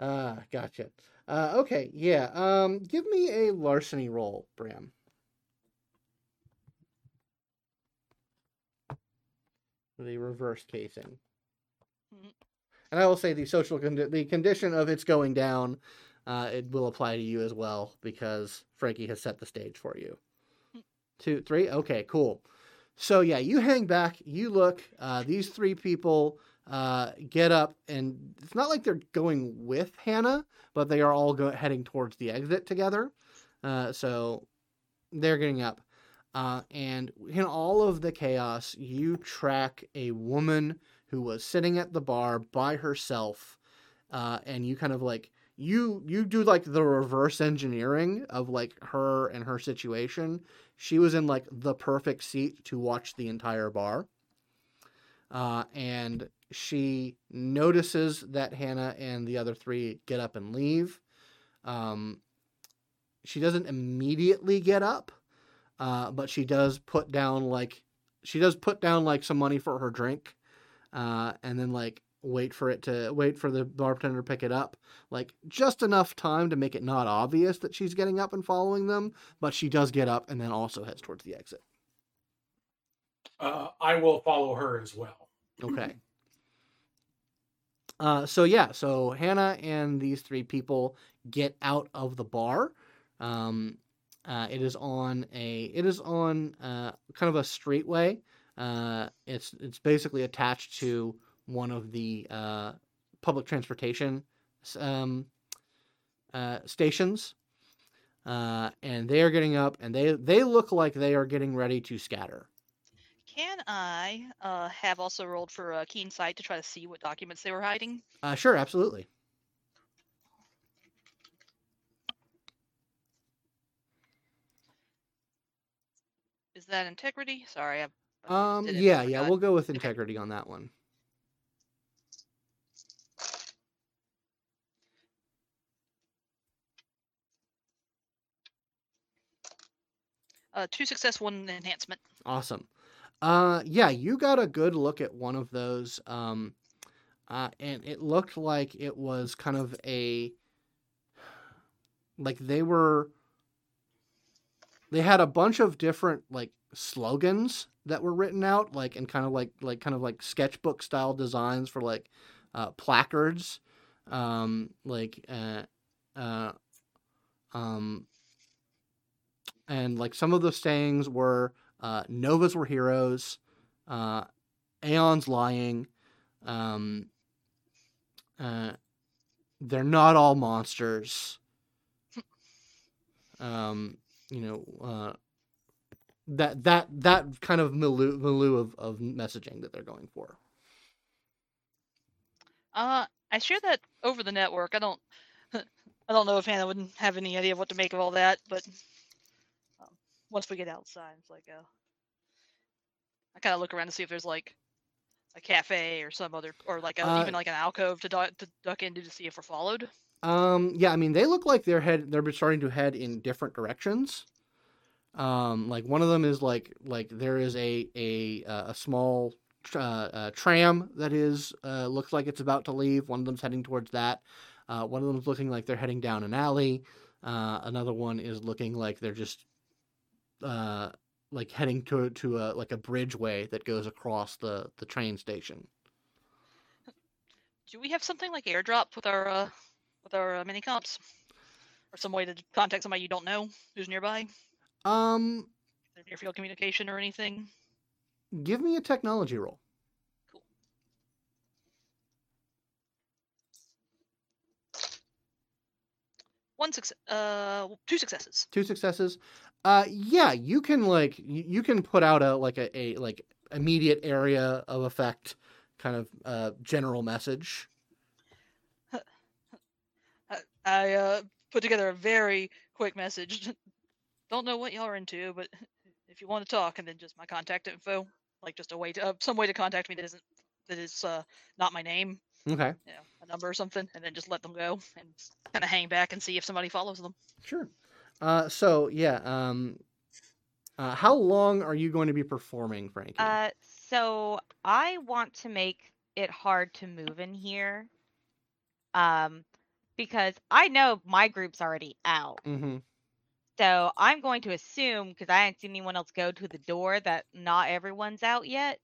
Ah, gotcha. Uh, okay. Yeah. Um. Give me a larceny roll, Bram. The reverse casing. Mhm. And I will say the social condi- the condition of it's going down, uh, it will apply to you as well because Frankie has set the stage for you. Two, three. Okay, cool. So yeah, you hang back, you look. Uh, these three people uh, get up, and it's not like they're going with Hannah, but they are all go- heading towards the exit together. Uh, so they're getting up. Uh, and in all of the chaos, you track a woman who was sitting at the bar by herself, uh, and you kind of like you you do like the reverse engineering of like her and her situation. She was in like the perfect seat to watch the entire bar, uh, and she notices that Hannah and the other three get up and leave. Um, she doesn't immediately get up, uh, but she does put down like she does put down like some money for her drink, uh, and then like wait for it to wait for the bartender to pick it up, like just enough time to make it not obvious that she's getting up and following them, but she does get up and then also heads towards the exit. Uh, I will follow her as well. Okay. Uh, so yeah, so Hannah and these three people get out of the bar. Um, uh, it is on a it is on uh, kind of a straightway Uh, it's it's basically attached to one of the uh, public transportation um, uh, stations, uh, and they are getting up, and they they look like they are getting ready to scatter. Can I uh, have also rolled for a keen sight to try to see what documents they were hiding? Uh, sure, absolutely. Is that integrity? Sorry, I. I Um, yeah, yeah, we'll go with integrity on that one. Uh, two success, one enhancement. Awesome. Uh, yeah, you got a good look at one of those, um, uh, and it looked like it was kind of a like they were they had a bunch of different like slogans that were written out like and kind of like like kind of like sketchbook style designs for like uh, placards um like uh, uh um and like some of those sayings were uh, novas were heroes uh, aeon's lying um, uh, they're not all monsters um, you know uh, that that that kind of milieu, milieu of, of messaging that they're going for Uh, I share that over the network. I don't. I don't know if Hannah wouldn't have any idea what to make of all that, but once we get outside, it's like uh, I kind of look around to see if there's like a cafe or some other, or like a, Uh, even like an alcove to duck to duck into to see if we're followed. Um, yeah, I mean, they look like they're head they're starting to head in different directions. Um, like one of them is like like there is a a uh, a small uh, uh, tram that is uh, looks like it's about to leave. One of them's heading towards that. Uh, one of them's looking like they're heading down an alley. Uh, another one is looking like they're just uh like heading to to a like a bridgeway that goes across the the train station. Do we have something like airdrop with our uh, with our uh, mini comps, or some way to contact somebody you don't know who's nearby? Um, near field communication or anything? give me a technology roll. Cool. One success. Uh, two successes. two successes uh yeah you can like you, can put out a like a, a like immediate area of effect kind of uh general message I uh, put together a very quick message. Don't know what y'all are into, but if you want to talk, and then just my contact info, like just a way to uh, some way to contact me that isn't that is uh, not my name, okay you know, a number or something, and then just let them go and kind of hang back and see if somebody follows them. sure uh so yeah um uh, how long are you going to be performing frankie Uh, so I want to make it hard to move in here. Um, because I know my group's already out. mm-hmm. So I'm going to assume, because I haven't seen anyone else go to the door, that not everyone's out yet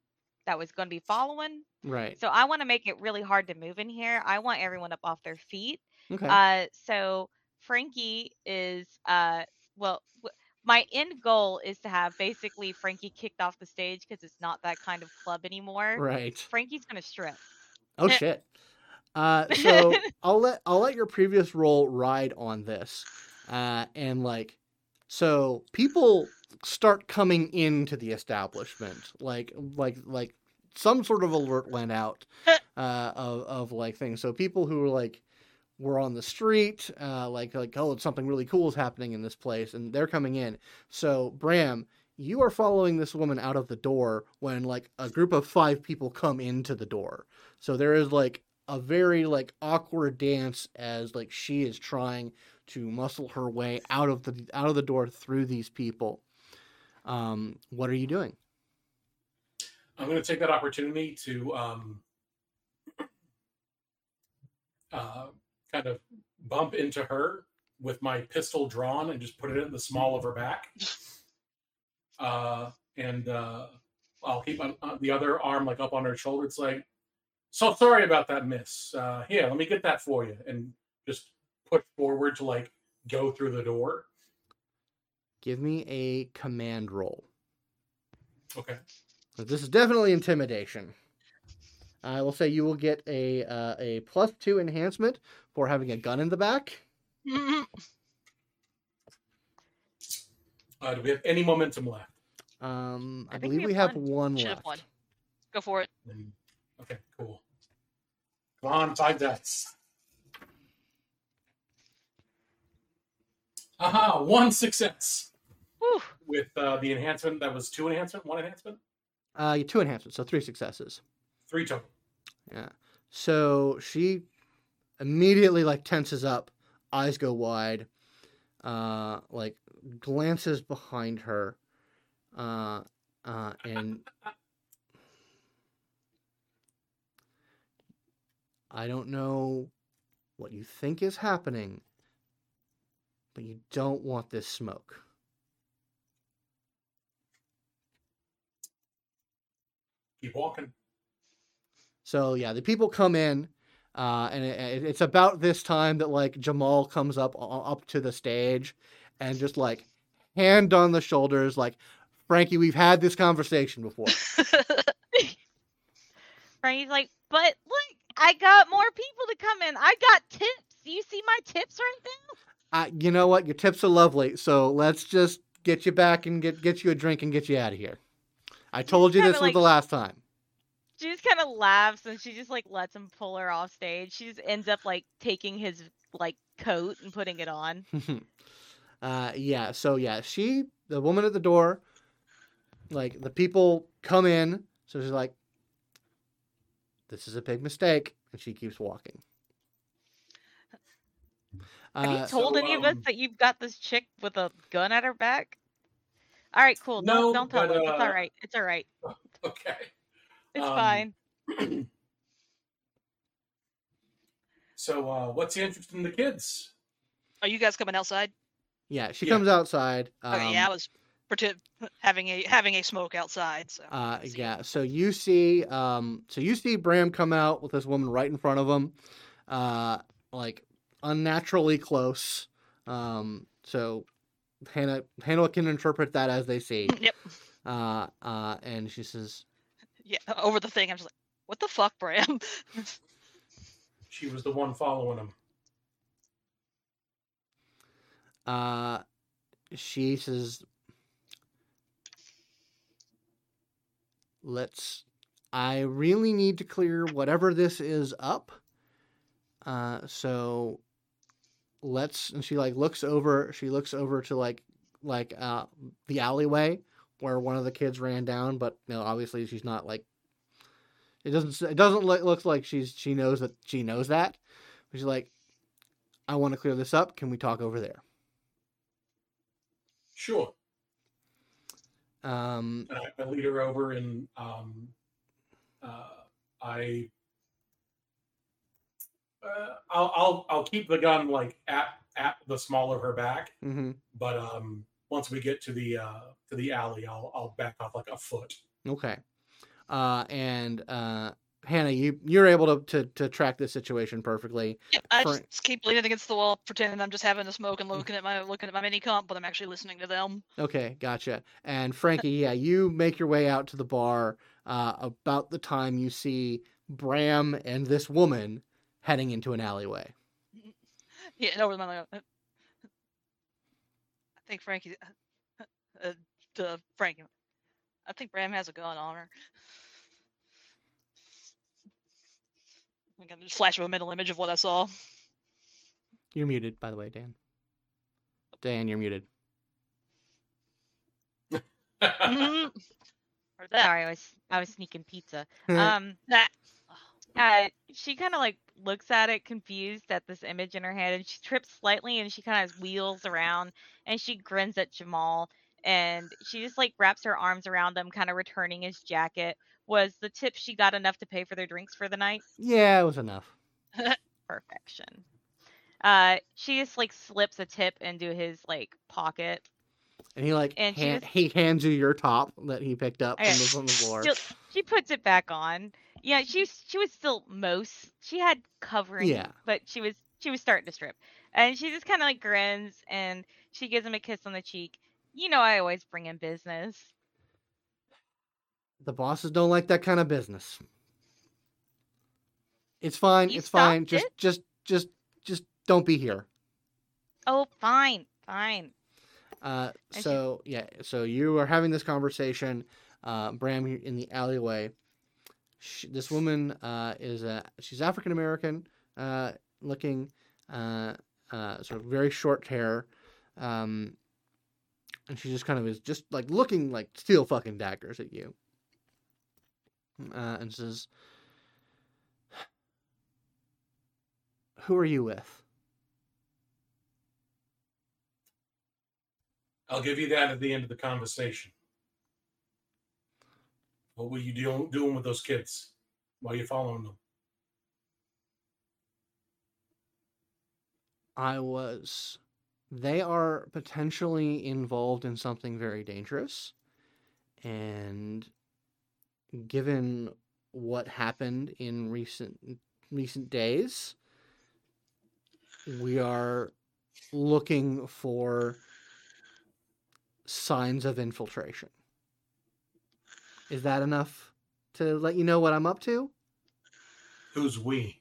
that was going to be following. right So I want to make it really hard to move in here. I want everyone up off their feet. okay Uh, so Frankie is uh, well, w- my end goal is to have basically Frankie kicked off the stage because it's not that kind of club anymore. right Frankie's gonna strip. oh shit uh so i'll let i'll let your previous role ride on this uh and like so people start coming into the establishment like like like some sort of alert went out uh of, of like things so people who were like were on the street uh like like oh something really cool is happening in this place and they're coming in so bram you are following this woman out of the door when like a group of five people come into the door so there is like a very like awkward dance as like she is trying to muscle her way out of the out of the door through these people. Um, what are you doing? I'm going to take that opportunity to um, uh, kind of bump into her with my pistol drawn and just put it in the small of her back. Uh, and uh, I'll keep on, on the other arm like up on her shoulder. It's like, so sorry about that, miss. Uh, here, let me get that for you. And just put forward to like go through the door. Give me a command roll. Okay. But This is definitely intimidation. I will say you will get a uh, a plus two enhancement for having a gun in the back. Uh, do we have any momentum left? Um, I, I believe we we have have one. one Should have left. one. Go for it. Okay, cool. Come on, five dice. Aha, one success Whew. with uh, the enhancement. That was two enhancement, one enhancement, Uh, two enhancements, so three successes. Three total. Yeah. So she immediately like tenses up, eyes go wide, uh, like glances behind her, uh, uh, and I don't know what you think is happening, but you don't want this smoke. Keep walking. So yeah, the people come in, uh, and it, it- it's about this time that like Jamal comes up up to the stage, and just like hand on the shoulders, like Frankie, we've had this conversation before. Frankie's like, but look, I got more people to come in. I got tips. Do you see my tips right now? uh, you know what? Your tips are lovely, so let's just get you back and get get you a drink and get you out of here. I told you this was like- the last time. She just kind of laughs and she just like lets him pull her off stage. She just ends up like taking his like coat and putting it on. uh, yeah. So yeah, she, the woman at the door, like the people come in. So she's like, "This is a big mistake," and she keeps walking. Have you Uh, told so, any of us um, that you've got this chick with a gun at her back? All right, cool. No, don't don't tell but, them. It's uh, all right. It's all right. Okay. It's um, fine. So, uh, what's the interest in the kids? Are you guys coming outside? yeah, she yeah. comes outside. Okay, yeah, I um, was having a having a smoke outside. So Uh, yeah. So you see, um, so you see Bram come out with this woman right in front of him, uh, like unnaturally close. Um, so Hannah, Hannah can interpret that as they see. Yep. Uh, uh, and she says, Yeah, over the thing. I'm just like, what the fuck, Bram? She was the one following him. uh, she says, let's, I really need to clear whatever this is up. Uh, so let's, and she like looks over, she looks over to like, like, uh, the alleyway where one of the kids ran down, but you know, obviously she's not like, it doesn't, it doesn't look, looks like she's, she knows that she knows that. But she's like, I want to clear this up. Can we talk over there? Sure. Um, I, lead her over, and um, uh, I, uh, I'll, I'll, I'll keep the gun like at at the small of her back, mhm. but um, once we get to the uh, to the alley, I'll, I'll back off like a foot. Okay. Uh, and uh, Hannah, you you're able to, to to track this situation perfectly. Yep, I For- just keep leaning against the wall, pretending I'm just having a smoke and looking at my looking at my mini comp, but I'm actually listening to them. Okay, gotcha. And Frankie, yeah, you make your way out to the bar uh, about the time you see Bram and this woman heading into an alleyway. Yeah, and over my. Uh, I think Frankie. Uh, uh, Frankie. I think Bram has a gun on her. I got a flash of a mental image of what I saw. You're muted, by the way, Dan. Dan, you're muted. Mhm. Sorry, I was I was sneaking pizza. Um, That. uh, she kind of like looks at it confused at this image in her head and she trips slightly and she kind of wheels around and she grins at Jamal and she just like wraps her arms around him kind of returning his jacket was the tip she got enough to pay for their drinks for the night yeah, it was enough. perfection uh she just like slips a tip into his like pocket And he like And she han- was- he hands you your top that he picked up from Okay. the, from the floor. Still, she puts it back on. Yeah, she was she was still most. She had covering, Yeah. but she was she was starting to strip, and she just kind of like grins and she gives him a kiss on the cheek. You know, I always bring in business. The bosses don't like that kind of business. It's fine. You it's fine. stopped Just just just just don't be here. Oh, fine, fine. Uh, she- so yeah, so you are having this conversation. Uh, Bram in the alleyway. She, this woman uh, is a she's African American uh, looking, uh, uh, sort of very short hair, um, and she just kind of is just like looking like steel fucking daggers at you, uh, and says, "Who are you with?" I'll give you that at the end of the conversation. What were you do- doing with those kids? Why are you following them? I was. They are potentially involved in something very dangerous. And given what happened in recent recent days, we are looking for signs of infiltration. Is that enough to let you know what I'm up to? Who's we?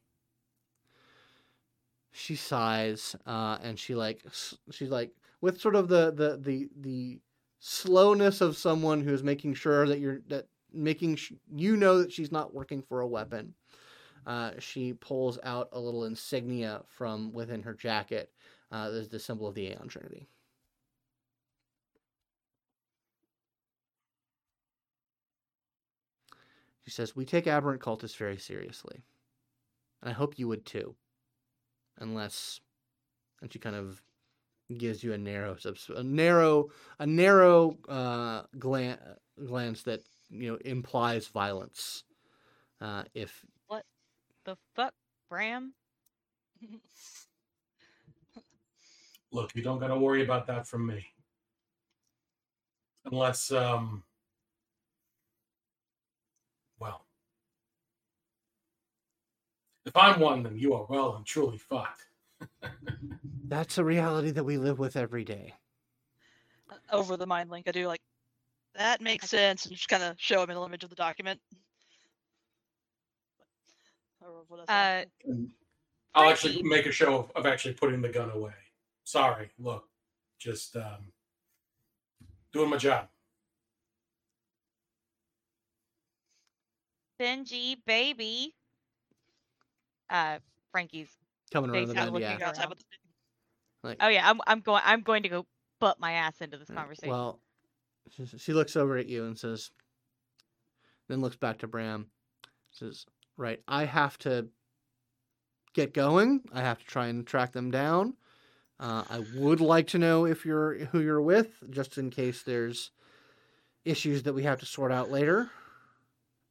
she sighs uh, and she like she's like with sort of the the the the slowness of someone who's making sure that you're that making sh- you know that she's not working for a weapon uh, she pulls out a little insignia from within her jacket uh, there's the symbol of the aeon trinity she says we take aberrant cultists very seriously and i hope you would too unless and she kind of gives you a narrow a narrow a narrow uh glan- glance that you know implies violence uh if what The fuck, Bram? Look, you don't got to worry about that from me. Unless, um, well, if I'm one, then you are well and truly fucked. that's a reality that we live with every day Over the mind link, I do like that makes sense, and just kind of show him an image of the document. What I Uh, saw. I'll actually make a show of, of actually putting the gun away. Sorry, look, just um, doing my job. Benji, baby. Uh, Frankie's. coming around the bend yeah around. outside with the- like Oh yeah, I'm I'm going I'm going to go butt my ass into this conversation. Well, she, she looks over at you and says, then looks back to Bram, says, "Right, I have to get going. I have to try and track them down. Uh, I would like to know if you're who you're with, just in case there's issues that we have to sort out later.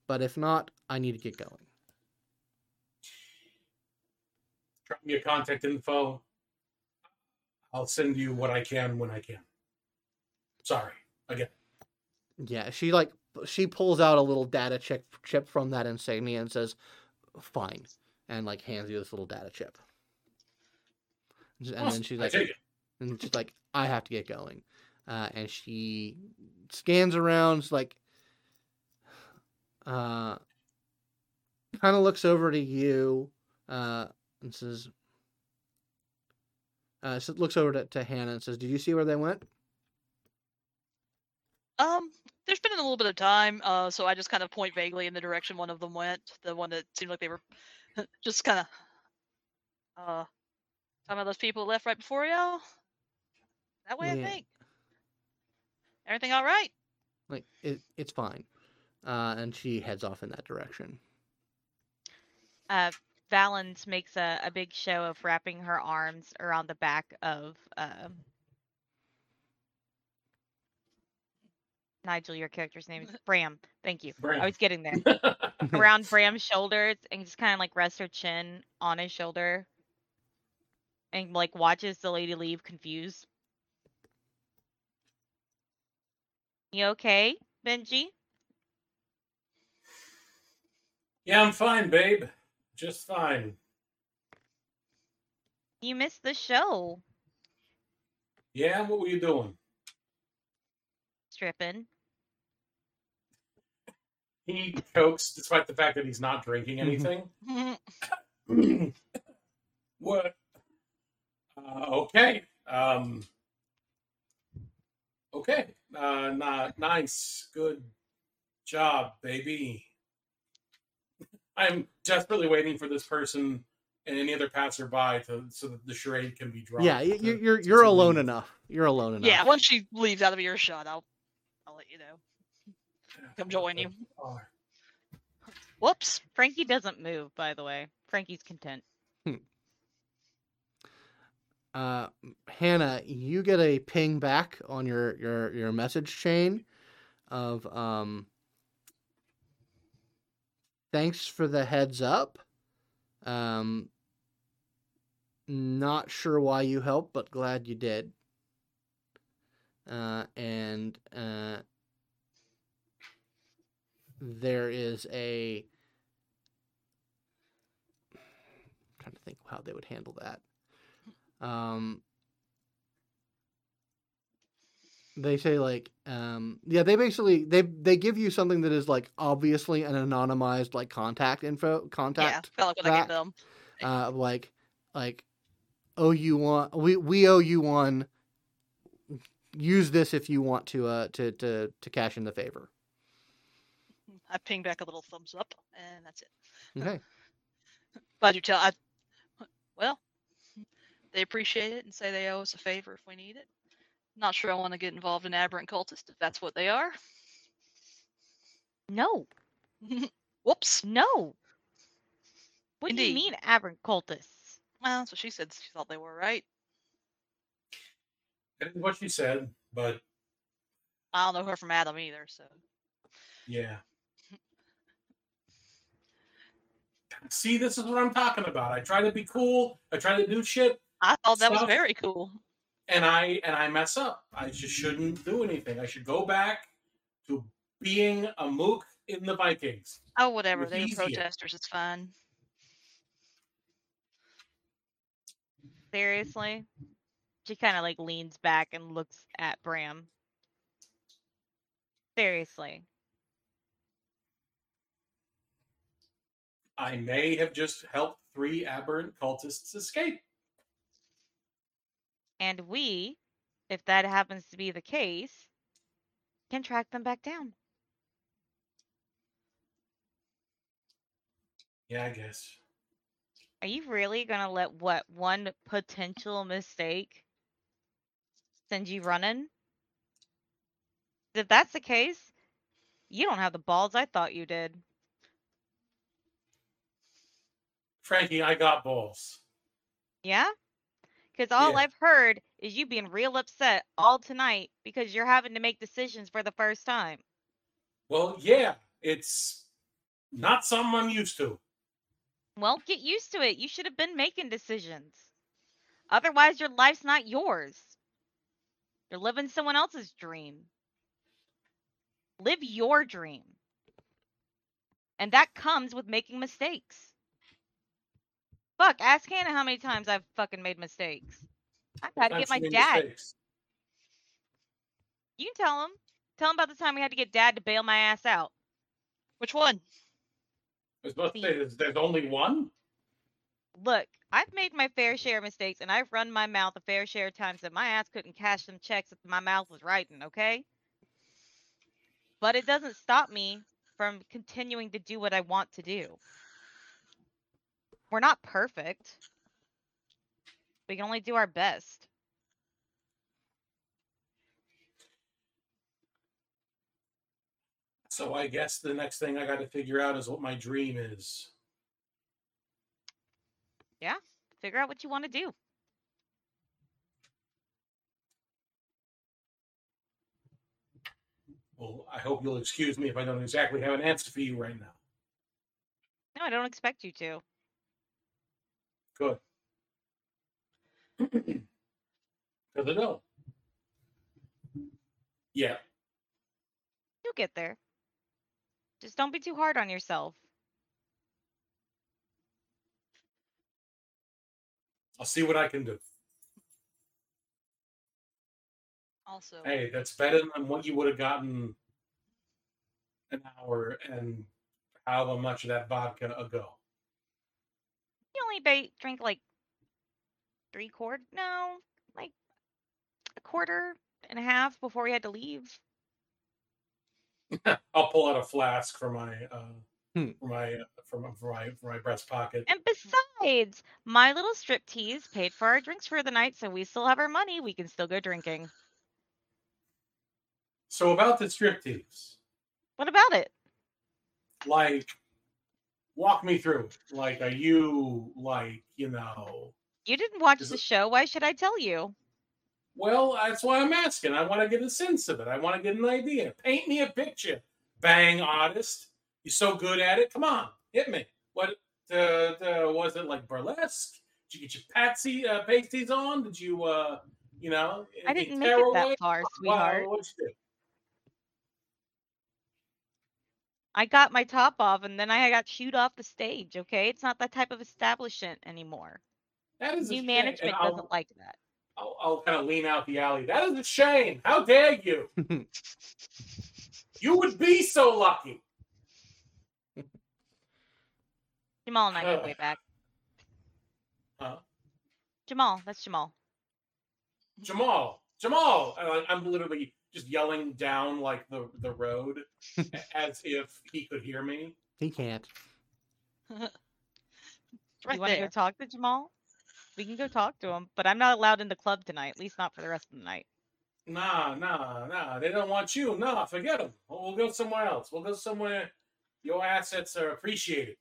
But if not, I need to get going." Drop me your contact info. I'll send you what I can when I can. Sorry, again. Yeah, she like she pulls out a little data chip chip from that insignia and says, "Fine," and like hands you this little data chip. And then she's like, and she's like, "I have to get going," uh, and she scans around, like, uh, kind of looks over to you, uh, and says, uh, so looks over to, to Hannah and says, "Did you see where they went?" Um, there's been a little bit of time, uh, so I just kind of point vaguely in the direction one of them went. The one that seemed like they were just kind of, uh, some of those people left right before y'all. That way, Yeah. I think. Everything all right? Like it, it's fine. Uh, and she heads off in that direction. uh, Valens makes a, a big show of wrapping her arms around the back of um Nigel, your character's name is Bram. Thank you. Bram. I was getting there. around Bram's shoulders and just kind of like rests her chin on his shoulder and like watches the lady leave confused. You okay, Benji? yeah, I'm fine, babe. Just fine. You missed the show. Yeah, what were you doing? Stripping. he chokes despite the fact that he's not drinking anything. what? Uh, okay. Um, okay. Uh, not nice. Good job, baby. I'm desperately waiting for this person and any other passerby to so that the charade can be drawn. Yeah, you, to- you're you're, you're alone leave. enough. You're alone enough. yeah, once she leaves out of earshot, I'll I'll let you know. Come join you. Whoops. Frankie doesn't move, by the way. Frankie's content. uh, Hannah, you get a ping back on your your your message chain of um. Thanks for the heads up. Um. Not sure why you helped, but glad you did. Uh, and uh, there is a. trying to think how they would handle that. Um, they say like, um, yeah, they basically they they give you something that is like obviously an anonymized like contact info Yeah, contact felt like what I gave them. uh, like like owe you one we we owe you one use this if you want to uh to to to cash in the favor I ping back a little thumbs up, and that's it. okay Glad you tell. I, well, they appreciate it and say they owe us a favor if we need it. Not sure I want to get involved in aberrant cultists if that's what they are. No, Whoops. no. What do you mean aberrant cultists? Well, that's what she said. She thought they were right. That is what she said, but I don't know her from Adam either. So yeah. See, this is what I'm talking about. I try to be cool. I try to do shit, I thought that was very cool. And I and I mess up. I just shouldn't do anything. I should go back to being a mook in the Vikings. Oh, whatever. was They were protesters. It's fine. Seriously? She kind of like leans back and looks at Bram. Seriously. I may have just helped three aberrant cultists escape. And we, if that happens to be the case, can track them back down. Yeah, I guess. Are you really gonna let what one potential mistake send you running? If that's the case, you don't have the balls I thought you did. Frankie, I got balls. Yeah? Because all Yeah. I've heard is you being real upset all tonight because you're having to make decisions for the first time. Well, yeah, it's not something I'm used to. Well, get used to it. You should have been making decisions. Otherwise, your life's not yours. You're living someone else's dream. Live your dream. And that comes with making mistakes. Fuck, ask Hannah how many times I've fucking made mistakes. I've had to get my she dad. mistakes. You can tell him. Tell him about the time we had to get dad to bail my ass out. Which one? I was about to say, there's, there's only one? Look, I've made my fair share of mistakes and I've run my mouth a fair share of times that my ass couldn't cash them checks that my mouth was writing, okay? But it doesn't stop me from continuing to do what I want to do. We're not perfect. We can only do our best. So I guess the next thing I got to figure out is what my dream is. Yeah, figure out what you want to do. Well, I hope you'll excuse me if I don't exactly have an answer for you right now. No, I don't expect you to. Good. Because I don't. Yeah. You'll get there. Just don't be too hard on yourself. I'll see what I can do. Also, Hey, that's better than what you would have gotten an hour and however much of that vodka ago? You only ba- drink like three quarter, no, like a quarter and a half before we had to leave. I'll pull out a flask from my uh, Hmm. from my uh, from from my from my breast pocket. And besides, my little striptease paid for our drinks for the night, so we still have our money. We can still go drinking. So about the striptease, What about it? like, walk me through. Like, are you like you know? You didn't watch the it- show. Why should I tell you? Well, that's why I'm asking. I want to get a sense of it. I want to get an idea. Paint me a picture. Bang, artist. You're so good at it. Come on, hit me. What uh, uh, was it like burlesque? Did you get your patsy uh, pasties on? Did you, uh, you know? I didn't make it that far, Wow, sweetheart. what'd you do? I got my top off and then I got shooed off the stage, okay? It's not that type of establishment anymore. That is New management doesn't like that. I'll, I'll kind of lean out the alley. That is a shame. How dare you? you would be so lucky. Jamal and I go Ugh. way back. Huh? Jamal, that's Jamal. Jamal, Jamal. I- I'm literally just yelling down like the, the road as if he could hear me. he can't. It's you want to go talk to Jamal? We can go talk to him, but I'm not allowed in the club tonight, at least not for the rest of the night. Nah, nah, nah. They don't want you. Nah, forget them. We'll go somewhere else. We'll go somewhere your assets are appreciated.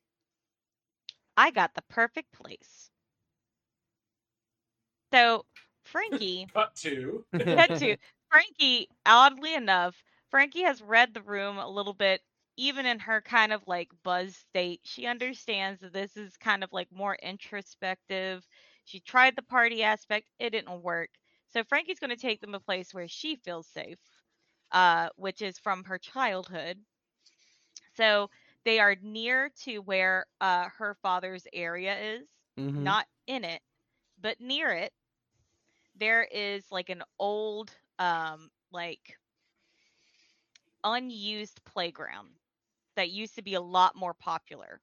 I got the perfect place. So, Frankie, Cut to. cut to Frankie, oddly enough, Frankie has read the room a little bit, even in her kind of like buzz state. She understands that this is kind of like more introspective. She tried the party aspect, it didn't work. So Frankie's going to take them a place where she feels safe, uh, which is from her childhood. So they are near to where uh, her father's area is, Mhm. not in it, but near it. There is like an old, um, like unused playground that used to be a lot more popular.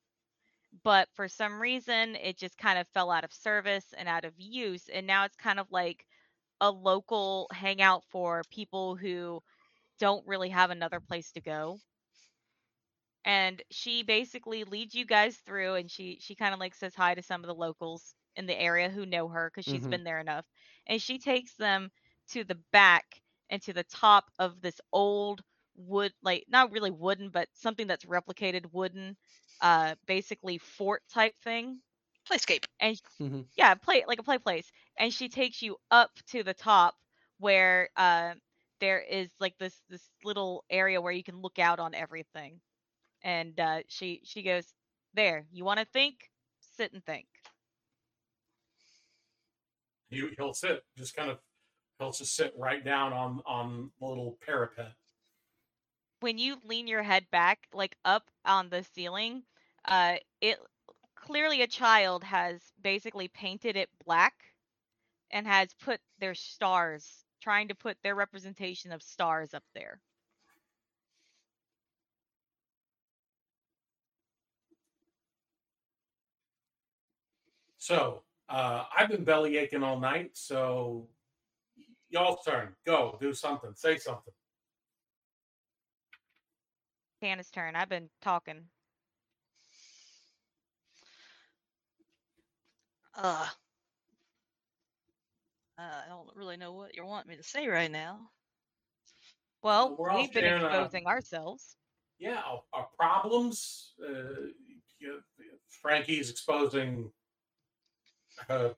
But for some reason, it just kind of fell out of service and out of use. And now it's kind of like a local hangout for people who don't really have another place to go. And she basically leads you guys through and she she kind of like says hi to some of the locals in the area who know her because she's Mhm. been there enough. And she takes them to the back and to the top of this old wood like not really wooden but something that's replicated wooden uh basically fort type thing. Playscape. and Mhm. yeah play like a play place. And she takes you up to the top where uh there is like this this little area where you can look out on everything. And uh she she goes there you want to think? Sit and think. He, he'll sit, just kind of, he'll just sit right down on on the little parapet. when you lean your head back like up on the ceiling uh it clearly a child has basically painted it black and has put their stars trying to put their representation of stars up there So uh, I've been belly aching all night. So y'all's turn. Go do something. Say something. Tana's turn i've been talking Uh, I don't really know what you want me to say right now. well we're all we've been sharing, uh, exposing ourselves Yeah, our, our problems. Uh, you- Frankie's exposing her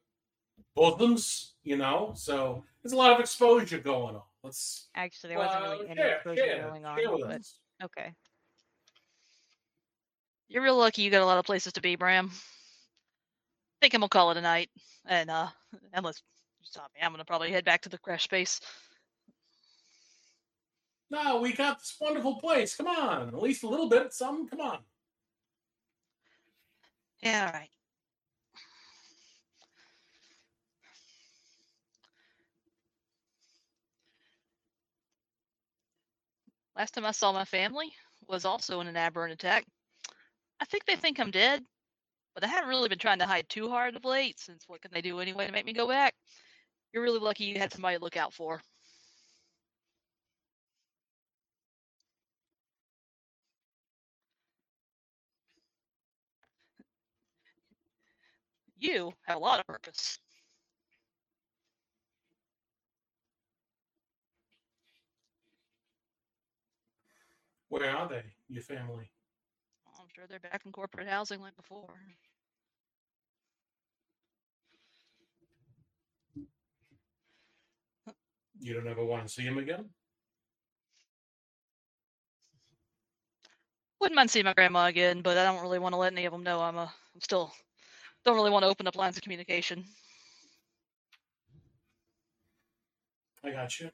bosoms. You know, so there's a lot of exposure going on. Let's actually there wasn't uh, really any share, exposure share, going on but okay You're real lucky you got a lot of places to be, Bram. think I'm gonna call it a night. And uh unless you stop me, I'm gonna probably head back to the crash space. No, we got this wonderful place. Come on, at least a little bit. Some. Come on. Yeah, all right. Last time I saw my family was also in an aberrant attack. I think they think I'm dead, but I haven't really been trying to hide too hard of late, since what can they do anyway to make me go back? You're really lucky you had somebody to look out for. You have a lot of purpose. Where are they, your family? I'm sure they're back in corporate housing like before. You don't ever want to see him again? Wouldn't mind seeing my grandma again, but I don't really want to let any of them know I'm a. I'm still. Don't really want to open up lines of communication. I got you.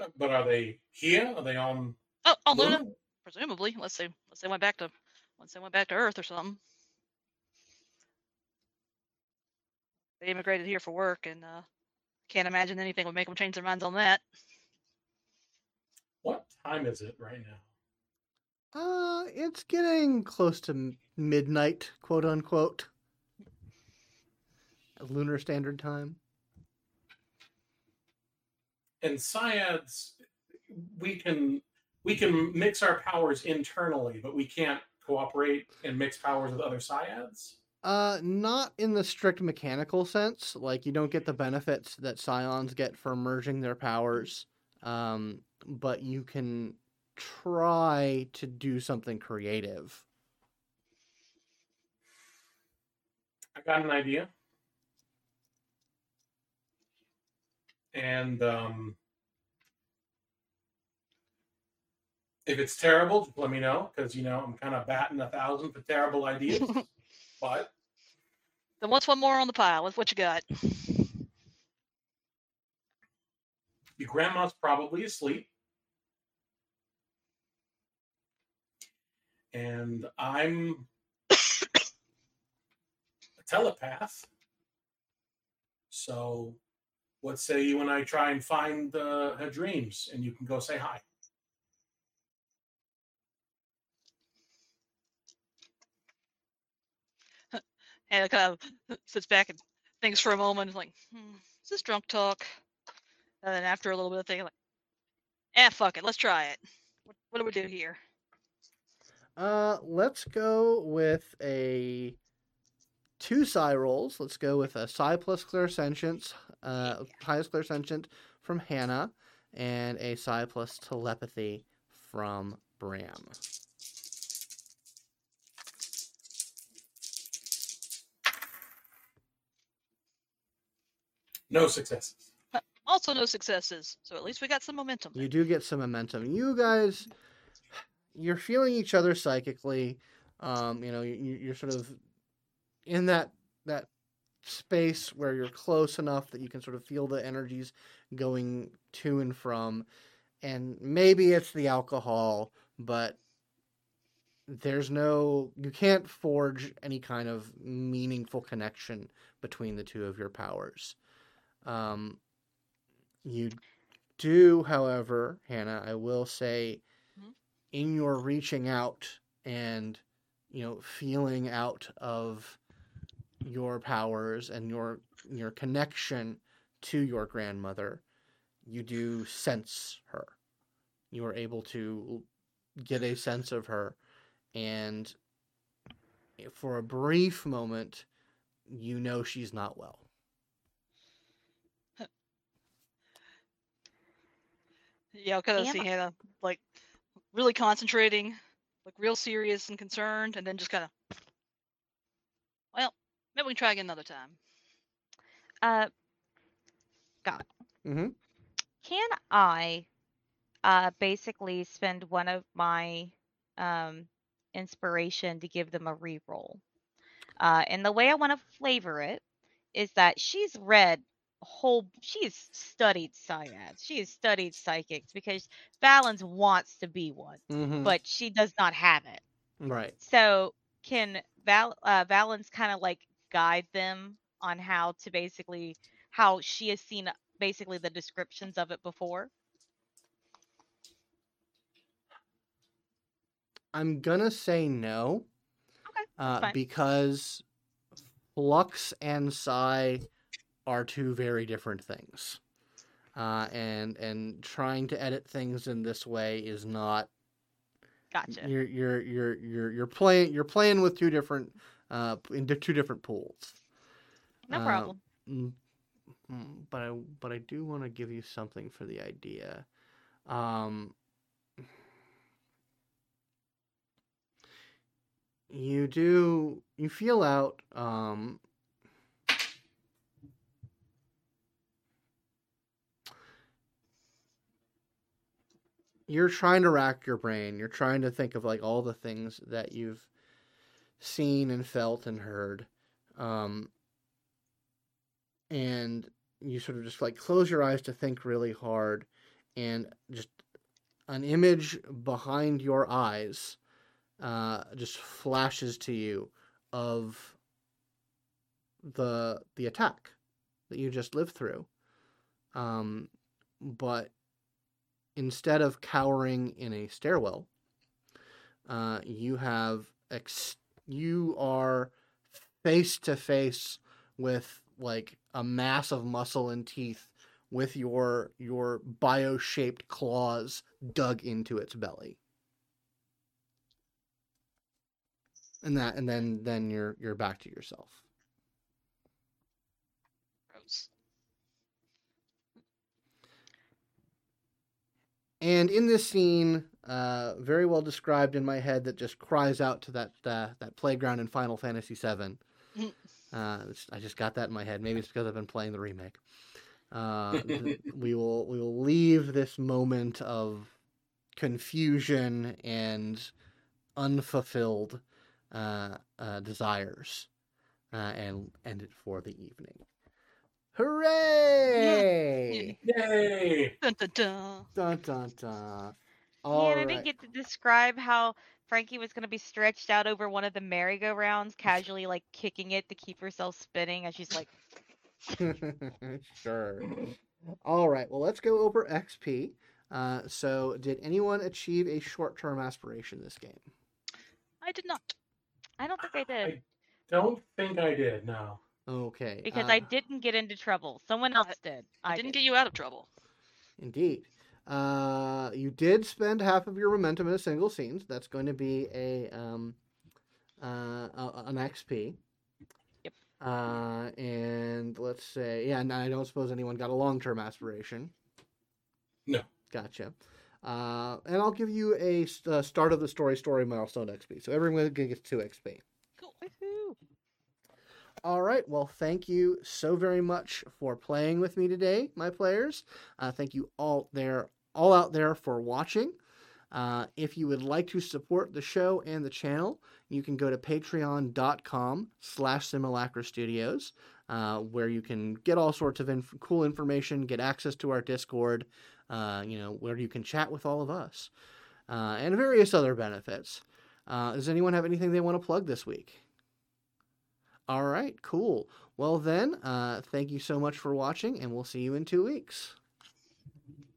But- But are they here? Are they on Oh, on Luna, Luna? presumably. Unless they, unless they went back to, once they went back to Earth or something. They immigrated here for work, and uh, can't imagine anything would make them change their minds on that. What time is it right now? Uh, it's getting close to midnight, quote unquote. Lunar Standard Time. And psiads, we can we can mix our powers internally, but we can't cooperate and mix powers with other psiads. Uh, not in the strict mechanical sense. Like you don't get the benefits that psions get for merging their powers. Um, but you can try to do something creative. I got an idea. And um, if it's terrible, just let me know because you know I'm kind of batting a thousand for terrible ideas. but Then what's one more on the pile? What's what you got? your grandma's probably asleep. And I'm a telepath. So, what say you and I try and find uh, her dreams and you can go say hi? And it kind of sits back and thinks for a moment, like, hmm, is this drunk talk? And then after a little bit of thinking, like, eh, fuck it, let's try it. What, what do we do here? Uh, let's go with a two psi rolls. Let's go with a psi plus clairsentience, uh, Yeah. highest clairsentient from Hannah, and a psi plus telepathy from Bram. No successes. Also, no successes, so at least we got some momentum. You do get some momentum. You guys, you're feeling each other psychically. Um, you know, you, you're sort of in that that space where you're close enough that you can sort of feel the energies going to and from. And maybe it's the alcohol, but there's no you can't forge any kind of meaningful connection between the two of your powers. Um, you do, however, Hannah, I will say, Mhm. in your reaching out and you know feeling out of your powers and your your connection to your grandmother, you do sense her. You are able to get a sense of her, and for a brief moment, you know she's not well. Yeah, because I'll kind of Am see Hannah like really concentrating, like real serious and concerned, and then just kind of, well, maybe we can try again another time. Uh, Mm-hmm. can I uh basically spend one of my um inspiration to give them a reroll? Uh, and the way I want to flavor it is that she's read whole she's studied psiads, she has studied psychics because Valens wants to be one, Mm-hmm. but she does not have it. right. So can Val uh, Valens kind of like guide them on how to basically how she has seen basically the descriptions of it before? I'm gonna say no. Okay, Uh, because flux and psi are two very different things. Uh, and and trying to edit things in this way is not Gotcha. you're you're you're you're you're playing you're playing with two different uh into two different pools. No uh, problem. Mm, mm, but I but I do want to give you something for the idea. Um, you do you feel out um, you're trying to rack your brain. You're trying to think of like all the things that you've seen and felt and heard. Um, and you sort of just like close your eyes to think really hard and just an image behind your eyes uh, just flashes to you of the the attack that you just lived through um, but instead of cowering in a stairwell uh, you have ex- you are face to face with like a mass of muscle and teeth with your your bio-shaped claws dug into its belly. And that and then then you're you're back to yourself. Gross. And in this scene, uh, very well described in my head, that just cries out to that uh, that playground in Final Fantasy VII. Uh, I just got that in my head. Maybe it's because I've been playing the remake. Uh, we will we will leave this moment of confusion and unfulfilled uh, uh, desires uh, and end it for the evening. Hooray! Yay! Dun, dun, dun. Dun dun dun. Yeah, All and I didn't right. get to describe how Frankie was going to be stretched out over one of the merry-go-rounds, casually like kicking it to keep herself spinning as she's like, sure. All right. Well, let's go over XP. Uh, so, did anyone achieve a short-term aspiration this game? I did not. I don't think I did Don't think I did. No. Okay. because uh, I didn't get into trouble. Someone else did. I, I didn't did. get you out of trouble. Indeed. Uh, you did spend half of your momentum in a single scene. So that's going to be a um, uh, a- an XP. Yep. Uh, and let's say, yeah, and I don't suppose anyone got a long-term aspiration. No. Gotcha. Uh, and I'll give you a, uh, start of the story story milestone XP. So everyone gets two XP. All right. Well, thank you so very much for playing with me today, my players. Uh, thank you all there, all out there for watching. Uh, if you would like to support the show and the channel, you can go to patreon.com slash simulacra studios, uh, where you can get all sorts of inf- cool information, get access to our Discord, uh, you know, where you can chat with all of us, uh, and various other benefits. Uh, does anyone have anything they want to plug this week? All right, cool. Well, then, uh, thank you so much for watching, and we'll see you in two weeks.